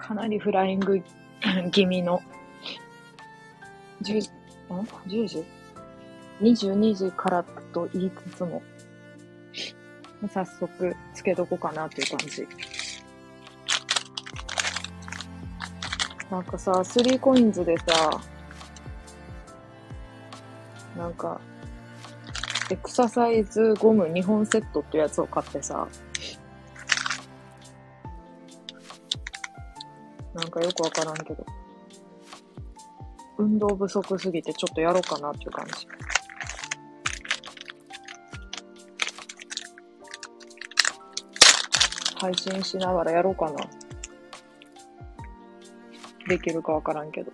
かなりフライング 気味の、10時、ん ?10 時 ?22 時からと言いつつも、早速つけとこうかなっていう感じ。なんかさ、スリーコインズでさ、なんか、エクササイズゴム2本セットってやつを買ってさ、なんかよくわからんけど、運動不足すぎてちょっとやろうかなっていう感じ。配信しながらやろうかな。できるかわからんけど。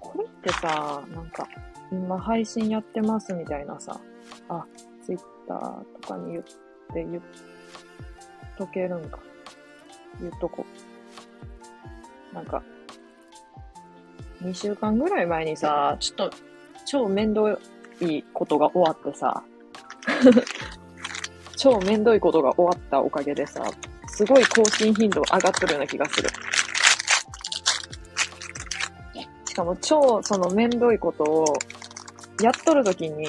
これってさ、なんか、今配信やってますみたいなさ、あ、ツイッターとかに言って言っとけるんか。言っとこう。なんか、2週間ぐらい前にさ、ちょっと超面倒いことが終わってさ、超面倒いことが終わったおかげでさ、すごい更新頻度上がっとるような気がする。しかも超その面倒いことをやっとるときに、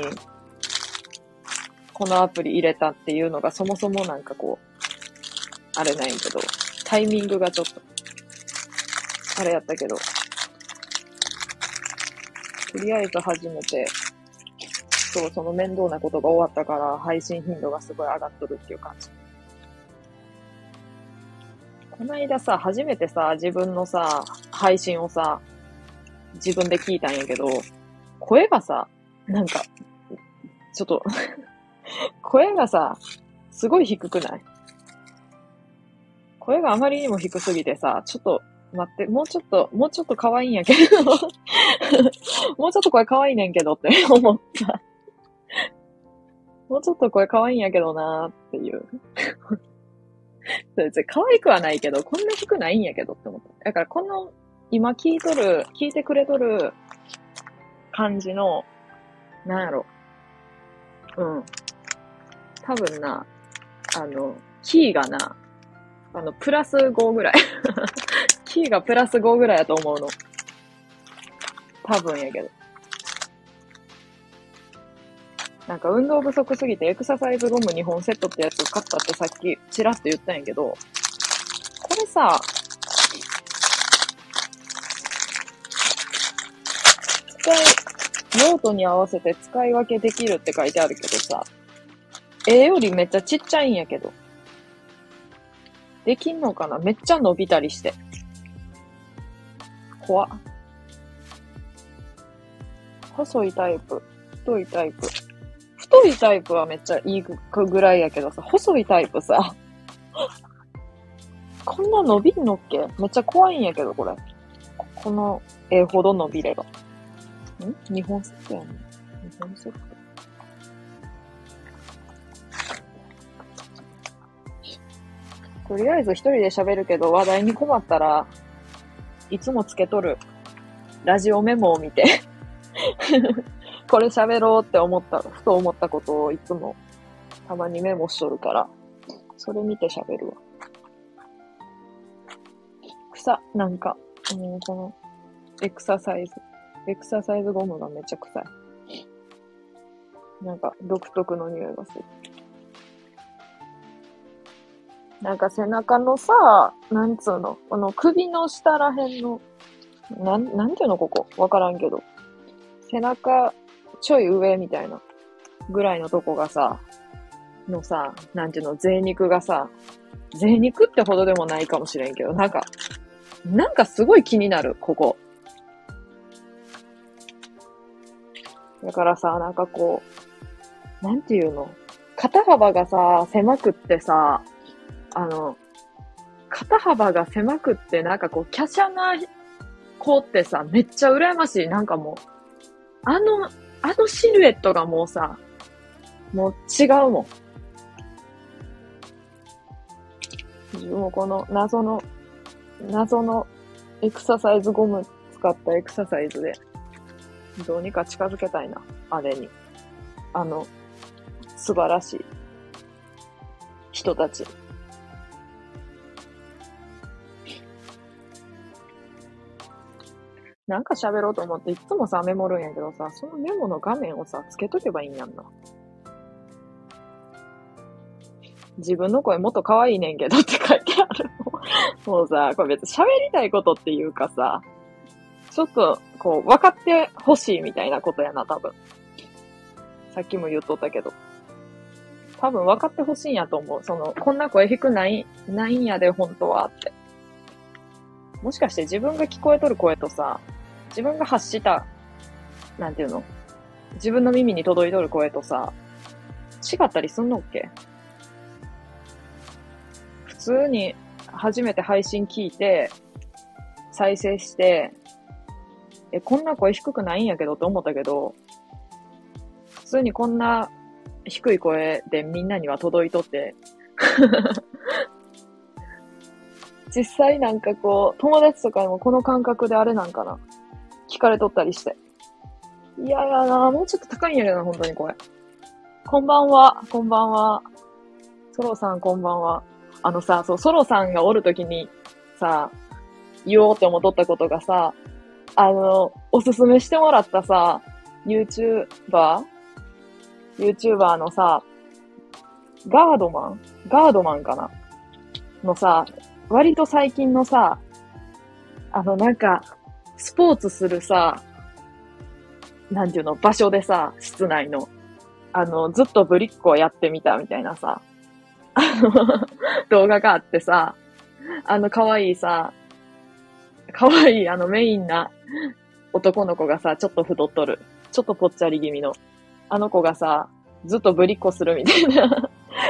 このアプリ入れたっていうのがそもそもなんかこう、あれないけど、タイミングがちょっと、あれやったけど、とりあえず始めて、そう、その面倒なことが終わったから配信頻度がすごい上がっとるっていう感じ。この間さ、初めてさ、自分のさ、配信をさ、自分で聞いたんやけど、声がさ、なんか、ちょっと 声がさ、すごい低くない？声があまりにも低すぎてさ、ちょっと待って、もうちょっと、もうちょっと可愛いんやけど もうちょっと声可愛いねんけどって 思った。もうちょっと声可愛いんやけどなーっていう。別に可愛くはないけど、こんな低くないんやけどって思った。だからこの、今聞いとる、聞いてくれとる感じの、なんやろ。うん。多分な、あの、キーがな、あの、プラス5ぐらい。キーがプラス5ぐらいやと思うの。多分やけど。なんか運動不足すぎてエクササイズゴム2本セットってやつを買ったってさっきチラッと言ったんやけど、これさ、使い、用途に合わせて使い分けできるって書いてあるけどさ、絵よりめっちゃちっちゃいんやけど。できんのかな？めっちゃ伸びたりして。怖っ。細いタイプ、太いタイプ。太いタイプはめっちゃいいぐらいやけどさ、細いタイプさ、こんな伸びんのっけ？めっちゃ怖いんやけど、これ。この絵ほど伸びれば。ん？日本セットやね。日本セット。とりあえず一人で喋るけど、話題に困ったら、いつもつけとるラジオメモを見て これ喋ろうって思った、ふと思ったことをいつもたまにメモしとるから、それ見て喋るわ。草、なんか、もうこの、エクササイズ。エクササイズゴムがめっちゃ臭い。なんか、独特の匂いがする。なんか背中のさ、なんつうの、この首の下らへんの、なん、なんていうのここ？わからんけど。背中、ちょい上みたいな、ぐらいのとこがさ、のさ、なんていうの、贅肉がさ、贅肉ってほどでもないかもしれんけど、なんか、なんかすごい気になる、ここ。だからさ、なんかこう、なんていうの？肩幅がさ、狭くってさ、あの、肩幅が狭くって、なんかこう、華奢な子ってさ、めっちゃ羨ましい。なんかもう、あの、あのシルエットがもうさ、もう違うもん。自分もこの謎の、謎のエクササイズゴム使ったエクササイズで、どうにか近づけたいな、あれに。あの、素晴らしい人たち。なんか喋ろうと思っていつもさ、メモるんやけどさ、そのメモの画面をさ、つけとけばいいんやんな。自分の声もっと可愛いねんけどって書いてあるの。もうさ、これ別に喋りたいことっていうかさ、ちょっと、こう、分かってほしいみたいなことやな、多分。さっきも言っとったけど。多分分かってほしいんやと思う。その、こんな声低くない、ないんやで、本当はって。もしかして自分が聞こえとる声とさ、自分が発した、なんていうの？自分の耳に届いとる声とさ、違ったりすんのっけ？普通に初めて配信聞いて、再生して、え、こんな声低くないんやけどって思ったけど、普通にこんな低い声でみんなには届いとって。実際なんかこう、友達とかにもこの感覚であれなんかな。聞かれとったりして。いややなもうちょっと高いんやけどな、本当にこれ。こんばんは、こんばんは。ソロさんこんばんは。あのさ、そう、ソロさんがおるときにさ、言おうって思っとったことがさ、あの、おすすめしてもらったさ、YouTuber?YouTuber のさ、ガードマン？ガードマンかな？のさ、割と最近のさ、あのなんか、スポーツするさ、なんていうの、場所でさ、室内の、あの、ずっとブリッコをやってみたみたいなさ、あの、動画があってさ、あの可愛いさ、可愛いあのメインな男の子がさ、ちょっと太っとる。ちょっとぽっちゃり気味の。あの子がさ、ずっとぶりっこするみたいな。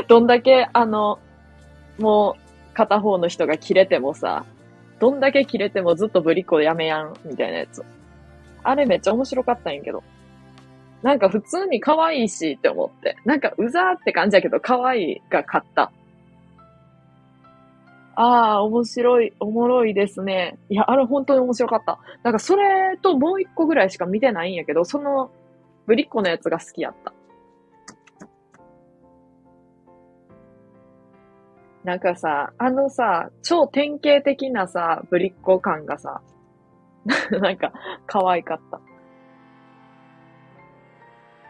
どんだけ、あの、もう、片方の人が切れてもさ、どんだけ切れてもずっとぶりっ子やめやん、みたいなやつ。あれめっちゃ面白かったんやけど。なんか普通に可愛いしって思って。なんかうざーって感じやけど可愛いが勝った。ああ、面白い、おもろいですね。いや、あれ本当に面白かった。なんかそれともう一個ぐらいしか見てないんやけど、そのぶりっ子のやつが好きやった。なんかさ、あのさ、超典型的なさ、ぶりっ子感がさ、なんか、可愛かった。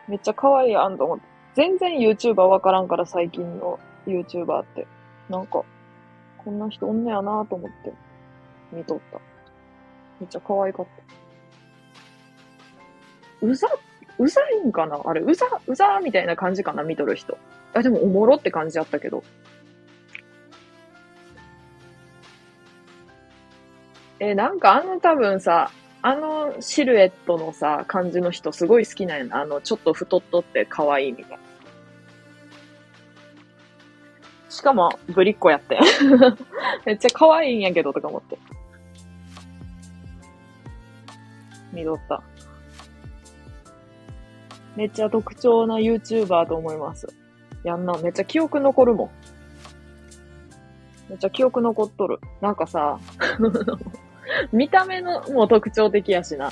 めっちゃ可愛いやんと思って。全然 YouTuber わからんから最近の YouTuber って。なんか、こんな人おんねやなと思って見とった。めっちゃ可愛かった。うざ、うざいんかな？あれ、うざ、うざみたいな感じかな見とる人。あ、でもおもろって感じやったけど。え、なんかあの多分さ、あのシルエットのさ、感じの人すごい好きなんやな。あの、ちょっと太っとって可愛いみたいな。しかも、ぶりっ子やって。めっちゃ可愛いんやけどとか思って。見とった。めっちゃ特徴な YouTuber と思います。やんな、めっちゃ記憶残るもん。めっちゃ記憶残っとる。なんかさ、見た目のもう特徴的やしな。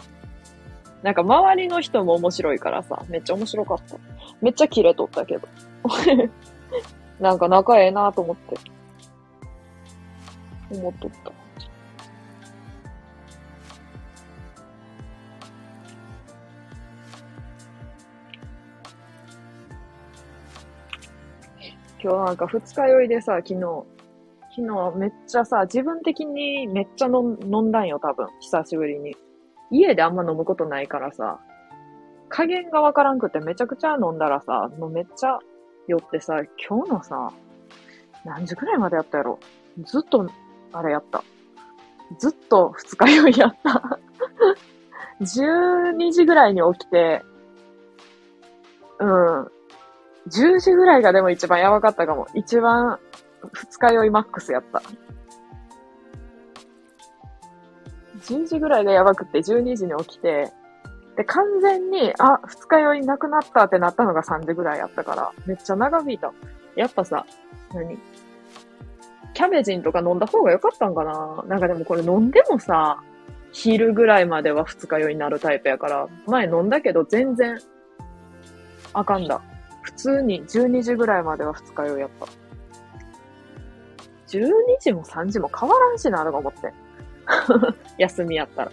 なんか周りの人も面白いからさ、めっちゃ面白かった。めっちゃキレとったけど。なんか仲ええなと思って。思っとった。今日なんか二日酔いでさ、昨日、昨日めっちゃさ、自分的にめっちゃ飲んだんよ、多分。久しぶりに。家であんま飲むことないからさ、加減がわからんくてめちゃくちゃ飲んだらさ、もうめっちゃ酔ってさ、今日のさ、何時くらいまでやったやろずっと、あれやった。ずっと二日酔いやった。12時ぐらいに起きて、うん。10時ぐらいがでも一番やばかったかも。一番二日酔いマックスやった。10時ぐらいがやばくて、12時に起きて、で、完全に、あ、二日酔いなくなったってなったのが3時ぐらいやったから、めっちゃ長引いた。やっぱさ、何？キャベジンとか飲んだ方が良かったんかな？なんかでもこれ飲んでもさ、昼ぐらいまでは二日酔いになるタイプやから、前飲んだけど全然、あかんだ。普通に12時ぐらいまでは二日酔いやった。12時も3時も変わらんしな、とか思って。休みやったら。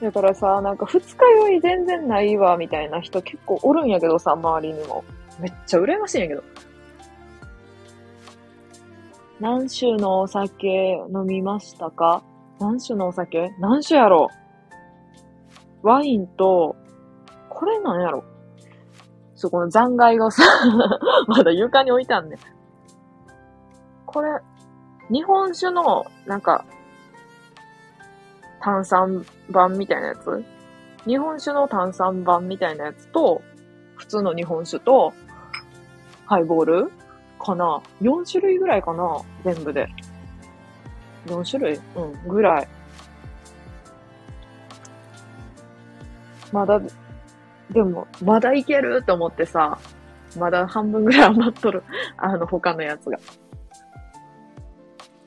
だからさ、なんか二日酔い全然ないわ、みたいな人結構おるんやけどさ、周りにも。めっちゃ羨ましいんやけど。何種のお酒飲みましたか？何種のお酒？何種やろワインと、これなんやろ？そこの残骸がさ、まだ床に置いたんね。これ、日本酒の、なんか、炭酸版みたいなやつ？日本酒の炭酸版みたいなやつと、普通の日本酒と、ハイボールかな ?4 種類ぐらいかな全部で。4種類？うん、ぐらい。まだ、でも、まだいけると思ってさ、まだ半分ぐらい余っとる。あの、他のやつが。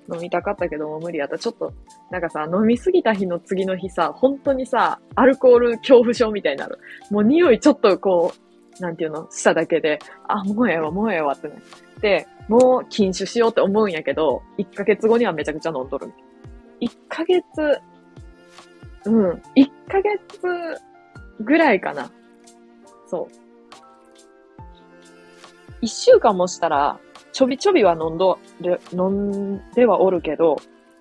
飲みたかったけども無理やった。ちょっと、なんかさ、飲みすぎた日の次の日さ、本当にさ、アルコール恐怖症みたいになる。もう匂いちょっとこう、なんていうの、しただけで、あ、もうええわ、もうええわってね。で、もう禁酒しようって思うんやけど、1ヶ月後にはめちゃくちゃ飲んどる。1ヶ月、うん、1ヶ月ぐらいかな。そう。1週間もしたら、ちょびちょびは飲んど、飲んではおるけど、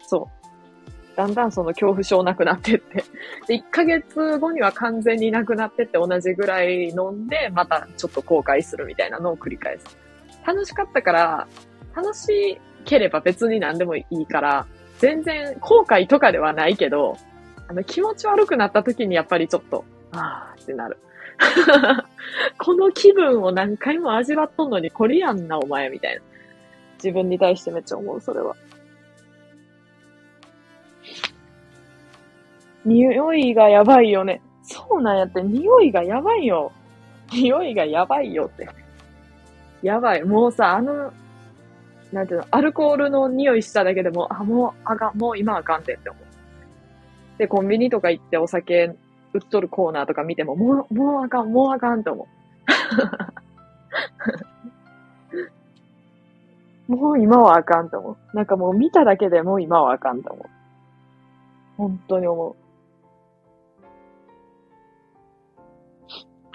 そう。だんだんその恐怖症なくなってって。で、1ヶ月後には完全になくなってって同じぐらい飲んで、またちょっと後悔するみたいなのを繰り返す。楽しかったから、楽しければ別に何でもいいから、全然後悔とかではないけど、あの気持ち悪くなった時にやっぱりちょっと、あーってなる。この気分を何回も味わっとんのにこれやんな、お前、みたいな。自分に対してめっちゃ思う、それは。匂いがやばいよね。そうなんやって、匂いがやばいよ。匂いがやばいよって。やばい。もうさ、あの、なんていうの、アルコールの匂いしただけでも、あ、もうあかん、もう今あかんでって思う。で、コンビニとか行ってお酒売っとるコーナーとか見ても、もう、もうあかん、もうあかんと思う。もう今はあかんと思う。なんかもう見ただけでもう今はあかんと思う。本当に思う。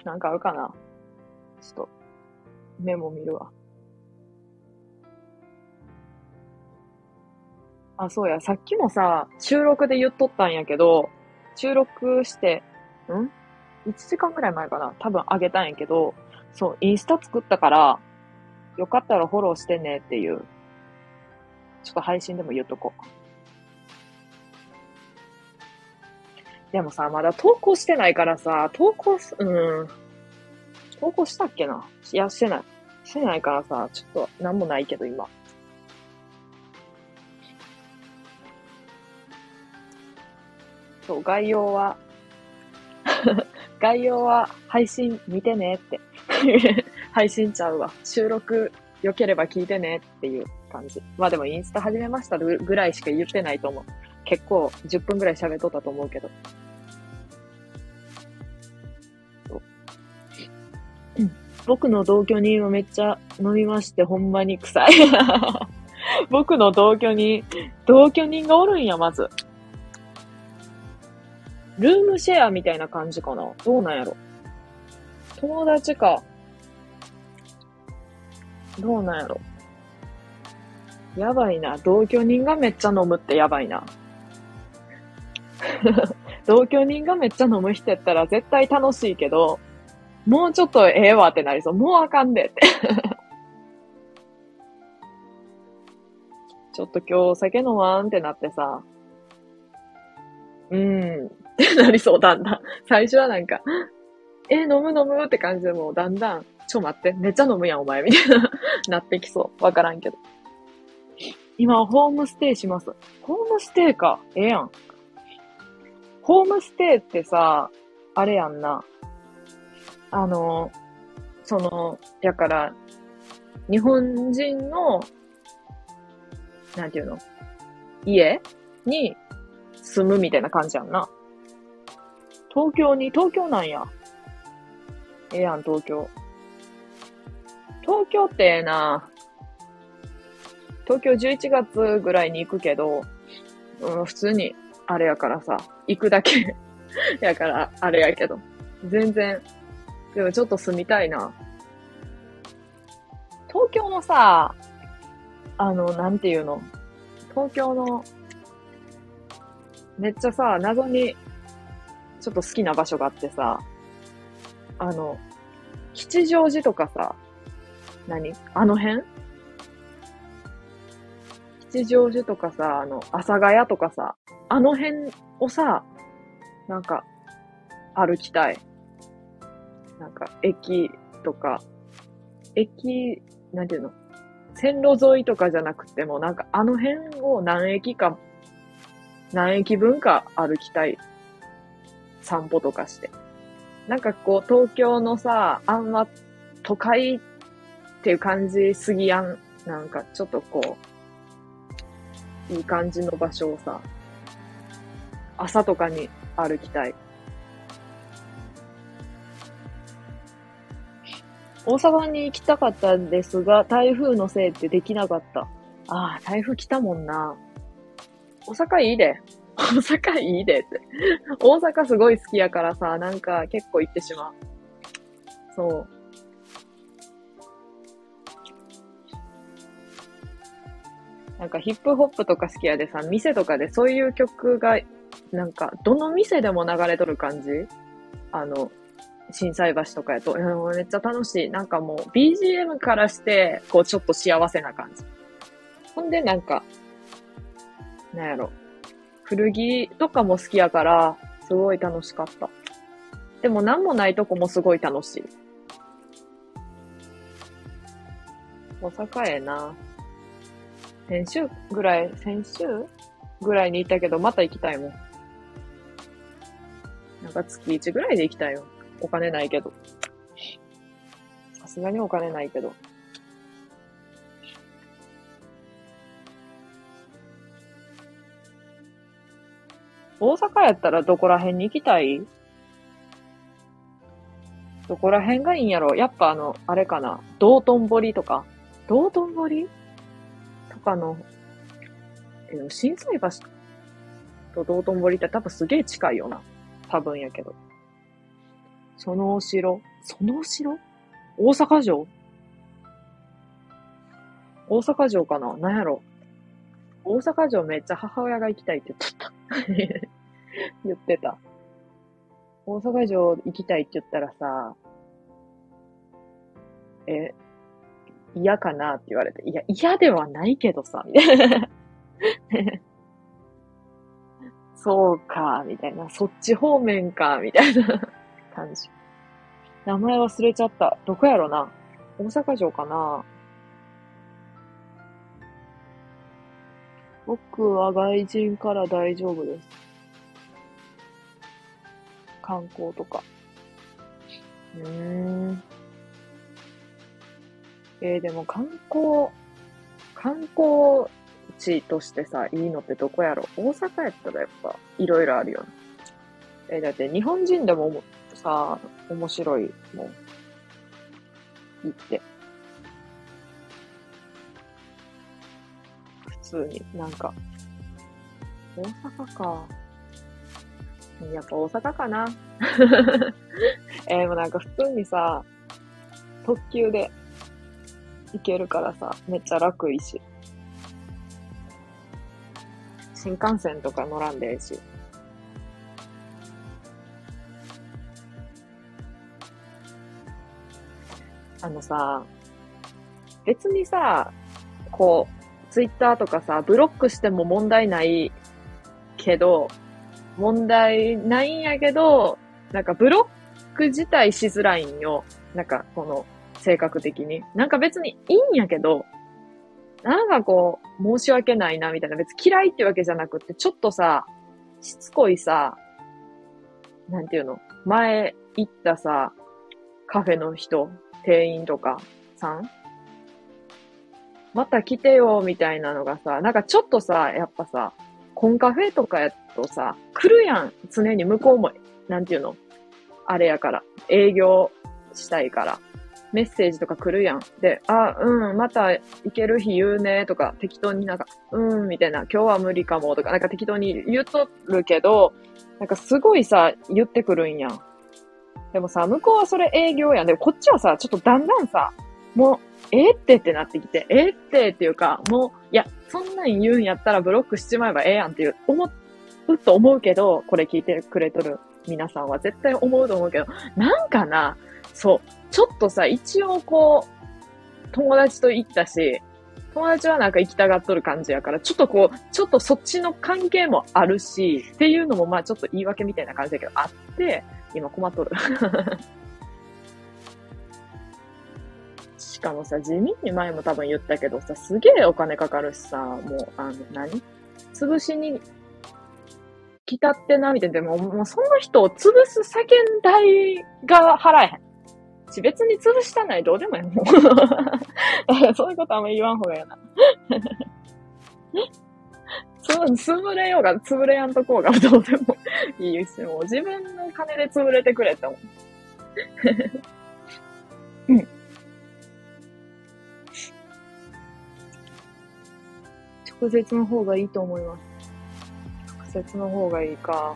なんかあるかな？ちょっと、メモ見るわ。あ、そうや、さっきもさ、収録で言っとったんやけど、収録して、ん ?1 時間くらい前かな？多分あげたんやけど、そう、インスタ作ったから、よかったらフォローしてねっていう、ちょっと配信でも言っとこう。でもさ、まだ投稿してないからさ、投稿す、うん。投稿したっけな？いや、してない。してないからさ、ちょっと、なんもないけど、今。そう、概要は 概要は配信見てねって 配信ちゃうわ。収録良ければ聞いてねっていう感じ。まあでもインスタ始めましたぐらいしか言ってないと思う。結構10分ぐらい喋っとったと思うけど。僕の同居人はめっちゃ飲みましてほんまに臭い 僕の同居人、同居人がおるんや、まず。ルームシェアみたいな感じかな？どうなんやろ？友達か。どうなんやろ？やばいな。同居人がめっちゃ飲むってやばいな。同居人がめっちゃ飲む人やったら絶対楽しいけど、もうちょっとええわってなりそう。もうあかんでって ちょっと今日お酒飲まんってなってさ、うん、っ てなりそう、だんだん。最初はなんか、え、飲む飲むって感じでもうだんだん、ちょ待って、めっちゃ飲むやんお前、みたいな、なってきそう。わからんけど。今、ホームステイします。ホームステイか。ええやん。ホームステイってさ、あれやんな。あの、その、やから、日本人の、なんていうの？家に住むみたいな感じやんな。東京に、東京なんや。ええやん、東京。東京ってええな。東京11月ぐらいに行くけど、うん、普通に、あれやからさ、行くだけ やから、あれやけど。全然、でもちょっと住みたいな。東京のさ、あの、なんていうの？東京の、めっちゃさ、謎に、ちょっと好きな場所があってさ、あの、吉祥寺とかさ、何？あの辺？吉祥寺とかさ、あの、阿佐ヶ谷とかさ、あの辺をさ、なんか、歩きたい。なんか、駅とか、駅、なんていうの？線路沿いとかじゃなくても、なんかあの辺を何駅か、何駅分か歩きたい。散歩とかして。なんかこう、東京のさ、あんま都会っていう感じすぎやん。なんかちょっとこう、いい感じの場所をさ、朝とかに歩きたい。大阪に行きたかったんですが、台風のせいってできなかった。ああ、台風来たもんな。大阪いいで。大阪いいでって。大阪すごい好きやからさ、なんか結構行ってしまう。そう。なんかヒップホップとか好きやでさ、店とかでそういう曲が、なんか、どの店でも流れとる感じ？あの、震災橋とかやと、めっちゃ楽しい。なんかもう BGM からして、こうちょっと幸せな感じ。ほんでなんか、なんやろ。古着とかも好きやから、すごい楽しかった。でもなんもないとこもすごい楽しい。大阪ええな。先週ぐらい、先週ぐらいに行ったけど、また行きたいもん。なんか月1ぐらいで行きたいよ。お金ないけど。さすがにお金ないけど。大阪やったらどこら辺に行きたい？どこら辺がいいんやろ？やっぱあの、あれかな？道頓堀とか？道頓堀？とかの、え、震災橋と道頓堀って多分すげえ近いよな。多分やけど。そのお城？そのお城？大阪城？大阪城かな？なんやろ？大阪城めっちゃ母親が行きたいって言っとった。言ってた。大阪城行きたいって言ったらさ、え、嫌かなって言われて、いや、嫌ではないけどさ、みたいな。そうか、みたいな。そっち方面か、みたいな。感じ。名前忘れちゃった。どこやろな大阪城かな僕は外人から大丈夫です。観光とか。うーん。えー、でも観光、観光地としてさ、いいのってどこやろ？大阪やったらやっぱ、いろいろあるよね。えー、だって日本人でもさ、面白いもん。行って。通に、なんか、大阪か。やっぱ大阪かな。えー、もうなんか普通にさ、特急で行けるからさ、めっちゃ楽いいし。新幹線とか乗らんでええし。あのさ、別にさ、こう、ツイッターとかさ、ブロックしても問題ないけど、問題ないんやけど、なんかブロック自体しづらいんよ。なんかこの性格的に。なんか別にいいんやけど、なんかこう、申し訳ないな、みたいな。別に嫌いってわけじゃなくって、ちょっとさ、しつこいさ、なんていうの？前行ったさ、カフェの人店員とかさんまた来てよ、みたいなのがさ、なんかちょっとさ、やっぱさ、コンカフェとかやとさ、来るやん。常に向こうも、なんていうのあれやから。営業したいから。メッセージとか来るやん。で、あ、うん、また行ける日言うね、とか、適当になんか、うん、みたいな、今日は無理かも、とか、なんか適当に言っとるけど、なんかすごいさ、言ってくるんやん。でもさ、向こうはそれ営業やん。でもこっちはさ、ちょっとだんだんさ、もう、えってってなってきて、ええってっていうか、もう、いや、そんなん言うんやったらブロックしちまえばええやんっていう、思うと思うけど、これ聞いてくれとる皆さんは絶対思うと思うけど、なんかな、そう、ちょっとさ、一応こう、友達と行ったし、友達はなんか行きたがっとる感じやから、ちょっとこう、ちょっとそっちの関係もあるし、っていうのもまあちょっと言い訳みたいな感じだけど、あって、今困っとる。かもさ、地味に前も多分言ったけどさ、すげえお金かかるしさ、もう、あの、何？潰しに来たってな、みたいな。でも、もうその人を潰す世間代が払えへん。し、別に潰したないどうでもいいもん。そういうことあんま言わんほうがいいな。つ、潰れようが、潰れやんとこうがどうでもいいし、もう自分の金で潰れてくれって思う。うん。直接の方がいいと思います。直接の方がいいか。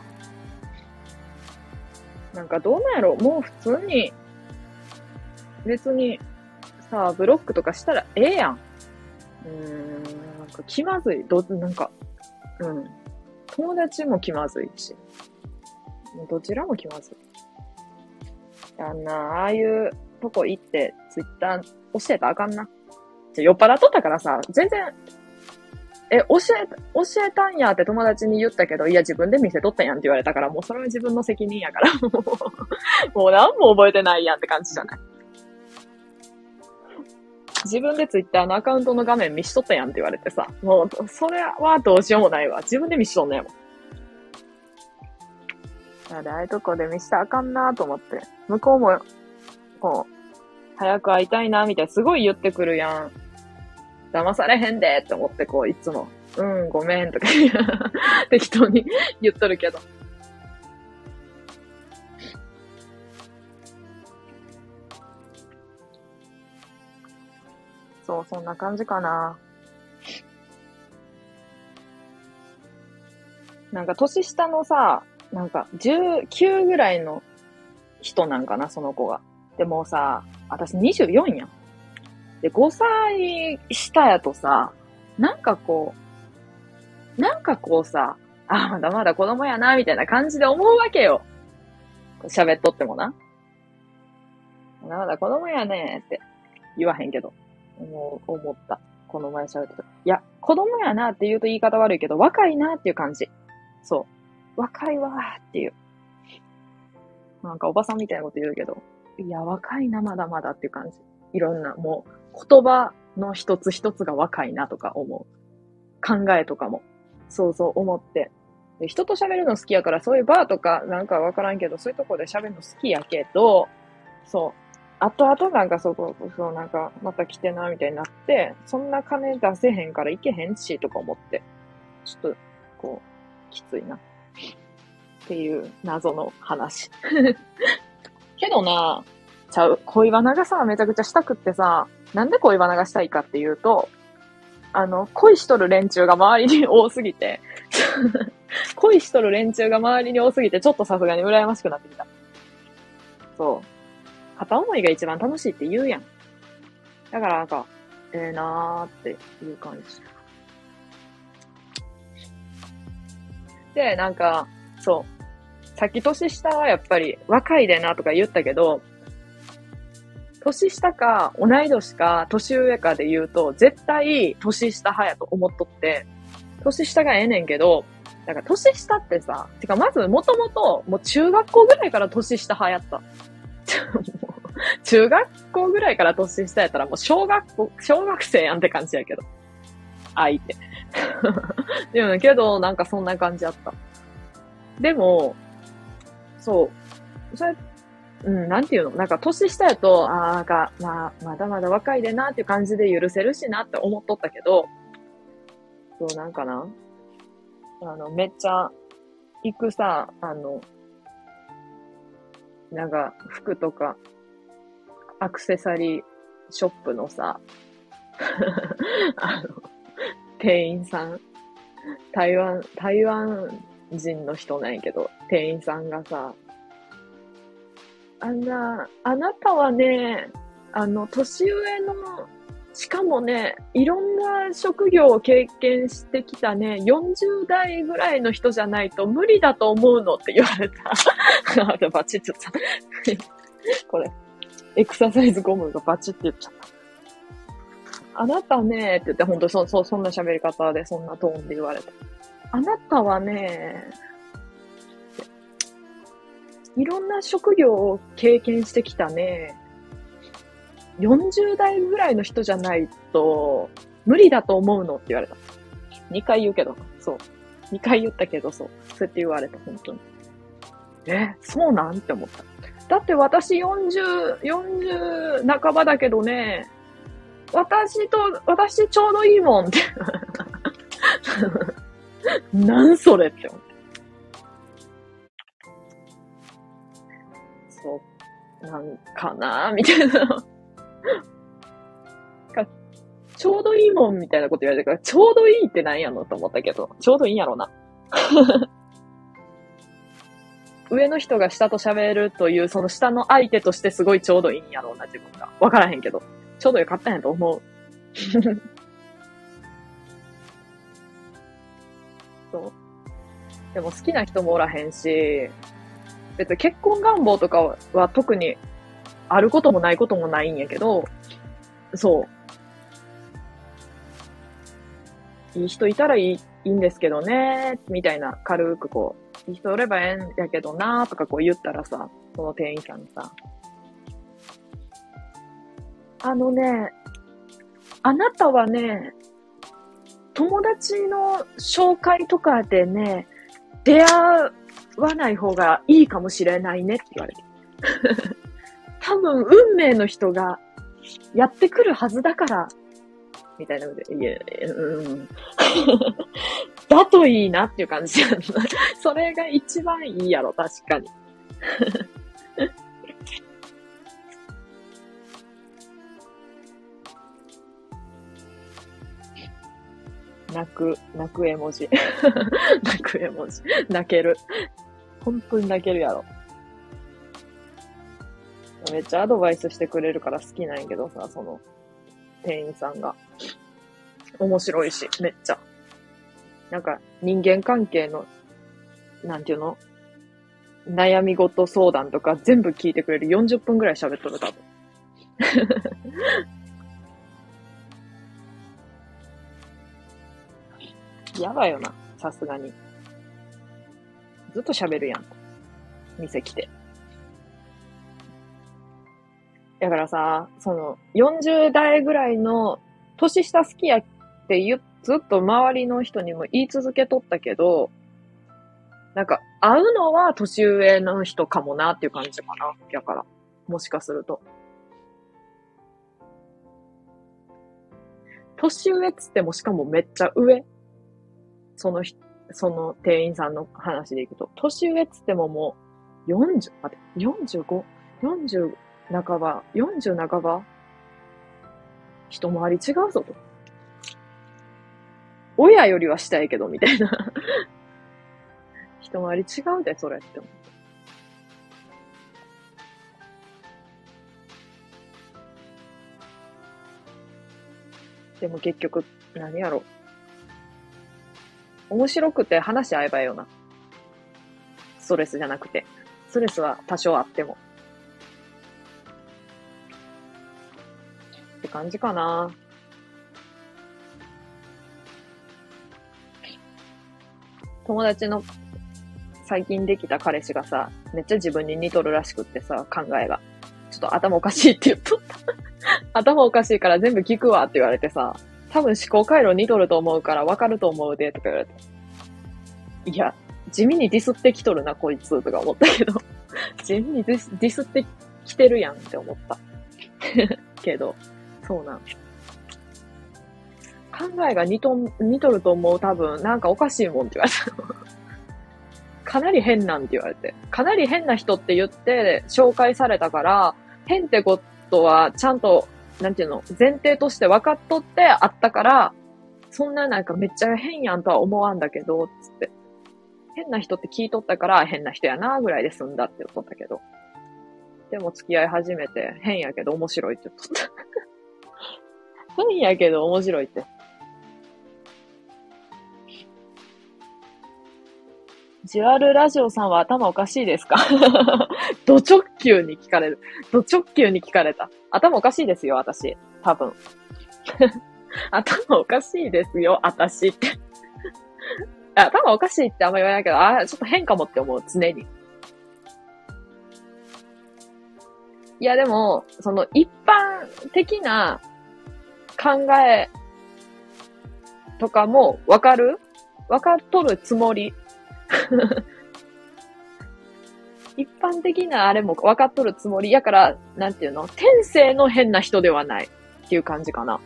なんかどうなんやろもう普通に、別に、さあ、ブロックとかしたらええやん。うーん、なんか気まずい。ど、なんか、うん。友達も気まずいし。どちらも気まずい。あんな、ああいうとこ行って、ツイッター教えたらあかんな。じゃ、酔っ払っとったからさ、全然え、教え、教えたんやって友達に言ったけど、いや、自分で見せとったやんって言われたから、もうそれは自分の責任やから、もう、もう何も覚えてないやんって感じじゃない。自分でツイッターのアカウントの画面見しとったやんって言われてさ、もう、それはどうしようもないわ。自分で見しとんねんもん。あれ、ああいうとこで見したらあかんなと思って。向こうも、こう、早く会いたいなみたいな、すごい言ってくるやん。騙されへんでって思ってこう、いつも、うん、ごめんとか 適当に 言っとるけど。そう、そんな感じかな。なんか年下のさ、なんか19ぐらいの人なんかな、その子が。でもさ、私24やん。で、5歳下やとさ、なんかこう、なんかこうさ、あ、まだまだ子供やな、みたいな感じで思うわけよ。喋っとってもな。まだまだ子供やねって言わへんけど、思う、思った。この前喋ってた。いや、子供やなって言うと言い方悪いけど、若いなっていう感じ。そう。若いわーっていう。なんかおばさんみたいなこと言うけど、いや、若いな、まだまだっていう感じ。いろんな、もう、言葉の一つ一つが若いなとか思う。考えとかも。そうそう思って。で人と喋るの好きやから、そういうバーとかなんかわからんけど、そういうとこで喋るの好きやけど、そう。後々なんかそこ、そうなんか、また来てな、みたいになって、そんな金出せへんから行けへんし、とか思って。ちょっと、こう、きついな。っていう謎の話。けどな、ちゃう。恋バナがさ、めちゃくちゃしたくってさ、なんで恋バナがしたいかっていうと、あの、恋しとる連中が周りに多すぎて 恋しとる連中が周りに多すぎて、ちょっとさすがに羨ましくなってきた。そう。片思いが一番楽しいって言うやん。だからなんか、ええー、なーっていう感じ。で、なんか、そう。さっき年下はやっぱり若いでなとか言ったけど、年下か、同い年か、年上かで言うと、絶対、年下派やと思っとって、年下がええねんけど、だか年下ってさ、てかまずもともと、もう中学校ぐらいから年下派やった。中学校ぐらいから年下やったらもう小学校、小学生やんって感じやけど。相手。でもけど、なんかそんな感じやった。でも、そう。それうん、なんていうの？なんか年下やと、ああ、なんか、まあ、まだまだ若いでなっていう感じで許せるしなって思っとったけど、そう、なんかな？あの、めっちゃ、行くさ、あの、なんか、服とか、アクセサリーショップのさ、あの、店員さん、台湾、台湾人の人なんやけど、店員さんがさ、あな、あなたはね、あの、年上の、しかもね、いろんな職業を経験してきたね、40代ぐらいの人じゃないと無理だと思うのって言われた。あ、バチッとさ、これ、エクササイズゴムがバチって言っちゃった。あなたね、って言って、ほんとそ、そ、そんな喋り方で、そんなトーンで言われた。あなたはね、いろんな職業を経験してきたね。40代ぐらいの人じゃないと、無理だと思うのって言われた。2回言うけど、そう。2回言ったけど、そう。そうやって言われた、本当に。え、そうなん？って思った。だって私40、40半ばだけどね、私と、私ちょうどいいもんって。なんそれって思っなんかなみたいな。ちょうどいいもんみたいなこと言われたから、ちょうどいいってなんやのと思ったけど、ちょうどいいんやろうな。上の人が下と喋るという、その下の相手としてすごいちょうどいいんやろうな、自分が。わからへんけど。ちょうどよかったんやと思う。そう。でも好きな人もおらへんし、別に結婚願望とかは特にあることもないこともないんやけど、そう。いい人いたらいいいいんですけどね、みたいな軽くこう、いい人おればええんやけどな、とかこう言ったらさ、その店員さんにさ、あのね、あなたはね、友達の紹介とかでね、出会うわない方がいいかもしれないねって言われて。多分、運命の人がやってくるはずだから、みたいなので、いや、うん。だといいなっていう感じそれが一番いいやろ、確かに。泣く、泣く絵文字。泣く絵文字。泣ける。本当に泣けるやろ。めっちゃアドバイスしてくれるから好きなんやけどさ、その、店員さんが。面白いし、めっちゃ。なんか、人間関係の、なんていうの？悩み事相談とか全部聞いてくれる。40分ぐらい喋っとる、多分。やばいよな、さすがに。ずっと喋るやん。店来て。だからさ、その、40代ぐらいの、年下好きやって言ずっと周りの人にも言い続けとったけど、なんか、会うのは年上の人かもなっていう感じかな。だから。もしかすると。年上っつってもしかもめっちゃ上。その人、その店員さんの話でいくと。年上っつってももう、40、待って、45、40半ば、40半ば？一回り違うぞと。親よりはしたいけど、みたいな。一回り違うで、それって思う。でも結局、何やろう。面白くて話し合えばいいよな。ストレスじゃなくて。ストレスは多少あっても。って感じかな。友達の最近できた彼氏がさ、めっちゃ自分に似とるらしくってさ、考えが。ちょっと頭おかしいって言っとった。頭おかしいから全部聞くわって言われてさ、多分思考回路似とると思うから分かると思うで、とか言われて。いや、地味にディスってきとるな、こいつ、とか思ったけど。地味にディスディスってきてるやんって思った。けど、そうなん。考えが似と、似とると思う多分、なんかおかしいもんって言われた。かなり変なんて言われて。かなり変な人って言って紹介されたから、変ってことは、ちゃんと、なんていうの、前提として分かっとってあったから、そんななんかめっちゃ変やんとは思わんだけど、つって。変な人って聞いとったから変な人やなぐらいで済んだって言っとったけど。でも付き合い始めて変やけど面白いって言っとった。変やけど面白いって。ジュアルラジオさんは頭おかしいですか？ド直球に聞かれる。ド直球に聞かれた。頭おかしいですよ、私。多分。頭おかしいですよ、私って。頭おかしいってあんま言わないけど、ああ、ちょっと変かもって思う、常に。いや、でも、その一般的な考えとかもわかる？わかっとるつもり。一般的なあれも分かっとるつもりやから、なんていうの？天性の変な人ではないっていう感じかな。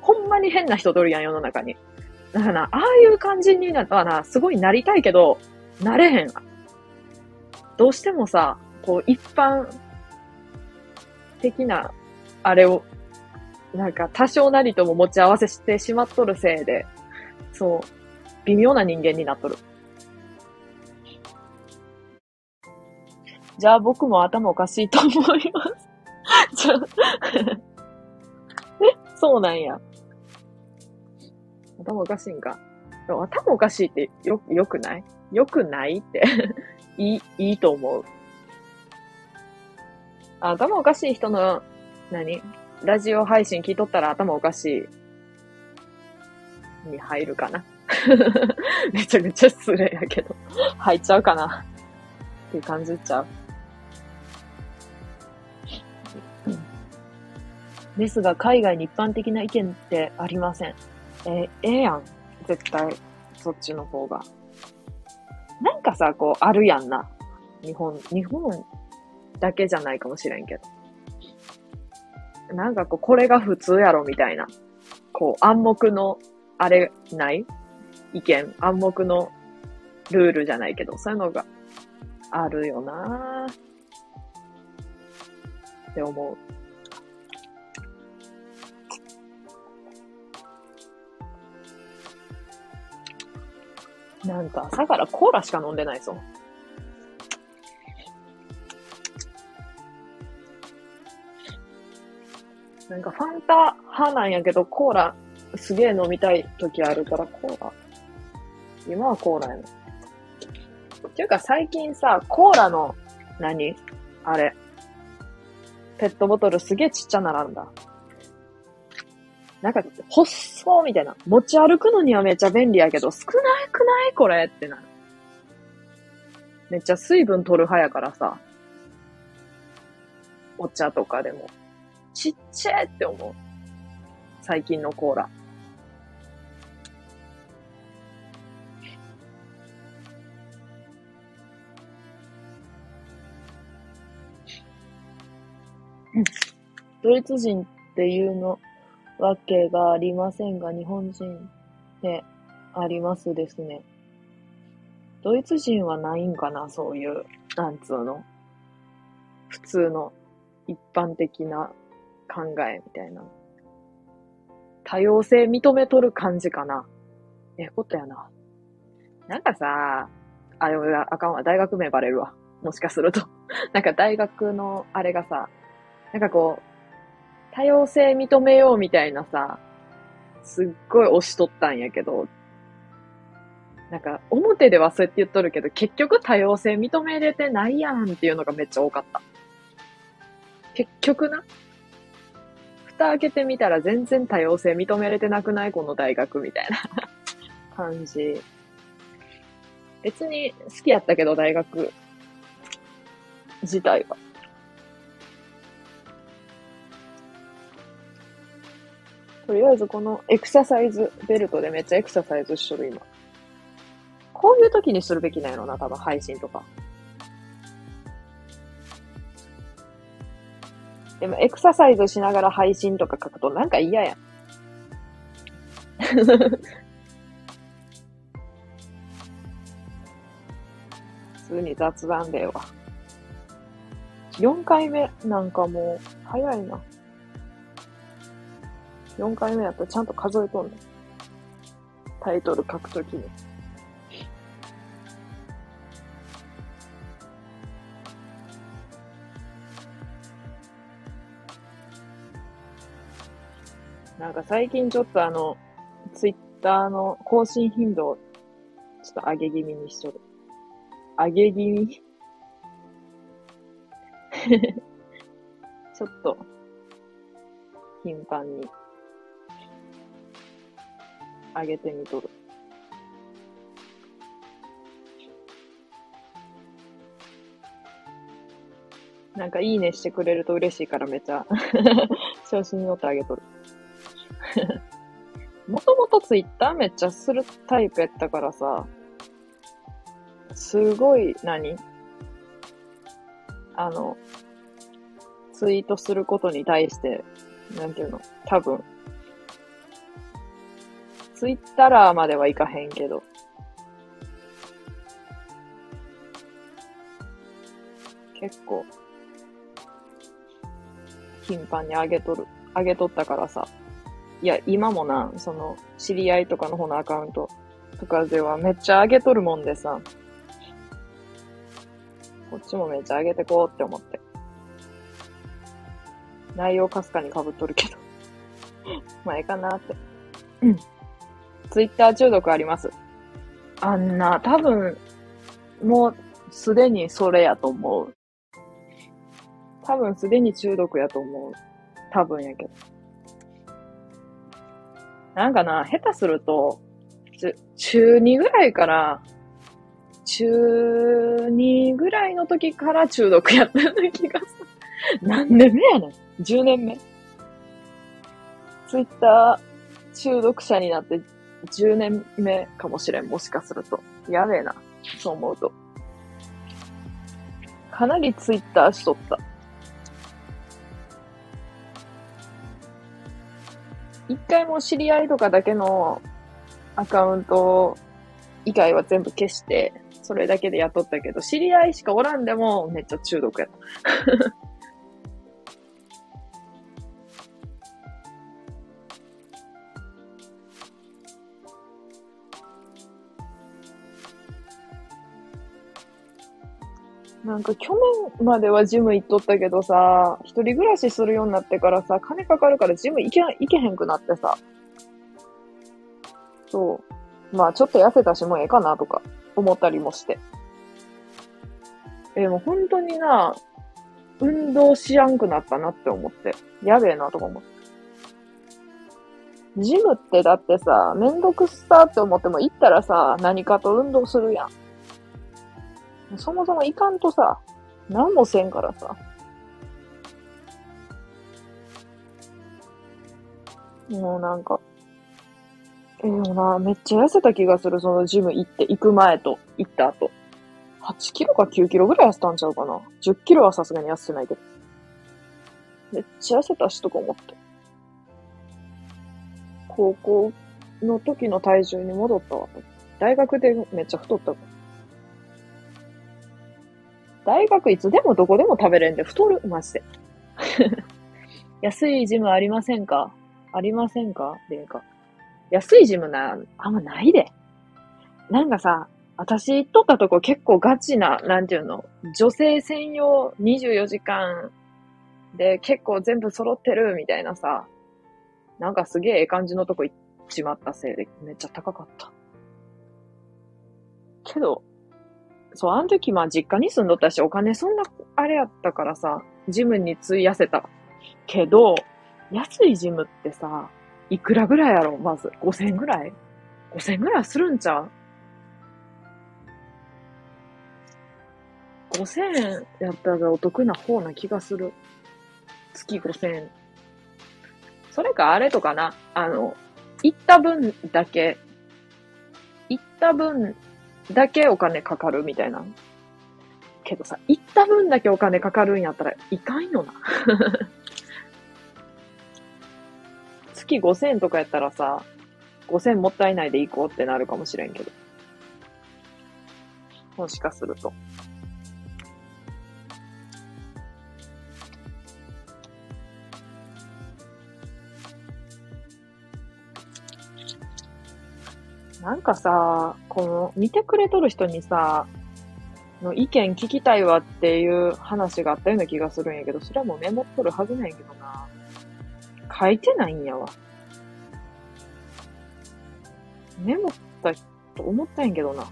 ほんまに変な人とるやん、世の中に。だからな、ああいう感じになったらな、すごいなりたいけど、なれへん。どうしてもさ、こう、一般的な、あれを、なんか多少なりとも持ち合わせしてしまっとるせいで、そう、微妙な人間になっとる。じゃあ僕も頭おかしいと思います。じゃえそうなんや。頭おかしいんか。頭おかしいってよ、よくない？よくないって いい、いいと思う。頭おかしい人の、何？ラジオ配信聞いとったら頭おかしいに入るかな。めちゃくちゃ失礼やけど。入っちゃうかな。っていう感じちゃう。ですが、海外に一般的な意見ってありません。えーええやん。絶対、そっちの方が。なんかさ、こう、あるやんな。日本、日本だけじゃないかもしれんけど。なんかこう、これが普通やろみたいな。こう、暗黙の、あれ、ない？意見、暗黙のルールじゃないけど、そういうのがあるよなぁって思う。なんか朝からコーラしか飲んでないぞ。なんかファンタ派なんやけど、コーラすげえ飲みたい時あるから、コーラ。今はコーラやな。っていうか最近さ、コーラの、何？あれ。ペットボトルすげえちっちゃならんだ。なんか、細みたいな。持ち歩くのにはめっちゃ便利やけど、少なくないこれってなる。めっちゃ水分取る派やからさ。お茶とかでも。ちっちゃいって思う。最近のコーラ。ドイツ人っていうのわけがありませんが、日本人でありますですね。ドイツ人はないんかなそういう、なんつうの。普通の一般的な考えみたいな。多様性認めとる感じかな。えことやな。なんかさ、あ、あかんわ。大学名バレるわ。もしかすると。なんか大学のあれがさ、なんかこう、多様性認めようみたいなさ、すっごい押しとったんやけど、なんか表ではそうやって言っとるけど、結局多様性認めれてないやんっていうのがめっちゃ多かった。結局な。蓋開けてみたら全然多様性認めれてなくないこの大学みたいな感じ。別に好きやったけど、大学自体は。とりあえずこのエクササイズベルトでめっちゃエクササイズしとる今。こういう時にするべきなんやろな、多分配信とか。でもエクササイズしながら配信とか書くとなんか嫌やん。普通に雑談では。4回目なんかもう、早いな。4回目やったらちゃんと数えとんねん。タイトル書くときに。なんか最近ちょっとあの、ツイッターの更新頻度をちょっと上げ気味にしとる。上げ気味？ちょっと、頻繁に、上げてみとる。なんかいいねしてくれると嬉しいからめっちゃ 調子に乗ってあげとる。もともとツイッターめっちゃするタイプやったからさ、すごい何、あの、ツイートすることに対して、なんていうの、多分、ツイッターまではいかへんけど、結構、頻繁に上げとる、上げとったからさ、いや、今もな、その、知り合いとかの方のアカウントとかではめっちゃ上げとるもんでさ、こっちもめっちゃ上げてこうって思って。内容かすかに被っとるけど。まあ、ええかなって。うん。ツイッター中毒あります？あんな、多分、もうすでにそれやと思う。多分すでに中毒やと思う。多分やけど。なんかな、下手すると、中2ぐらいから、中2ぐらいの時から中毒やったような気がする。何年目やねん ?10 年目。ツイッター中毒者になって10年目かもしれん。もしかすると。やべえな。そう思うと。かなりツイッターしとった。一回も知り合いとかだけのアカウント以外は全部消して、それだけでやっとったけど、知り合いしかおらんでもめっちゃ中毒やった。なんか去年まではジム行っとったけどさ、一人暮らしするようになってからさ、金かかるからジム行け、行けへんくなってさ。そう。まあちょっと痩せたしもうええかなとか思ったりもして。え、もう本当にな、運動しやんくなったなって思って。やべえなとか思って。ジムってだってさ、めんどくさって思っても行ったらさ、何かと運動するやん。そもそもいかんとさ、何もせんからさ。もうなんか、ええー、な、めっちゃ痩せた気がする、そのジム行って、行く前と、行った後。8キロか9キロぐらい痩せたんちゃうかな。10キロはさすがに痩せてないけど。めっちゃ痩せたしとか思って。高校の時の体重に戻ったわ。大学でめっちゃ太ったから。大学いつでもどこでも食べれんで太る、マジで。安いジムありませんか？ありませんか？でか。安いジムな、あんまないで。なんかさ、私行っとったとこ結構ガチな、なんていうの、女性専用24時間で結構全部揃ってるみたいなさ、なんかすげええ感じのとこ行っちまったせいでめっちゃ高かった。けど、そう、あの時まあ実家に住んどったし、お金そんな、あれやったからさ、ジムに費やせた。けど、安いジムってさ、いくらぐらいやろ？まず。5000ぐらい ?5000 ぐらいするんちゃう ?5000 やったらお得な方な気がする。月5000円。それかあれとかな。あの、行った分だけ、行った分だけお金かかるみたいな。けどさ、行った分だけお金かかるんやったらいかんよな。月5000円とかやったらさ、5000もったいないで行こうってなるかもしれんけど。もしかすると。なんかさ、この、見てくれとる人にさ、の意見聞きたいわっていう話があったような気がするんやけど、それはもうメモっとるはずなんやけどな。書いてないんやわ。メモったと思ったんやけどな。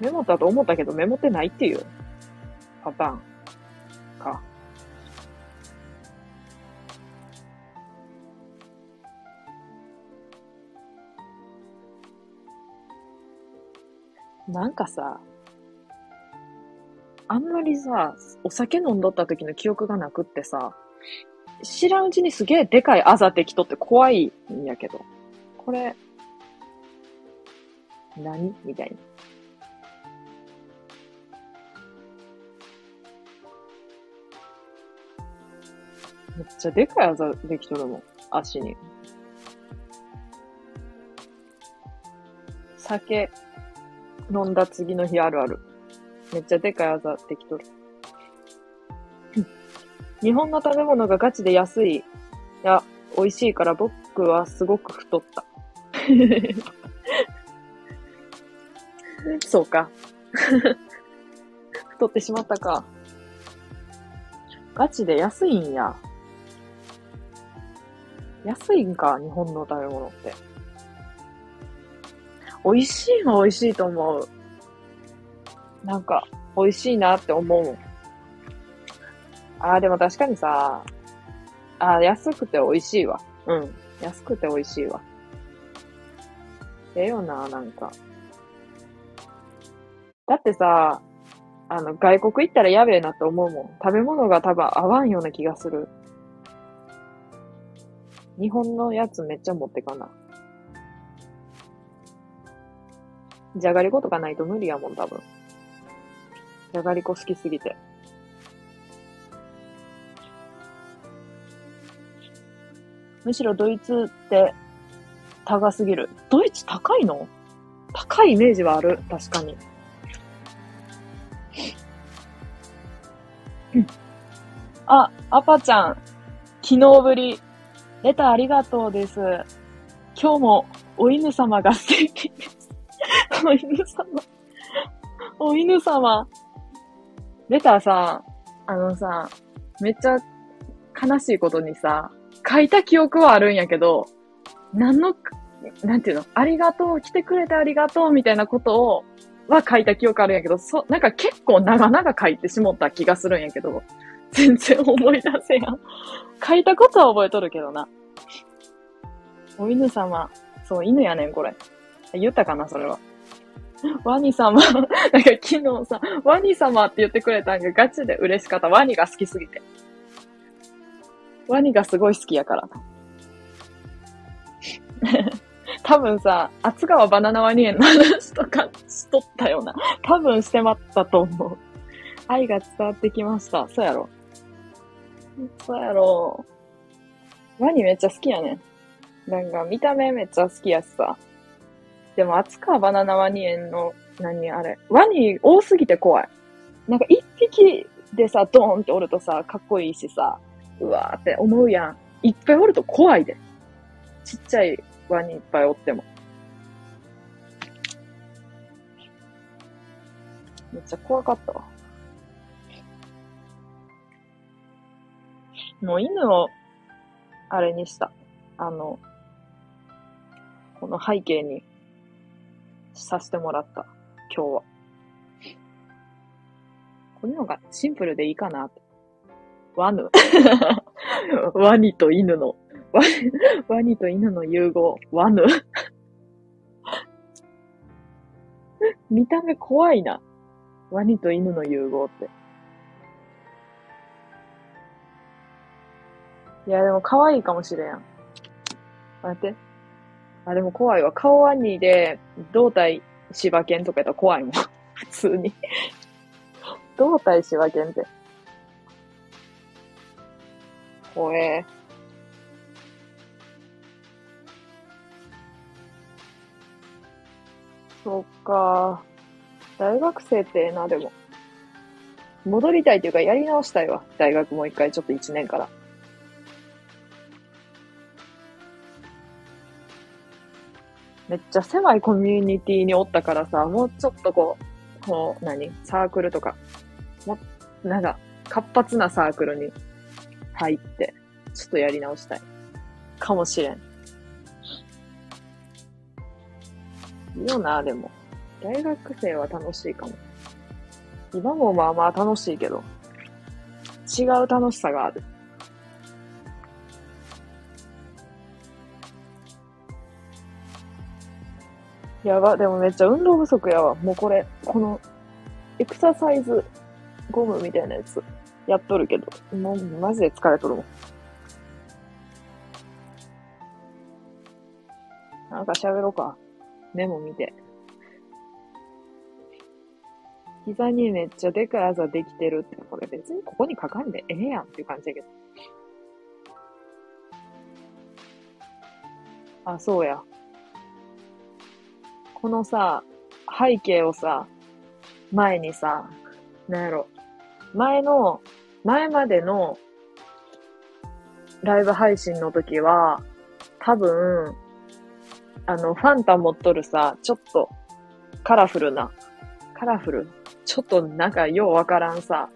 メモったと思ったけどメモってないっていうパターンなんかさ、あんまりさ、お酒飲んどった時の記憶がなくってさ、知らんうちにすげえでかいあざできとって怖いんやけど。これ、何？みたいな。めっちゃでかいあざできとるもん。足に。酒飲んだ次の日あるある。めっちゃでかいあざできとる。日本の食べ物がガチで安い。いや、美味しいから僕はすごく太った。そうか。太ってしまったか。ガチで安いんや。安いんか、日本の食べ物って。美味しいは美味しいと思う。なんか、美味しいなって思う。ああ、でも確かにさ、ああ、安くて美味しいわ。うん。安くて美味しいわ。ええよな、なんか。だってさ、あの、外国行ったらやべえなって思うもん。食べ物が多分合わんような気がする。日本のやつめっちゃ持ってかな。じゃがりことかないと無理やもん、多分。じゃがりこ好きすぎて。むしろドイツって高すぎる。ドイツ高いの？高いイメージはある。確かに。あ、アパちゃん。昨日ぶり。レターありがとうです。今日もお犬様が素敵です。お犬様。お犬様。レターさ、あのさ、めっちゃ悲しいことにさ、書いた記憶はあるんやけど、何の、なんていうの、ありがとう、来てくれてありがとうみたいなことを、は書いた記憶あるんやけど、そ、なんか結構長々書いてしもった気がするんやけど、全然思い出せやん。書いたことは覚えとるけどな。お犬様。そう、犬やねん、これ。言ったかな、それは。ワニ様。なんか昨日さ、ワニ様って言ってくれたんがガチで嬉しかった。ワニが好きすぎて。ワニがすごい好きやから。多分さ、厚川バナナワニ園の話とかしとったよな。多分してまったと思う。愛が伝わってきました。そうやろ。そうやろ。ワニめっちゃ好きやねん。なんか見た目めっちゃ好きやしさ。でも、厚川バナナワニ園の、何あれ。ワニ多すぎて怖い。なんか一匹でさ、ドーンっておるとさ、かっこいいしさ、うわーって思うやん。いっぱいおると怖いで。ちっちゃいワニいっぱいおっても。めっちゃ怖かったわ。もう犬を、あれにした。あの、この背景にさせてもらった。今日は。こののがシンプルでいいかな。ワヌ。ワニと犬の、ワ ワニと犬の融合。ワヌ。見た目怖いな。ワニと犬の融合って。いや、でも可愛いかもしれん。待って。あ、でも怖いわ。顔ワニで、胴体柴犬とかやったら怖いもん。普通に。胴体柴犬って。怖え。そっか。大学生ってええな、でも。戻りたいというか、やり直したいわ。大学もう一回、ちょっと一年から。めっちゃ狭いコミュニティにおったからさ、もうちょっとこう、こう、何？サークルとか、も、なんか、活発なサークルに入って、ちょっとやり直したい。かもしれん。いいよな、でも。大学生は楽しいかも。今もまあまあ楽しいけど、違う楽しさがある。やば、でもめっちゃ運動不足やわ。もうこれ、この、エクササイズゴムみたいなやつ、やっとるけど、もうマジで疲れとるもん。なんか喋ろうか。メモ見て。膝にめっちゃでかいあざできてるって、これ別にここに書かんでええやんっていう感じやけど。あ、そうや。このさ、背景をさ、前にさ、なんやろ、前の、前までのライブ配信の時は、多分、あの、ファンタ持っとるさ、ちょっとカラフルな、カラフル？ちょっとなんかようわからんさ、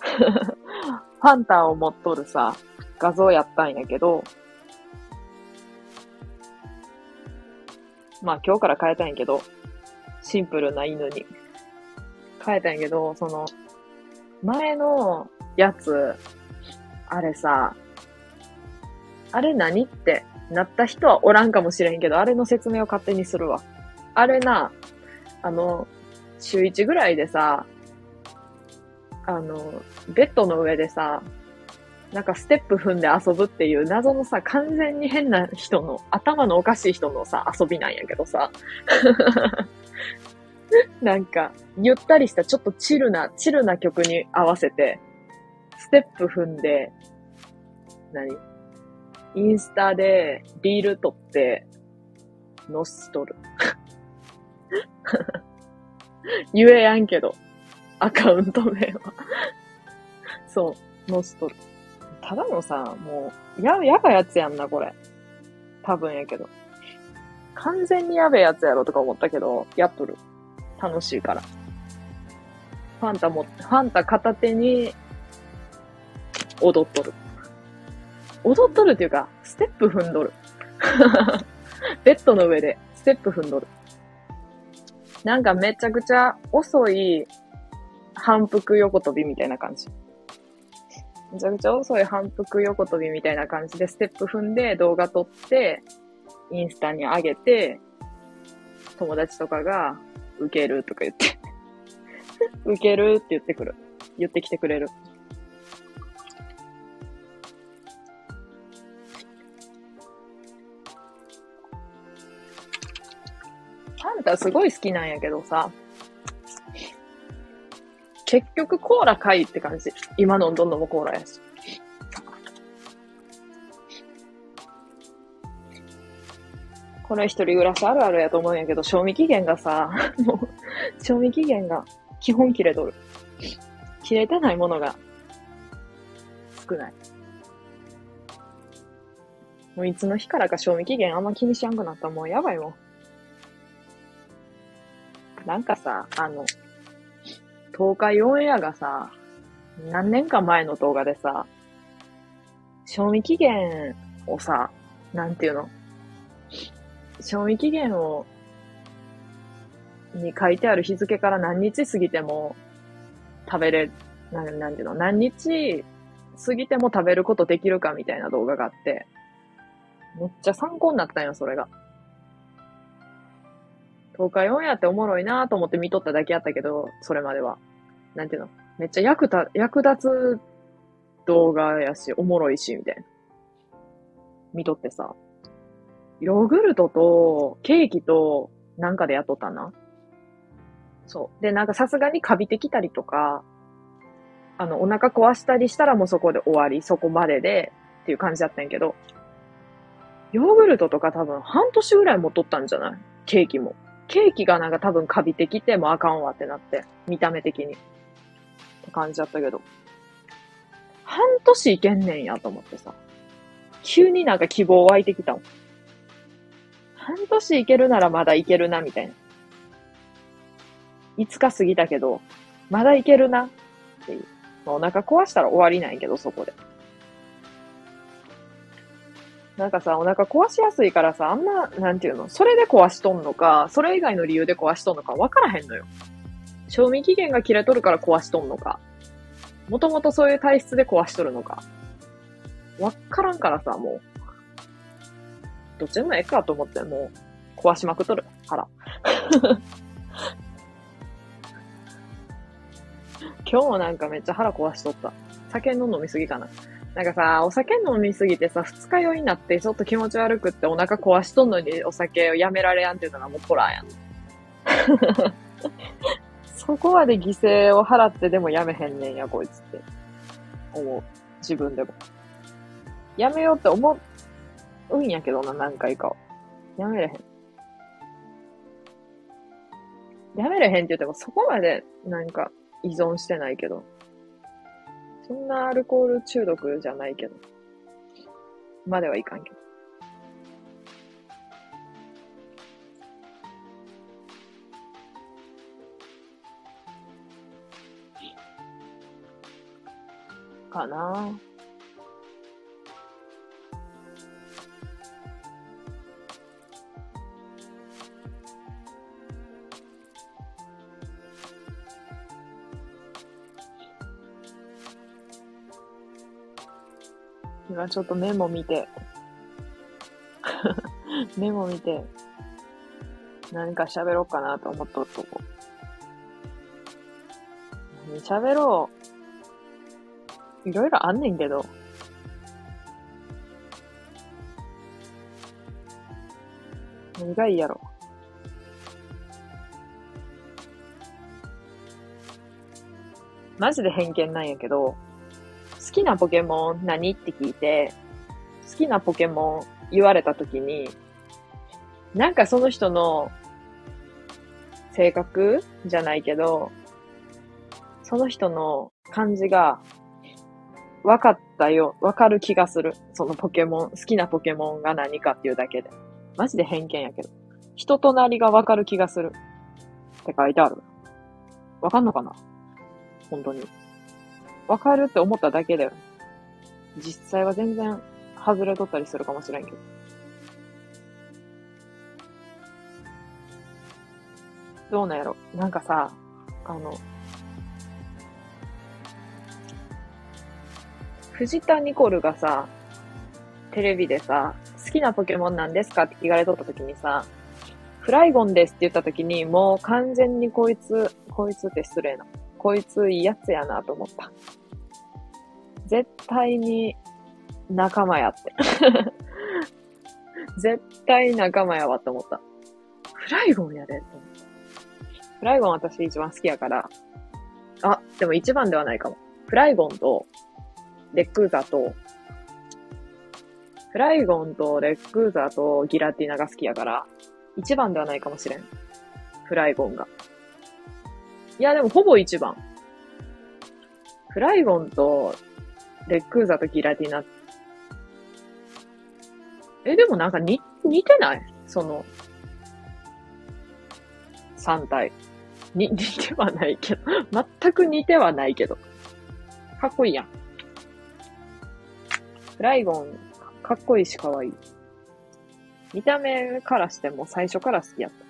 ファンタを持っとるさ、画像やったんやけど、まあ今日から変えたんやけど、シンプルな犬に。変えたんやけど、その、前のやつ、あれさ、あれ何ってなった人はおらんかもしれんけど、あれの説明を勝手にするわ。あれな、あの、週1ぐらいでさ、あの、ベッドの上でさ、なんかステップ踏んで遊ぶっていう謎のさ、完全に変な人の、頭のおかしい人のさ、遊びなんやけどさ。なんか、ゆったりしたちょっとチルな、チルな曲に合わせて、ステップ踏んで、何？インスタでリール撮って、ノストル。言えやんけど、アカウント名は。そう、ノストル。ただのさ、もう、や、やばいやつやんな、これ。多分やけど。完全にやべえやつやろとか思ったけど、やっとる。楽しいから。ファンタも、ファンタ片手に、踊っとる。踊っとるっていうか、ステップ踏んどる。ベッドの上で、ステップ踏んどる。なんかめちゃくちゃ遅い反復横跳びみたいな感じ。めちゃくちゃ遅い反復横跳びみたいな感じでステップ踏んで動画撮って、インスタに上げて、友達とかが、受けるとか言って 受けるって言ってくる。言ってきてくれる。パンタすごい好きなんやけどさ、結局コーラかいって感じ。今飲んどんのもコーラやし。これ一人暮らしあるあるやと思うんやけど、賞味期限がさ、もう、賞味期限が基本切れとる。切れてないものが少ない。もういつの日からか賞味期限あんま気にしやんくなったらもうやばいもん。なんかさ、あの、東海オンエアがさ、何年か前の動画でさ、賞味期限をさ、なんていうの？賞味期限を、に書いてある日付から何日過ぎても食べれ、ななんていうの？何日過ぎても食べることできるかみたいな動画があって、めっちゃ参考になったんよ、それが。東海オンエアっておもろいなと思って見とっただけやったけど、それまでは。なんていうの？めっちゃ役た、役立つ動画やし、おもろいし、みたいな。見とってさ。ヨーグルトとケーキとなんかでやっとったな。そう。で、なんかさすがにカビてきたりとか、あの、お腹壊したりしたらもうそこで終わり、そこまででっていう感じだったんやけど、ヨーグルトとか多分半年ぐらいもとったんじゃない？ケーキも。ケーキがなんか多分カビてきてもあかんわってなって、見た目的に。感じだったけど。半年いけんねんやと思ってさ。急になんか希望湧いてきたもん。半年いけるならまだいけるな、みたいな。5日過ぎたけど、まだいけるな、っていう。お腹壊したら終わりないけど、そこで。なんかさ、お腹壊しやすいからさ、あんま、なんていうの、それで壊しとんのか、それ以外の理由で壊しとんのか分からへんのよ。賞味期限が切れとるから壊しとんのか、もともとそういう体質で壊しとるのか、わからんからさ、もう。どっちでもええかと思って、もう、壊しまくとる。腹。今日もなんかめっちゃ腹壊しとった。酒の飲みすぎかな。なんかさ、お酒飲みすぎてさ、二日酔いになってちょっと気持ち悪くってお腹壊しとんのにお酒をやめられやんっていうのがもうホラーやん。そこまで犠牲を払ってでもやめへんねんや、こいつって。思う。自分でも。やめようって思うんやけどな、何回か。やめれへん。やめれへんって言ってもそこまでなんか依存してないけど。そんなアルコール中毒じゃないけど。まではいかんけど。かな今ちょっとメモ見て メモ見て、何か喋ろうかなと思っとっとこ。喋ろう。いろいろあんねんけど。何がいいやろ。マジで偏見なんやけど、好きなポケモン何？って聞いて、好きなポケモン言われたときに、なんかその人の性格じゃないけど、その人の感じが分かったよ、分かる気がする。そのポケモン、好きなポケモンが何かっていうだけで。マジで偏見やけど。人となりが分かる気がする。って書いてある。わかんのかな？本当に。わかるって思っただけで、実際は全然外れとったりするかもしれんけど。どうなんやろ？なんかさ、あの、藤田ニコルがさ、テレビでさ、好きなポケモンなんですか？って聞かれとった時にさ、フライゴンですって言った時に、もう完全にこいつ、こいつって失礼な。こいついいやつやなと思った。絶対に仲間やって。絶対仲間やわって思った。フライゴンやでって思った。フライゴン私一番好きやから。あ、でも一番ではないかも。フライゴンと、レックーザと、フライゴンとレックーザとギラティナが好きやから、一番ではないかもしれん。フライゴンが。いや、でもほぼ一番。フライゴンとレックーザとギラティナ。え、でもなんか似、似てない？その、3体。に、似てはないけど。全く似てはないけど。かっこいいやん。フライゴン、かっこいいし可愛い。見た目からしても最初から好きやった。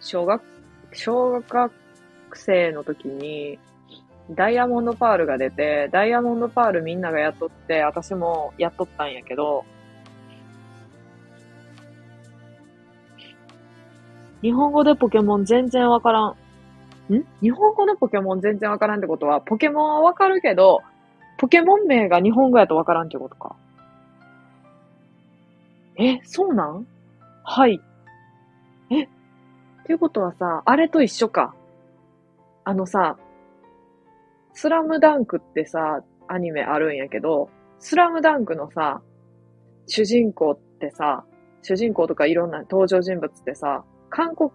小学小学生の時に、ダイヤモンドパールが出て、ダイヤモンドパールみんながやっとって、私もやっとったんやけど、日本語でポケモン全然わからん。ん？日本語のポケモン全然わからんってことは、ポケモンはわかるけど、ポケモン名が日本語やとわからんってことか。え、そうなん？はい。え、っていうことはさ、あれと一緒か。あのさ、スラムダンクってさ、アニメあるんやけど、スラムダンクのさ、主人公ってさ、主人公とかいろんな登場人物ってさ、韓国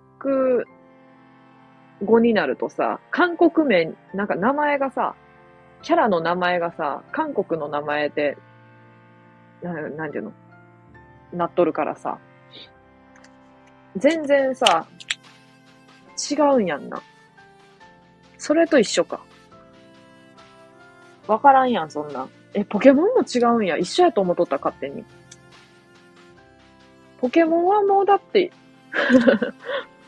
語になるとさ、韓国名、なんか名前がさ、キャラの名前がさ、韓国の名前で、ななんていうの？なっとるからさ、全然さ、違うんやんな。それと一緒か。わからんやん、そんな。え、ポケモンも違うんや。一緒やと思っとった、勝手に。ポケモンはもうだって、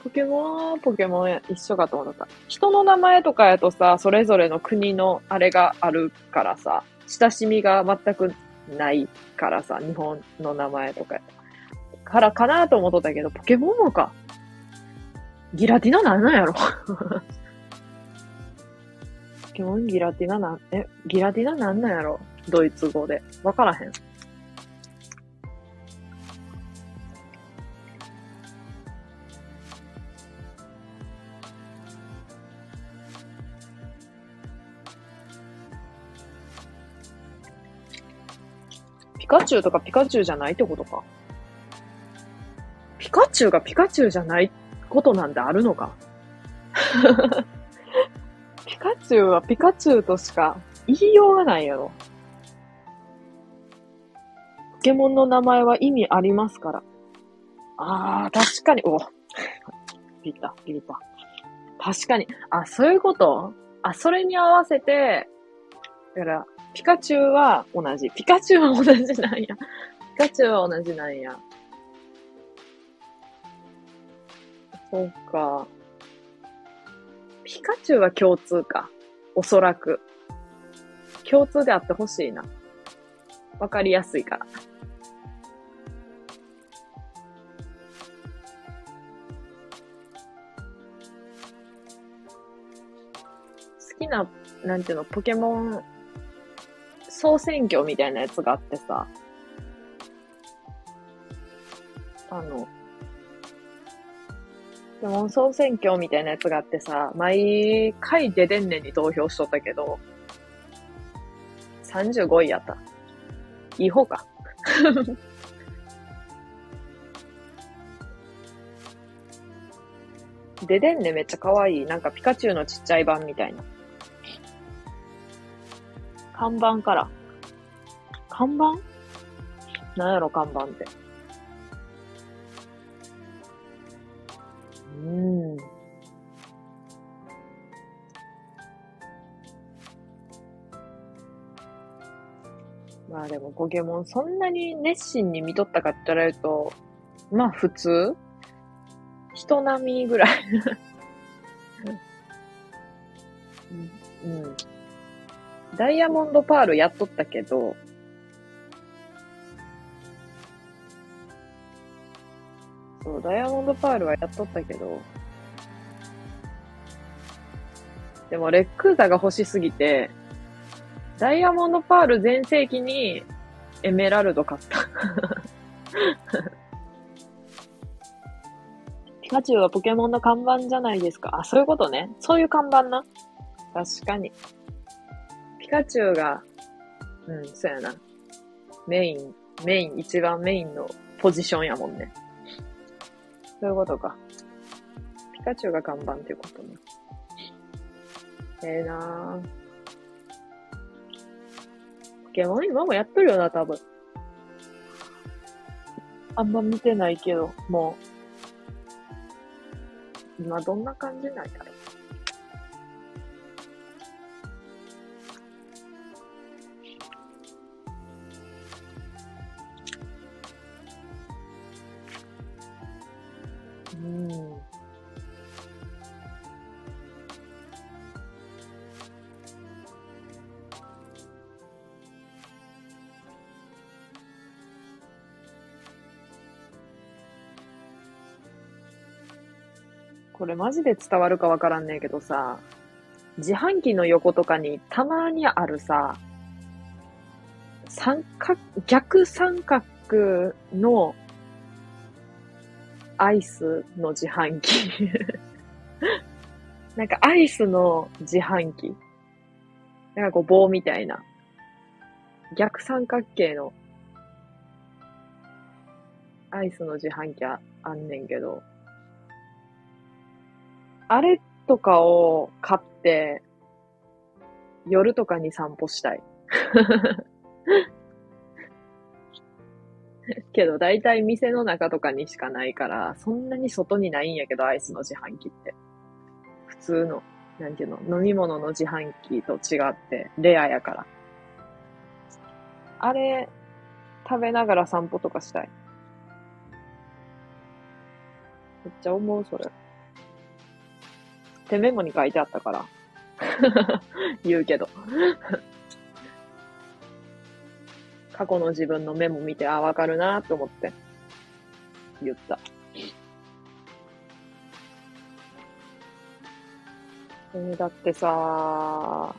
ポケモンポケモン一緒かと思った。人の名前とかやとさ、それぞれの国のあれがあるからさ、親しみが全くないからさ、日本の名前とかやとからかなと思っとったけど、ポケモンもか。ギラティナなんなんやろ？ポケモンギラティナなん、え、ギラティナなんなんやろ？ドイツ語で。わからへん。カチュウとかピカチュウじゃないってことか。ピカチュウがピカチュウじゃないことなんてあるのか ピカチュウはピカチュウとしか言いようがないやろ。ポケモンの名前は意味ありますから。ああ、確かに、おピッタ、ピリッタ。確かに。あ、そういうこと？あ、それに合わせて、だから、ピカチュウは同じ。ピカチュウは同じなんや。ピカチュウは同じなんや。そうか。ピカチュウは共通か。おそらく。共通であってほしいな。わかりやすいから。好きな、なんていうの、ポケモン総選挙みたいなやつがあってさ、あの、でも総選挙みたいなやつがあってさ、毎回デデンネに投票しとったけど、35位やった。いい方か。デデンネめっちゃ可愛い。なんかピカチュウのちっちゃい版みたいな。看板から。看板？なんやろ、看板って。うん。まあでも、ポケモンそんなに熱心に見とったかって言われると、まあ普通？人並みぐらい うん。うんダイヤモンドパールやっとったけど、そう、ダイヤモンドパールはやっとったけど、でもレックーザが欲しすぎて、ダイヤモンドパール全盛期にエメラルド買った。ピカチュウはポケモンの看板じゃないですか。あ、そういうことね。そういう看板な。確かに。ピカチュウが、うん、そうやな。メイン、メイン、一番メインのポジションやもんね。そういうことか。ピカチュウが看板っていうことね。ええー、なぁ。ポケモン今もやっとるよな、多分。あんま見てないけど、もう、今どんな感じなんやろ？これマジで伝わるかわからんねえけどさ、自販機の横とかにたまにあるさ、三角、逆三角のアイスの自販機 なんかアイスの自販機。なんかこう棒みたいな。逆三角形のアイスの自販機ああんねんけど、あれとかを買って、夜とかに散歩したい。けど、だいたい店の中とかにしかないから、そんなに外にないんやけど、アイスの自販機って。普通の、なんていうの、飲み物の自販機と違って、レアやから。あれ、食べながら散歩とかしたい。めっちゃ思う、それ。ってメモに書いてあったから。言うけど。過去の自分のメモ見て、あ、わかるなと思って、言った。えーだってさ、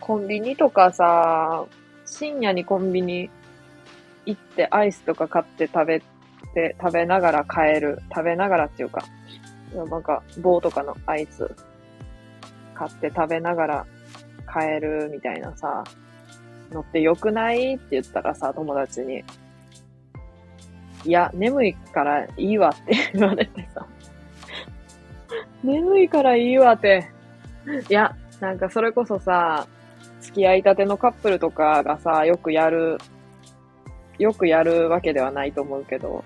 コンビニとかさ、深夜にコンビニ行ってアイスとか買って食べて、食べながら帰る。食べながらっていうか、なんか棒とかのアイス買って食べながら帰るみたいなさ、のって良くない？って言ったらさ、友達に。いや、眠いからいいわって言われてさ。眠いからいいわって。いや、なんかそれこそさ、付き合いたてのカップルとかがさ、よくやる、よくやるわけではないと思うけど、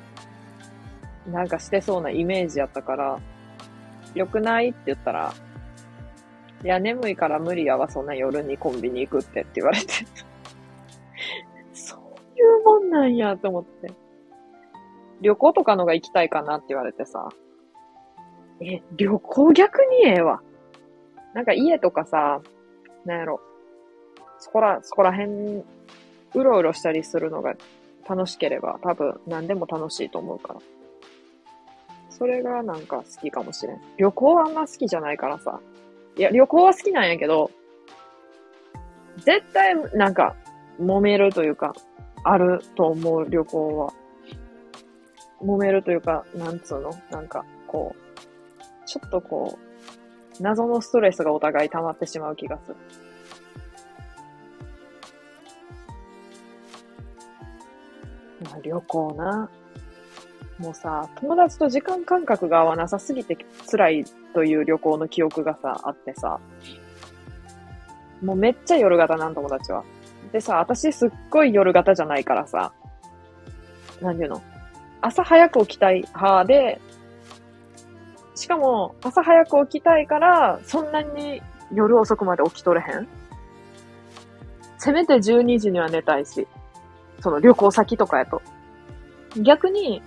なんかしてそうなイメージやったから、良くない？って言ったら、いや、眠いから無理やわ、そんな夜にコンビニ行くってって言われて。うもんなんやと思って。旅行とかのが行きたいかなって言われてさ。え、旅行逆にええわ。なんか家とかさ、なんやろ。そこら、そこら辺、うろうろしたりするのが楽しければ、多分何でも楽しいと思うから。それがなんか好きかもしれん。旅行はあんま好きじゃないからさ。いや、旅行は好きなんやけど、絶対なんか揉めるというか、あると思う旅行は。揉めるというか、なんつうのなんか、こう、ちょっとこう、謎のストレスがお互い溜まってしまう気がする。まあ、旅行な。もうさ、友達と時間感覚が合わなさすぎて辛いという旅行の記憶がさ、あってさ。もうめっちゃ夜型なん、友達は。でさ、私すっごい夜型じゃないからさ、なんていうの？朝早く起きたい派で、しかも朝早く起きたいから、そんなに夜遅くまで起きとれへん？せめて12時には寝たいし、その旅行先とかやと。逆に、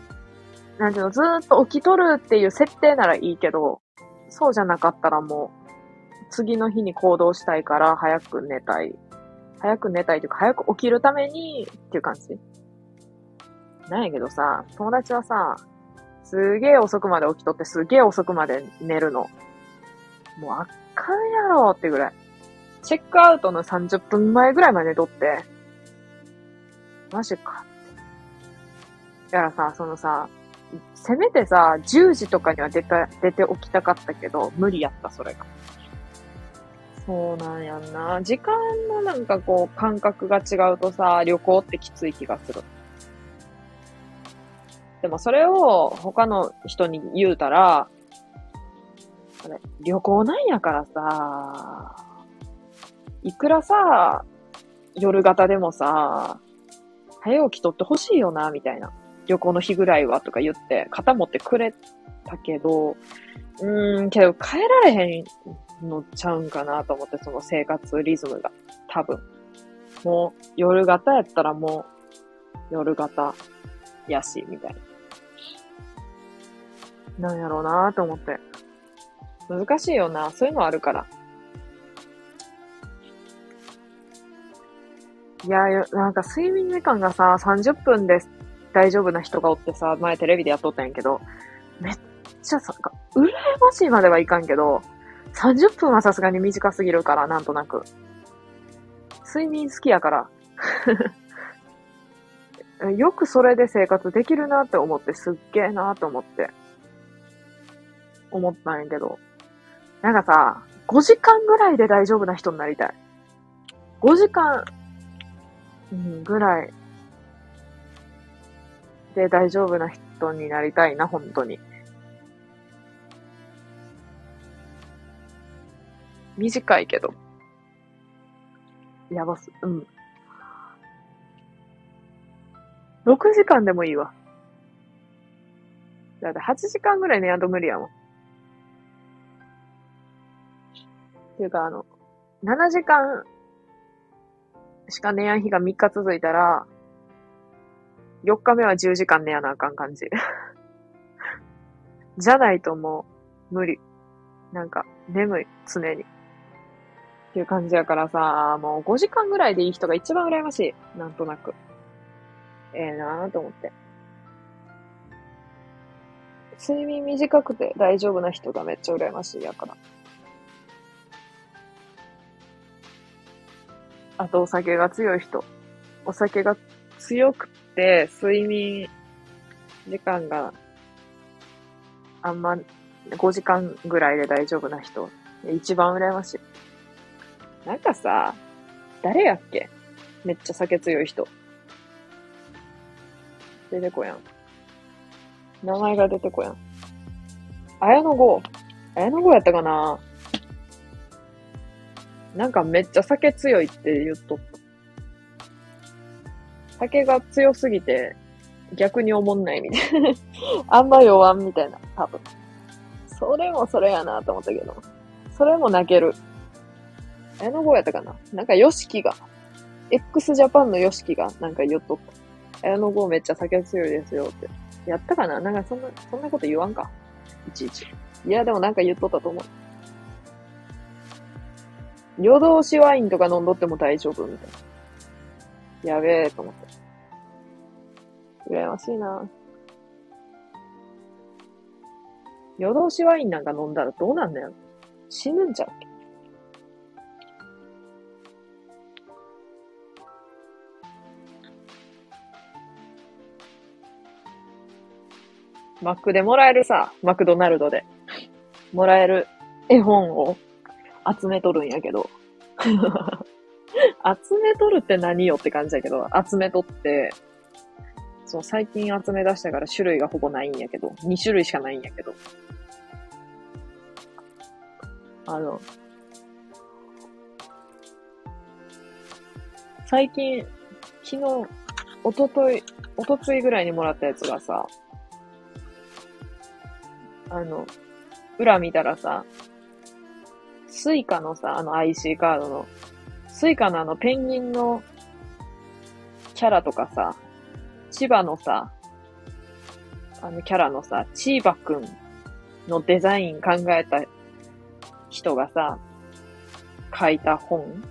なんていうの、ずーっと起きとるっていう設定ならいいけど、そうじゃなかったらもう、次の日に行動したいから早く寝たい。早く寝たいというか、早く起きるためにっていう感じ。なんやけどさ、友達はさ、すげえ遅くまで起きとってすげえ遅くまで寝るの。もうあっかんやろってぐらい。チェックアウトの30分前ぐらいまで寝とって、マジかって。だからさ、そのさ、せめてさ、10時とかには出た、出て起きたかったけど、無理やった、それが。そうなんやんな。時間のなんかこう、感覚が違うとさ、旅行ってきつい気がする。でもそれを他の人に言うたら、あれ、旅行なんやからさ、いくらさ、夜型でもさ、早起きとってほしいよな、みたいな。旅行の日ぐらいはとか言って、肩持ってくれたけど、うーん、けど変えられへんのちゃうんかなと思って、その生活リズムが。多分。もう、夜型やったらもう、夜型やし、みたいな。なんやろうなと思って。難しいよな。そういうのあるから。いや、なんか睡眠時間がさ、30分で大丈夫な人がおってさ、前テレビでやっとったんやけど、めっちゃさ、なんか羨ましいまではいかんけど、30分はさすがに短すぎるから、なんとなく。睡眠好きやから。よくそれで生活できるなって思って、すっげえなって思って。思ったんやけど。なんかさ、5時間ぐらいで大丈夫な人になりたい。5時間、うん、ぐらいで大丈夫な人になりたいな、本当に。短いけど。やばす。うん。6時間でもいいわ。だって8時間ぐらい寝やんと無理やもん。っていうか、あの、7時間しか寝やん日が3日続いたら、4日目は10時間寝やなあかん感じ。じゃないともう、無理。なんか、眠い、常に。っていう感じやからさ、もう5時間ぐらいでいい人が一番羨ましい。なんとなく。ええなぁと思って。睡眠短くて大丈夫な人がめっちゃ羨ましいやから。あとお酒が強い人。お酒が強くて睡眠時間があんま5時間ぐらいで大丈夫な人。一番羨ましい。なんかさ、誰やっけ？めっちゃ酒強い人。出てこやん。名前が出てこやん。綾野剛。綾野剛やったかな？なんかめっちゃ酒強いって言っとった。酒が強すぎて逆に思んないみたいな。あんま弱んみたいな、多分。それもそれやなと思ったけど。それも泣ける。綾野剛やったかな？なんかヨシキが、x ジャパンのヨシキがなんか言っとった。綾野剛めっちゃ酒強いですよって。やったかな？なんかそんな、そんなこと言わんか？いちいち。いや、でもなんか言っとったと思う。夜通しワインとか飲んどっても大丈夫みたいな。やべえと思って。羨ましいな夜通しワインなんか飲んだらどうなんだよ。死ぬんちゃうマックでもらえるさ、マクドナルドで、もらえる絵本を集めとるんやけど。集めとるって何よって感じだけど、集めとって、そう、最近集め出したから種類がほぼないんやけど、2種類しかないんやけど。あの、最近、昨日、おととい、おとついぐらいにもらったやつがさ、あの、裏見たらさ、スイカのさ、あの IC カードの、スイカのあのペンギンのキャラとかさ、千葉のさ、あのキャラのさ、チーバくんのデザイン考えた人がさ、書いた本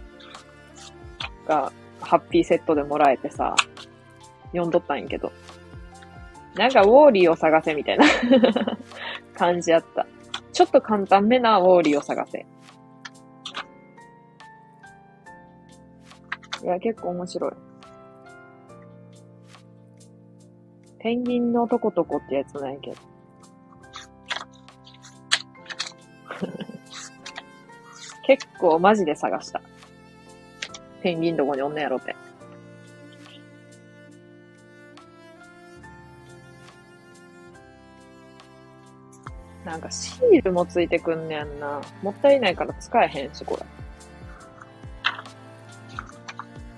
がハッピーセットでもらえてさ、読んどったんやけど。なんかウォーリーを探せみたいな感じやった。ちょっと簡単めなウォーリーを探せ。いや、結構面白い。ペンギンのとことこってやつないけど。結構マジで探した。ペンギンどこにおんねやろって。なんかシールもついてくんねやんな。もったいないから使えへんし、これ。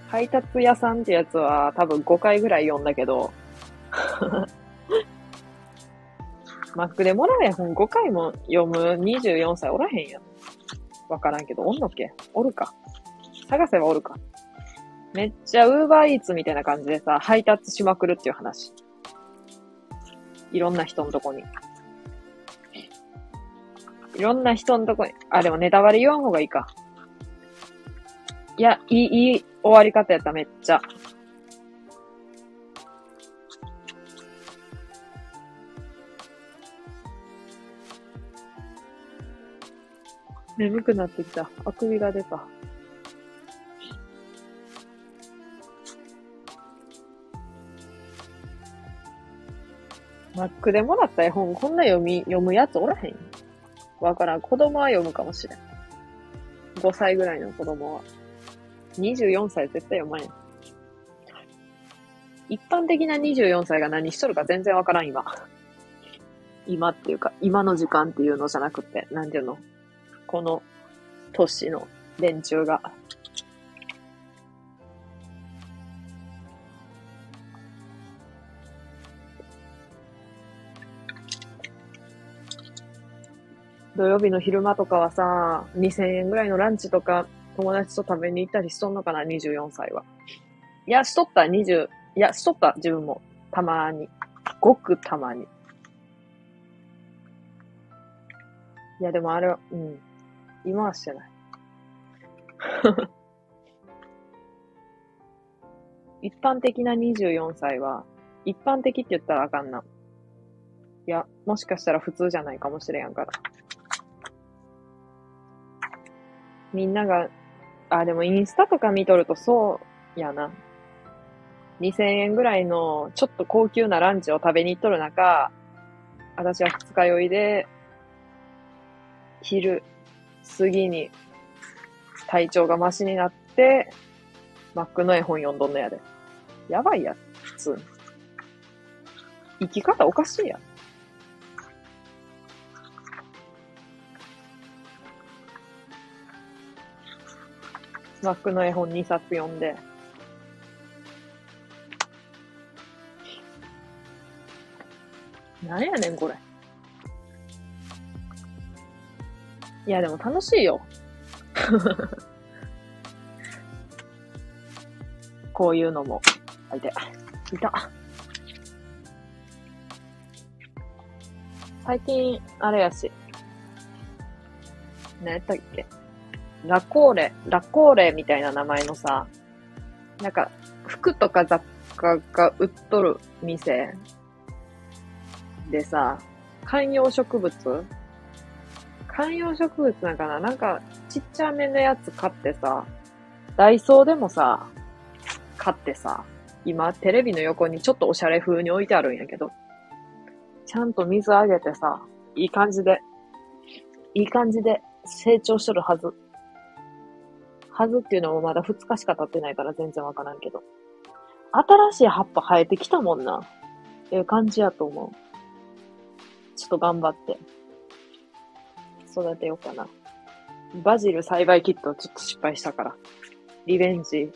配達屋さんってやつは多分5回ぐらい読んだけど、マックでもらえ本5回も読む24歳おらへんやん。わからんけど、おんのっけ？おるか。探せばおるか。めっちゃウーバーイーツみたいな感じでさ、配達しまくるっていう話。いろんな人のとこに。いろんな人のとこに、あ、でもネタバレ言わん方がいいか。いや、いい、いい終わり方やった、めっちゃ。眠くなってきた。あくびが出た。マックでもらった絵本、こんな読み、読むやつおらへん。わからん。子供は読むかもしれん。5歳ぐらいの子供は。24歳絶対読まんやん。一般的な24歳が何しとるか全然わからん、今。今っていうか、今の時間っていうのじゃなくて、なんていうの？この年の連中が。土曜日の昼間とかはさ、2000円ぐらいのランチとか友達と食べに行ったりしとんのかな、24歳は。いや、しとった、20、いや、しとった、自分も。たまに。ごくたまに。いや、でもあれは、うん。今はしてない。一般的な24歳は、一般的って言ったらあかんな。いや、もしかしたら普通じゃないかもしれんから。みんなが、あ、でもインスタとか見とるとそうやな。2000円ぐらいのちょっと高級なランチを食べに行っとる中、私は二日酔いで、昼過ぎに体調がマシになって、マックの絵本読んどんのやで。やばいや、普通。生き方おかしいや。マックの絵本2冊読んで。なんやねん、これ。いや、でも楽しいよ。こういうのも。あ、いて。いた。最近、あれやし。何やったっけ？ラコーレ、ラコーレみたいな名前のさ、なんか、服とか雑貨が売っとる店でさ、観葉植物？観葉植物なんかな？なんか、ちっちゃめのやつ買ってさ、ダイソーでもさ、買ってさ、今テレビの横にちょっとおしゃれ風に置いてあるんやけど、ちゃんと水あげてさ、いい感じで、いい感じで成長しとるはず。はずっていうのもまだ2日しか経ってないから全然わからんけど。新しい葉っぱ生えてきたもんな。ええ感じやと思う。ちょっと頑張って。育てようかな。バジル栽培キットちょっと失敗したから。リベンジ。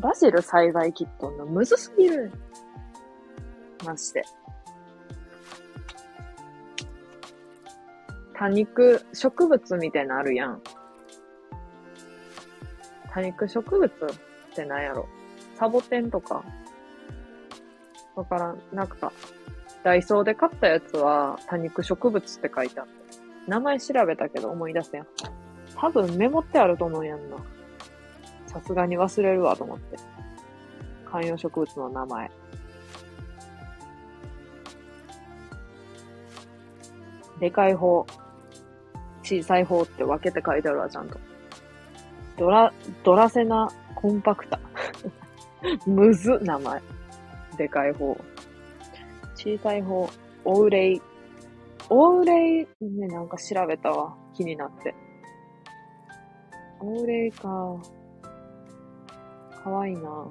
バジル栽培キットのむずすぎる。まして。多肉植物みたいなあるやん。多肉植物って何やろ？サボテンとかわからん。なんか、ダイソーで買ったやつは多肉植物って書いてあった。名前調べたけど思い出せん。多分メモってあると思うやんな。さすがに忘れるわと思って。観葉植物の名前。でかい方。小さい方って分けて書いてあるわ、ちゃんと。ドラ、ドラセナコンパクタ。むず、名前。でかい方。小さい方、オウレイ。オウレイ、ね、なんか調べたわ。気になって。オウレイか。かわいいな。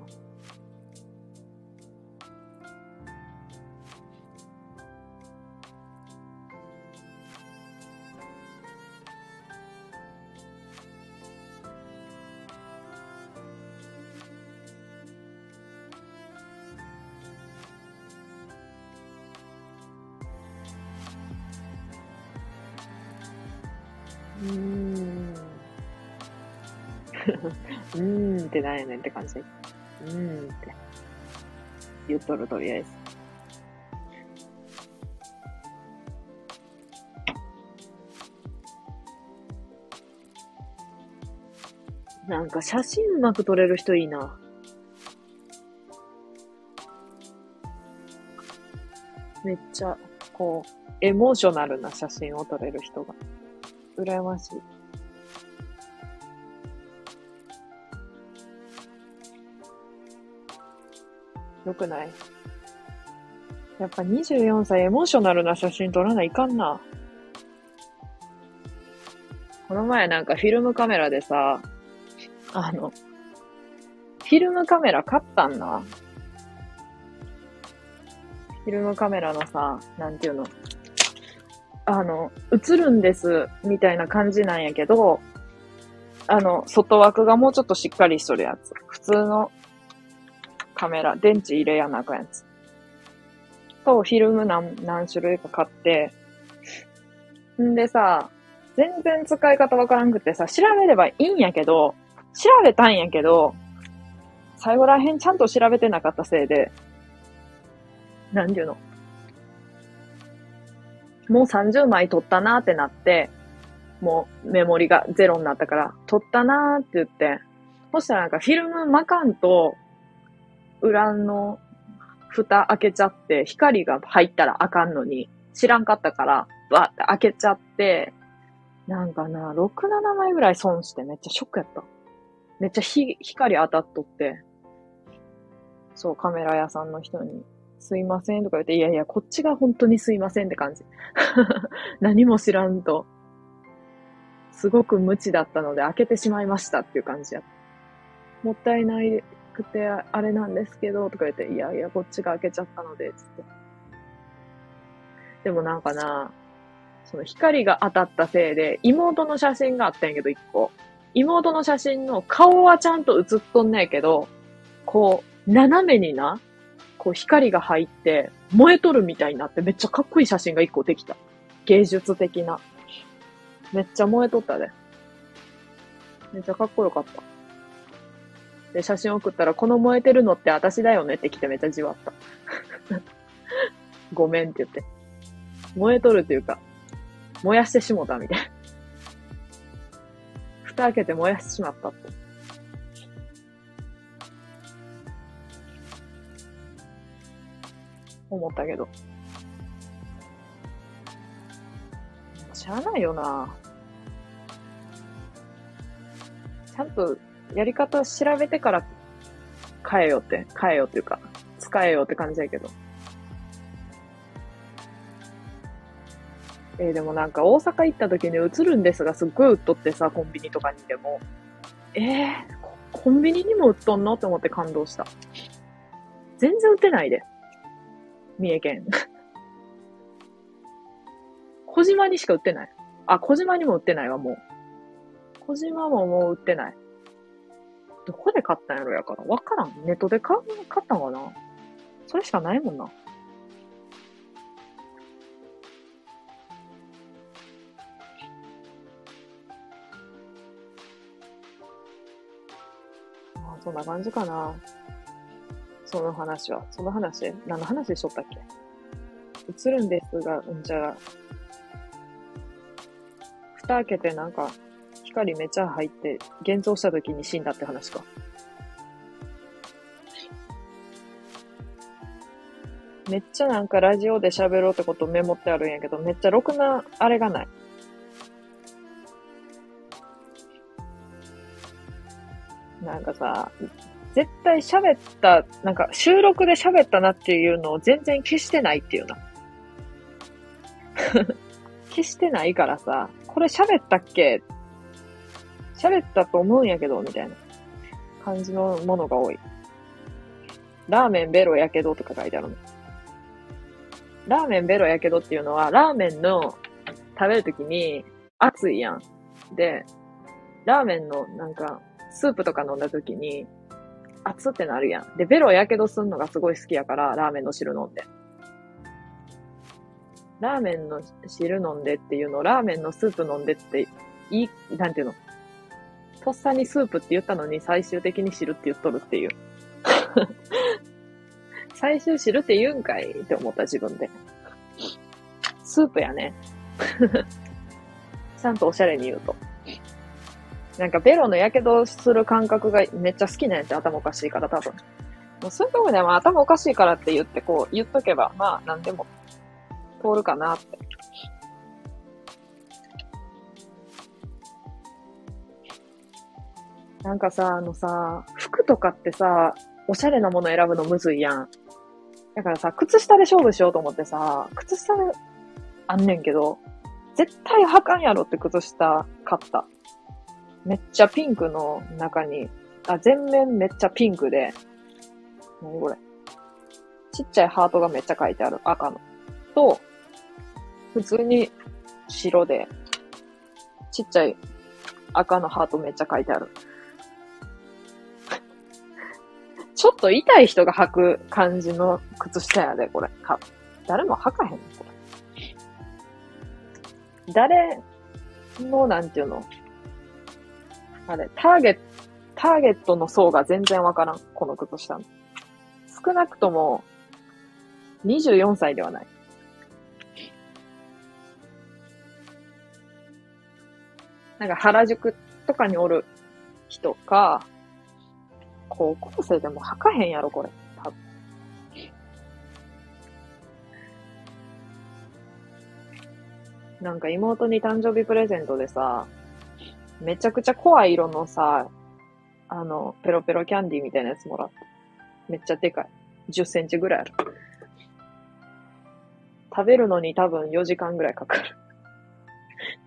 ーん。うーんってなんやねんって感じ。うーんって。言っとるとりあえず。なんか写真うまく撮れる人いいな。めっちゃ、こう、エモーショナルな写真を撮れる人が。羨ましい。よくない？やっぱ24歳エモーショナルな写真撮らないかんな。この前なんかフィルムカメラでさ、あの、フィルムカメラ買ったんな。フィルムカメラのさ、なんていうの、あの、映るんです、みたいな感じなんやけど、あの、外枠がもうちょっとしっかりしとるやつ。普通のカメラ、電池入れやなあかんやつ。そう、フィルム何、何種類か買って、んでさ、全然使い方わからんくてさ、調べればいいんやけど、調べたんやけど、最後らへんちゃんと調べてなかったせいで、なんていうの？もう30枚取ったなってなって、もうメモリがゼロになったから、取ったなーって言って、そしたらなんかフィルム巻かんと、裏の蓋開けちゃって、光が入ったらあかんのに、知らんかったから、バーって開けちゃって、なんかな、6、7枚ぐらい損してめっちゃショックやった。めっちゃ光当たっとって、そう、カメラ屋さんの人に、すいませんとか言って、いやいや、こっちが本当にすいませんって感じ。何も知らんと。すごく無知だったので開けてしまいましたっていう感じや。もったいないくてあれなんですけど、とか言って、いやいや、こっちが開けちゃったので、つって。でもなんかな、その光が当たったせいで、妹の写真があったんやけど、一個。妹の写真の顔はちゃんと写っとんねんけど、こう、斜めにな、こう光が入って、燃えとるみたいになってめっちゃかっこいい写真が一個できた。芸術的な。めっちゃ燃えとったで。めっちゃかっこよかった。で、写真送ったら、この燃えてるのって私だよねって来てめっちゃじわった。ごめんって言って。燃えとるっていうか、燃やしてしもたみたいな。蓋開けて燃やしてしまったって。思ったけど。しゃあないよな。ちゃんとやり方調べてから変えようって、変えようっていうか、使えようって感じやけど。えー、でもなんか大阪行った時に映るんですがすっごい売っとってさ、コンビニとかにでも。えー、コンビニにも売っとんの？って思って感動した。全然売ってないで。三重県。小島にしか売ってない。あ、小島にも売ってないわ、もう。小島ももう売ってない。どこで買ったんやろやから。わからん。ネットで買買ったんかなそれしかないもんな。あそんな感じかな。その話は。その話？何の話しとったっけ？映るんですが、うんじゃあ、蓋開けてなんか、光めちゃ入って、現像した時に死んだって話か。めっちゃなんかラジオで喋ろうってことメモってあるんやけど、めっちゃろくな、あれがない。なんかさ、絶対喋った、なんか収録で喋ったなっていうのを全然消してないっていうな。消してないからさ、これ喋ったっけ？喋ったと思うんやけど、みたいな感じのものが多い。ラーメンベロやけどとか書いてあるの。ラーメンベロやけどっていうのは、ラーメンの食べるときに熱いやん。で、ラーメンのなんか、スープとか飲んだときに、熱ってなるやん。で、ベロやけどすんのがすごい好きやから、ラーメンの汁飲んで。ラーメンの汁飲んでっていうの、ラーメンのスープ飲んでって、いい、なんていうの？とっさにスープって言ったのに最終的に汁って言っとるっていう。最終汁って言うんかいって思った自分で。スープやね。ちゃんとおしゃれに言うと。なんかベロの火傷する感覚がめっちゃ好きなんやって頭おかしいから多分。もうそういうとこでも頭おかしいからって言ってこう言っとけば、まあ何でも通るかなって。なんかさ、あのさ、服とかってさ、おしゃれなもの選ぶのむずいやん。だからさ、靴下で勝負しようと思ってさ、靴下あんねんけど、絶対履かんやろって靴下買った。めっちゃピンクの中に、あ、全面めっちゃピンクで、なにこれ。ちっちゃいハートがめっちゃ書いてある赤の。と、普通に白で、ちっちゃい赤のハートめっちゃ書いてある。ちょっと痛い人が履く感じの靴下やで、これ。か誰も吐かへんのこれ。誰の、なんていうの？あれ、ターゲット、ターゲットの層が全然わからん。この靴下の。少なくとも、24歳ではない。なんか原宿とかにおる人か、高校生でも履かへんやろ、これ。多分。なんか妹に誕生日プレゼントでさ、めちゃくちゃ怖い色のさ、あの、ペロペロキャンディーみたいなやつもらった。めっちゃでかい。10センチぐらいある。食べるのに多分4時間ぐらいかかる。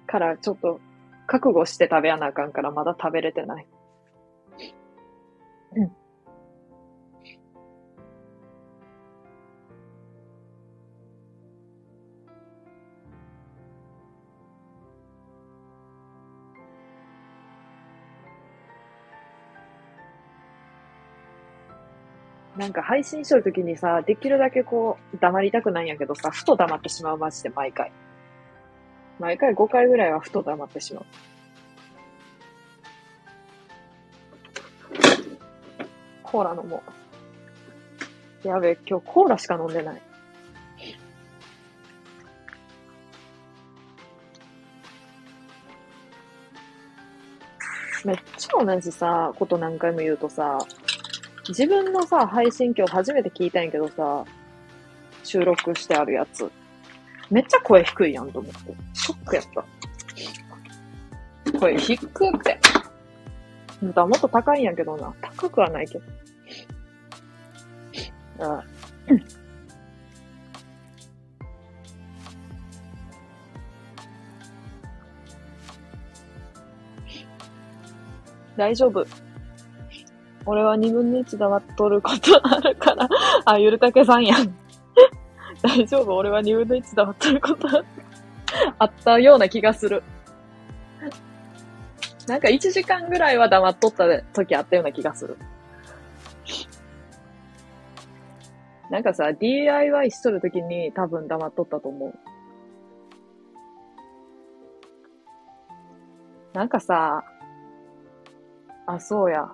からちょっと覚悟して食べやなあかんからまだ食べれてない。なんか配信しとるときにさ、できるだけこう、黙りたくないんやけどさ、ふと黙ってしまう、マジで毎回。毎回5回ぐらいはふと黙ってしまう。コーラ飲もう。やべえ、今日コーラしか飲んでない。めっちゃ同じさ、こと何回も言うとさ、自分のさ、配信今日初めて聞いたんやけどさ、収録してあるやつ。めっちゃ声低いやんと思って。ショックやった。声低くて。本当はもっと高いんやけどな。高くはないけど。ああ大丈夫。俺は二分の一黙っとることあるから。あ、ゆるたけさんやん。大丈夫？俺は二分の一黙っとることあったような気がする。なんか1時間ぐらいは黙っとった時あったような気がする。なんかさ、DIY しとる時に多分黙っとったと思う。なんかさ、あ、そうや。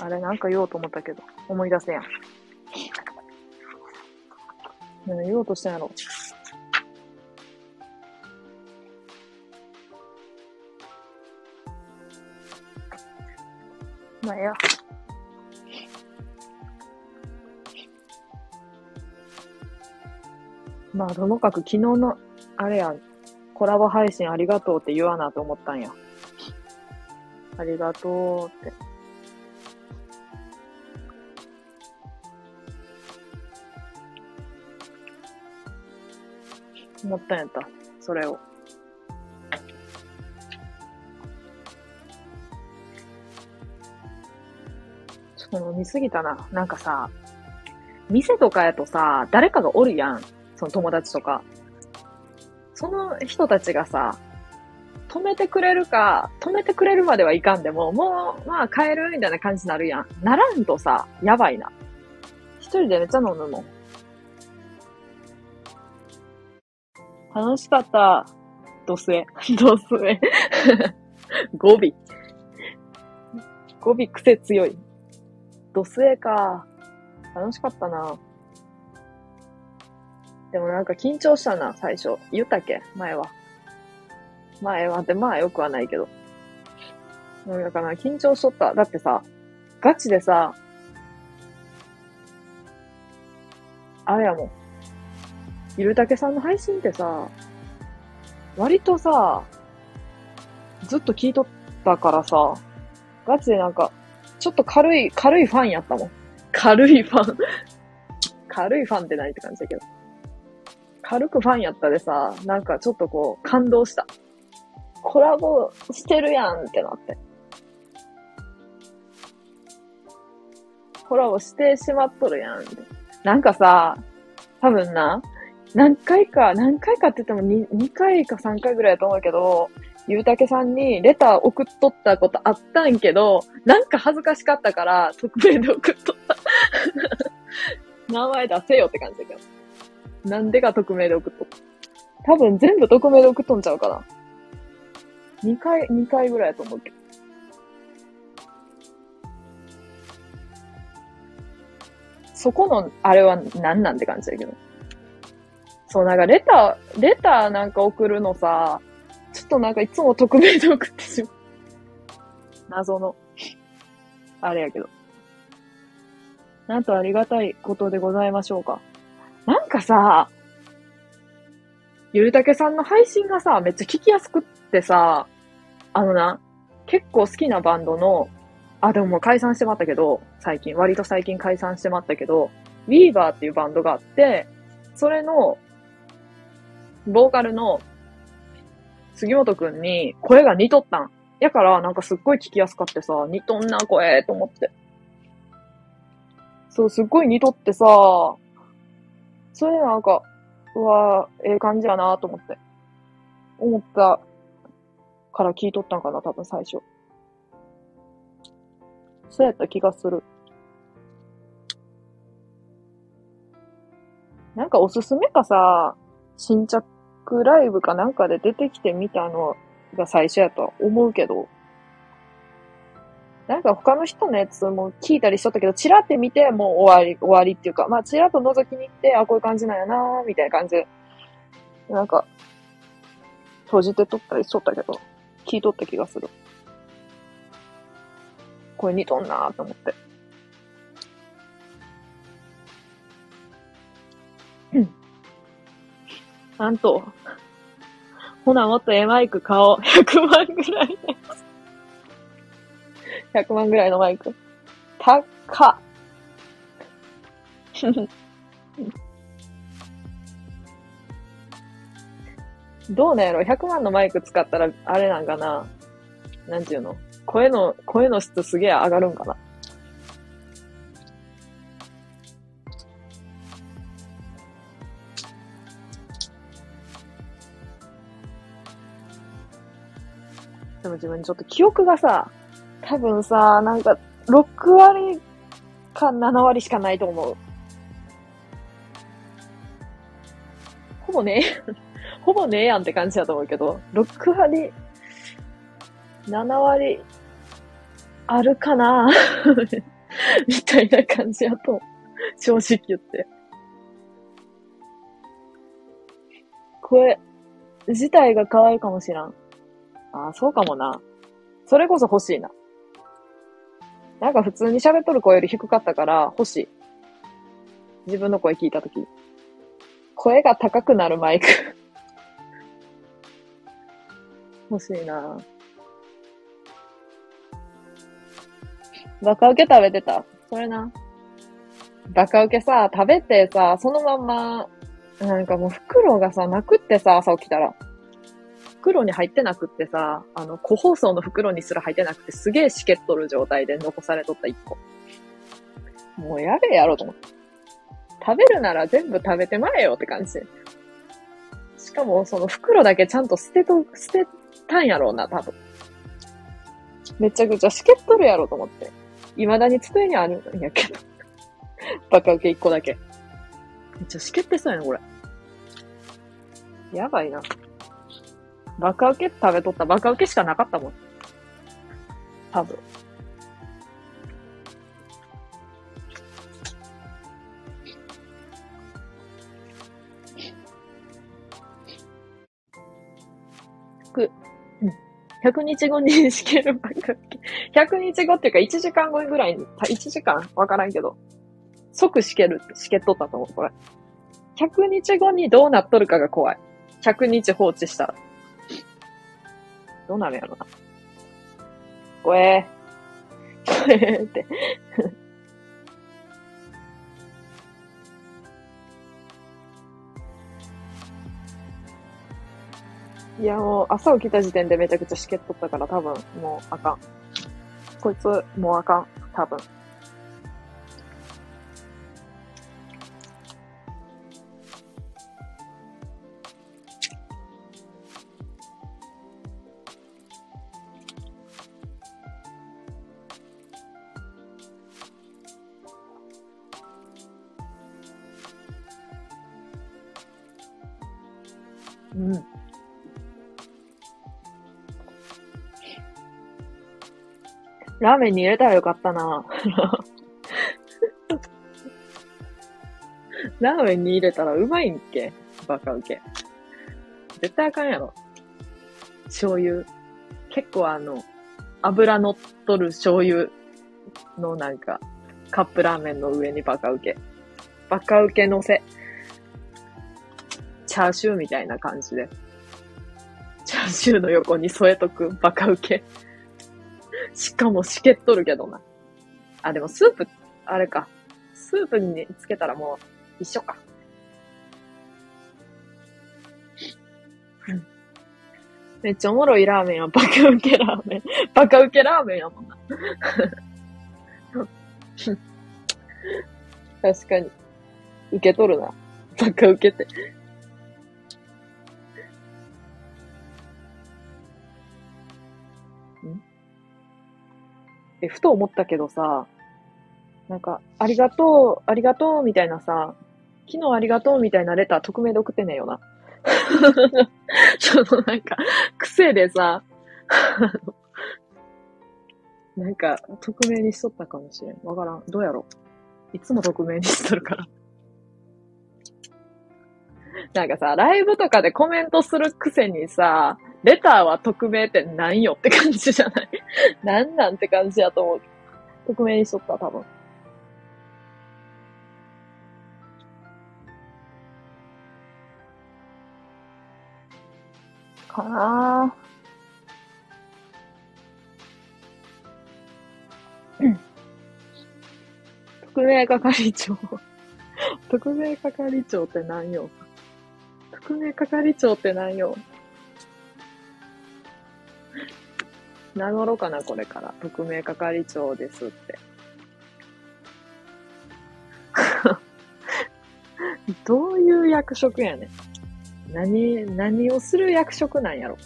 あれ、なんか言おうと思ったけど、思い出せやん。何言おうとしたんやろ。まあ、えや。まあ、ともかく昨日の、あれや、コラボ配信ありがとうって言わなと思ったんや。ありがとうって。思ったんやった。それを。ちょっと飲みすぎたな。なんかさ、店とかやとさ、誰かがおるやん。その友達とか。その人たちがさ、止めてくれるか、止めてくれるまではいかんでも、もう、まあ帰るみたいな感じになるやん。ならんとさ、やばいな。一人でめっちゃ飲むもん。楽しかった。ドスエ。ドスエ。語尾。語尾癖強い。ドスエか。楽しかったな。でもなんか緊張したな、最初。言ったっけ？前は。前はってまあよくはないけど。なんだかな、緊張しとった。だってさ、ガチでさ、あれやもん。ゆるたけさんの配信ってさ、割とさ、ずっと聞いとったからさ、ガチでなんか、ちょっと軽い、軽いファンやったもん。軽いファン 軽いファンってないって感じだけど。軽くファンやったでさ、なんかちょっとこう、感動した。コラボしてるやんってなって。コラボしてしまっとるやんって。なんかさ、多分な、何回か、何回かって言っても 2, 2回か3回ぐらいやと思うけど、ゆうたけさんにレター送っとったことあったんけど、なんか恥ずかしかったから、匿名で送っとった。名前出せよって感じだけど。なんでか匿名で送っとった？多分全部匿名で送っとんちゃうかな。2回、2回ぐらいやと思うけど。そこの、あれは何なんて感じだけど。そう、なんかレター、レターなんか送るのさ、ちょっとなんかいつも匿名で送ってしまう。謎の、あれやけど。なんとありがたいことでございましょうか。なんかさ、ゆるたけさんの配信がさ、めっちゃ聞きやすくってさ、あのな、結構好きなバンドの、あ、でももう解散してまったけど、最近、割と最近解散してまったけど、Weaver っていうバンドがあって、それの、ボーカルの杉本くんに声が似とったん。やからなんかすっごい聞きやすかってさ、似とんな声と思って。そう、すっごい似とってさ、それなんか、うわええ感じやなと思って。思ったから聞いとったんかな、多分最初。そうやった気がする。なんかおすすめかさ、新着ライブかなんかで出てきてみたのが最初やとは思うけど、なんか他の人のやつも聞いたりしとったけど、チラって見てもう終わり、終わりっていうか、まあチラッと覗きに行って、あ、こういう感じなんやなーみたいな感じで、なんか、閉じてとったりしとったけど、聞いとった気がする。これ似とんなーと思って。うん。なんと、ほなもっとえマイク買おう。100万ぐらいのやつ。100万ぐらいのマイク。高っか。どうなんやろ ?100 万のマイク使ったら、あれなんかな？なんていうの？声の、声の質すげえ上がるんかな？自分にちょっと記憶がさ、多分さ、なんか、6割か7割しかないと思う。ほぼね、ほぼねえやんって感じだと思うけど、6割、7割、あるかな？みたいな感じやと、正直言って。声自体が可愛いかもしらん。ああ、そうかもな。それこそ欲しいな。なんか普通に喋っとる声より低かったから欲しい。自分の声聞いたとき。声が高くなるマイク 欲しいなバカウケ食べてた？それな。バカウケさ、食べてさ、そのまんま、なんかもう袋がさ、なくってさ、朝起きたら。袋に入ってなくってさ、あの、個包装の袋にすら入ってなくて、すげえしけっとる状態で残されとった一個。もうやべえやろと思って。食べるなら全部食べてまえよって感じ。しかも、その袋だけちゃんと捨てと、捨てたんやろうな、多分。めちゃくちゃしけっとるやろと思って。未だに机にあるんやけど。バカ受け一個だけ。めっちゃしけってそうやな、これ。やばいな。バカウケ食べとったバカウケしかなかったもん。多分。く、100日後にしけるバカウケ。100日後っていうか1時間後ぐらいに、1時間わからんけど、即しける、しけっとったと思う、これ。100日後にどうなっとるかが怖い。100日放置したら。どうなるやろな。ごえー。ごえーって。いや、もう朝起きた時点でめちゃくちゃしけっとったから多分もうあかん。こいつもうあかん。多分。ラーメンに入れたらよかったな。ラーメンに入れたらうまいんけ？バカウケ。絶対あかんやろ。醤油。結構あの、油乗っとる醤油のなんか、カップラーメンの上にバカウケ。バカウケ乗せ。チャーシューみたいな感じで。チャーシューの横に添えとくバカウケ。しかもしけっとるけどな。あ、でもスープ、あれか。スープにつけたらもう一緒か。めっちゃおもろいラーメンや。バカウケラーメン。バカウケラーメンやもんな。確かに。受け取るな。バカウケて。え、ふと思ったけどさ、なんか、ありがとう、ありがとう、みたいなさ、昨日ありがとうみたいなレター匿名で送ってねえよな。そのなんか、癖でさ、なんか、匿名にしとったかもしれん。わからん。どうやろいつも匿名にしとるから。なんかさ、ライブとかでコメントするくせにさ、レターは匿名ってなんよって感じじゃない？なんなんって感じやと思う。匿名にしとった、多分。かなぁ。うん特命係長。特命係長って何よ。特命係長って何よ。名乗ろうかな、これから。特命係長ですって。どういう役職やねん。何、何をする役職なんやろ。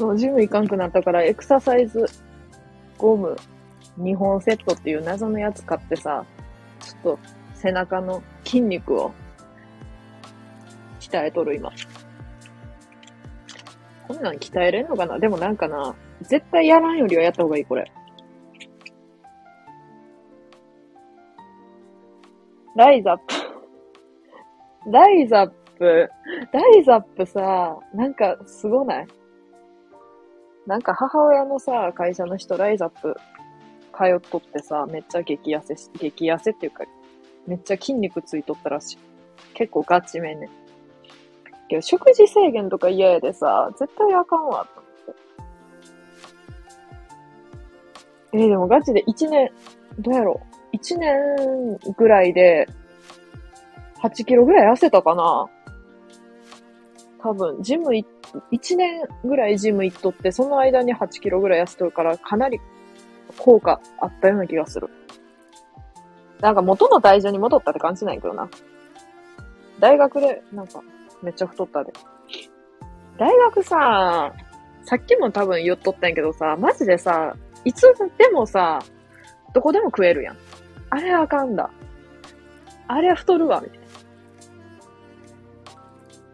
そう、ジム行かんくなったから、エクササイズゴム2本セットっていう謎のやつ買ってさ、ちょっと背中の筋肉を鍛えとる今。こんなん鍛えれんのかな？でもなんかな、絶対やらんよりはやった方がいい、これ。ライザップ。ライザップ。ライザップさ、なんかすごない？なんか母親のさ、会社の人、ライザップ通っとってさ、めっちゃ激痩せし、激痩せっていうか、めっちゃ筋肉ついとったらしい。結構ガチめね。けど、食事制限とか嫌やでさ、絶対あかんわ、と思って。えーでもガチで1年、どうやろう ?1 年ぐらいで、8キロぐらい痩せたかな多分、ジムい、1年ぐらいジム行っとって、その間に8キロぐらい痩せとるから、かなり効果あったような気がする。なんか元の体重に戻ったって感じないけどな。大学で、なんか、めっちゃ太ったで。大学さ、さっきも多分言っとったんやけどさ、マジでさ、いつでもさ、どこでも食えるやん。あれあかんだ。あれ太るわ、みたい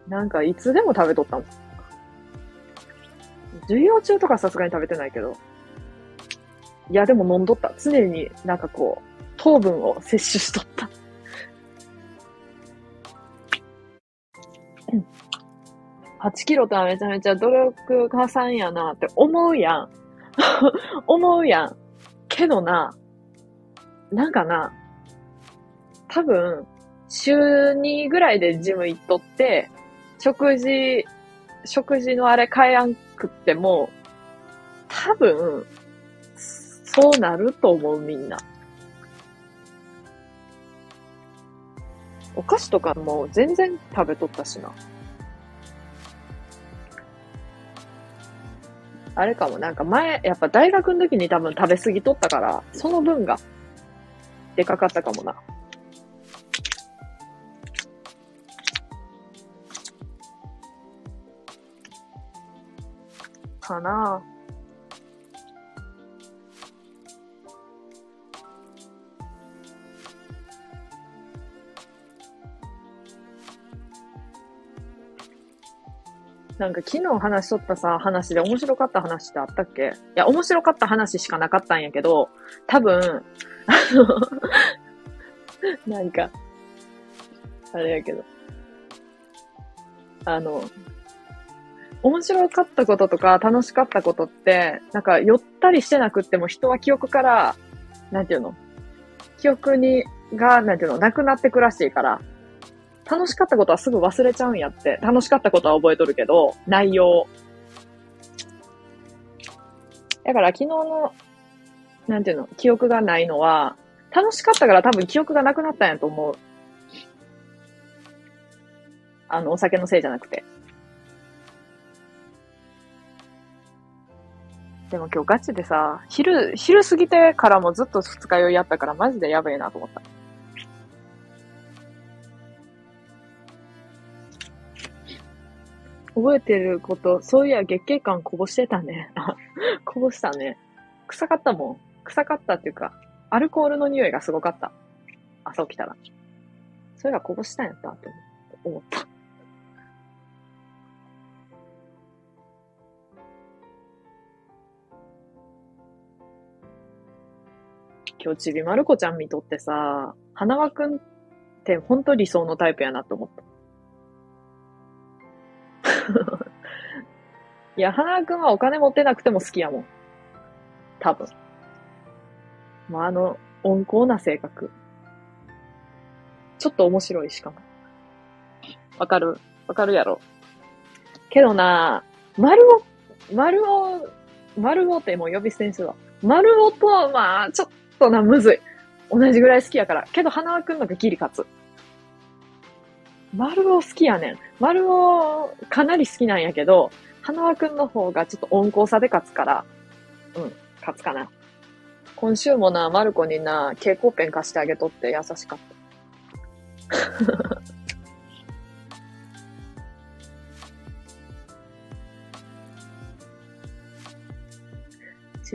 な。なんか、いつでも食べとったもん。授業中とかさすがに食べてないけど。いや、でも飲んどった。常になんかこう、糖分を摂取しとった。8キロとはめちゃめちゃ努力家さんやなって思うやん。思うやん。けどな、なんかな、多分、週2ぐらいでジム行っとって、食事、食事のあれ変えやんくっても、多分、そうなると思う、みんな。お菓子とかも全然食べとったしな。あれかも、なんか前、やっぱ大学の時に多分食べ過ぎとったから、その分が、でかかったかもな。かな。なんか昨日話しとったさ、話で面白かった話ってあったっけ？いや、面白かった話しかなかったんやけど、多分、あの、なんか、あれやけど、あの、面白かったこととか楽しかったことって、なんか寄ったりしてなくっても人は記憶から、なんていうの？記憶に、が、なんていうの、なくなってくらしいから、楽しかったことはすぐ忘れちゃうんやって。楽しかったことは覚えとるけど、内容。だから昨日の、なんていうの、記憶がないのは、楽しかったから多分記憶がなくなったんやと思う。あの、お酒のせいじゃなくて。でも今日ガチでさ、昼、昼過ぎてからもずっと二日酔いやったからマジでやべえなと思った。覚えてること、そういや月経感こぼしてたね。こぼしたね。臭かったもん。臭かったっていうか、アルコールの匂いがすごかった。朝起きたら。それがこぼしたんやったと思った。今日ちびまる子ちゃん見とってさ、花輪くんってほんと理想のタイプやなと思った。いや、花くんはお金持ってなくても好きやもん。多分。まあ、あの、温厚な性格。ちょっと面白いしかも。わかるわかるやろ。けどな、丸尾、丸尾、丸尾ってもう呼び捨てにするわ。丸尾と、まあ、ちょっとな、むずい。同じぐらい好きやから。けど、花輪くんのがギリ勝つ。丸尾好きやねん。丸尾かなり好きなんやけど、花輪くんの方がちょっと温厚さで勝つから、うん、勝つかな。今週もな、マルコにな、蛍光ペン貸してあげとって優しかった。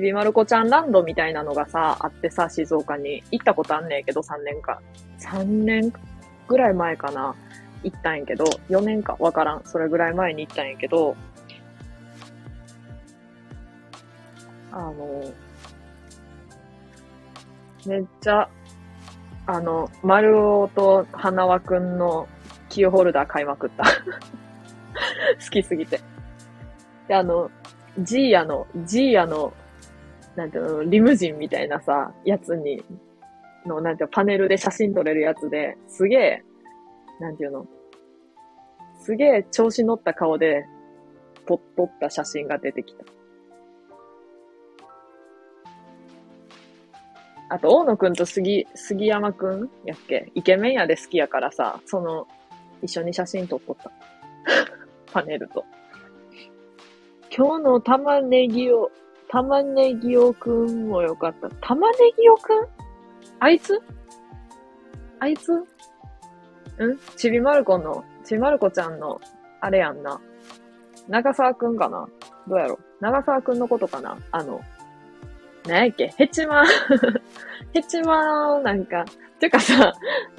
びまる子ちゃんランドみたいなのがさ、あってさ、静岡に行ったことあんねんけど、3年か。3年ぐらい前かな。行ったんやけど、4年かわからん。それぐらい前に行ったんやけど、あの、めっちゃ、あの、丸尾と花輪くんのキーホルダー買いまくった。好きすぎて。で、あの、ジーヤの、ジーヤの、なんていうの、リムジンみたいなさ、やつに、の、なんていうの、パネルで写真撮れるやつで、すげえ、なんていうの、すげえ調子乗った顔で、撮った写真が出てきた。あと、大野くんと杉、杉山くんやっけ？イケメンやで好きやからさ、その、一緒に写真撮っとった。パネルと。今日の玉ねぎを、玉ねぎおくんもよかった。玉ねぎおくんあいつ？あいつ？ん？ちびまる子の、ちびまる子ちゃんの、あれやんな。長沢くんかな？どうやろ？長沢くんのことかな？あの、なんやっけ？ヘチマ。ヘチマなんか、てかさ、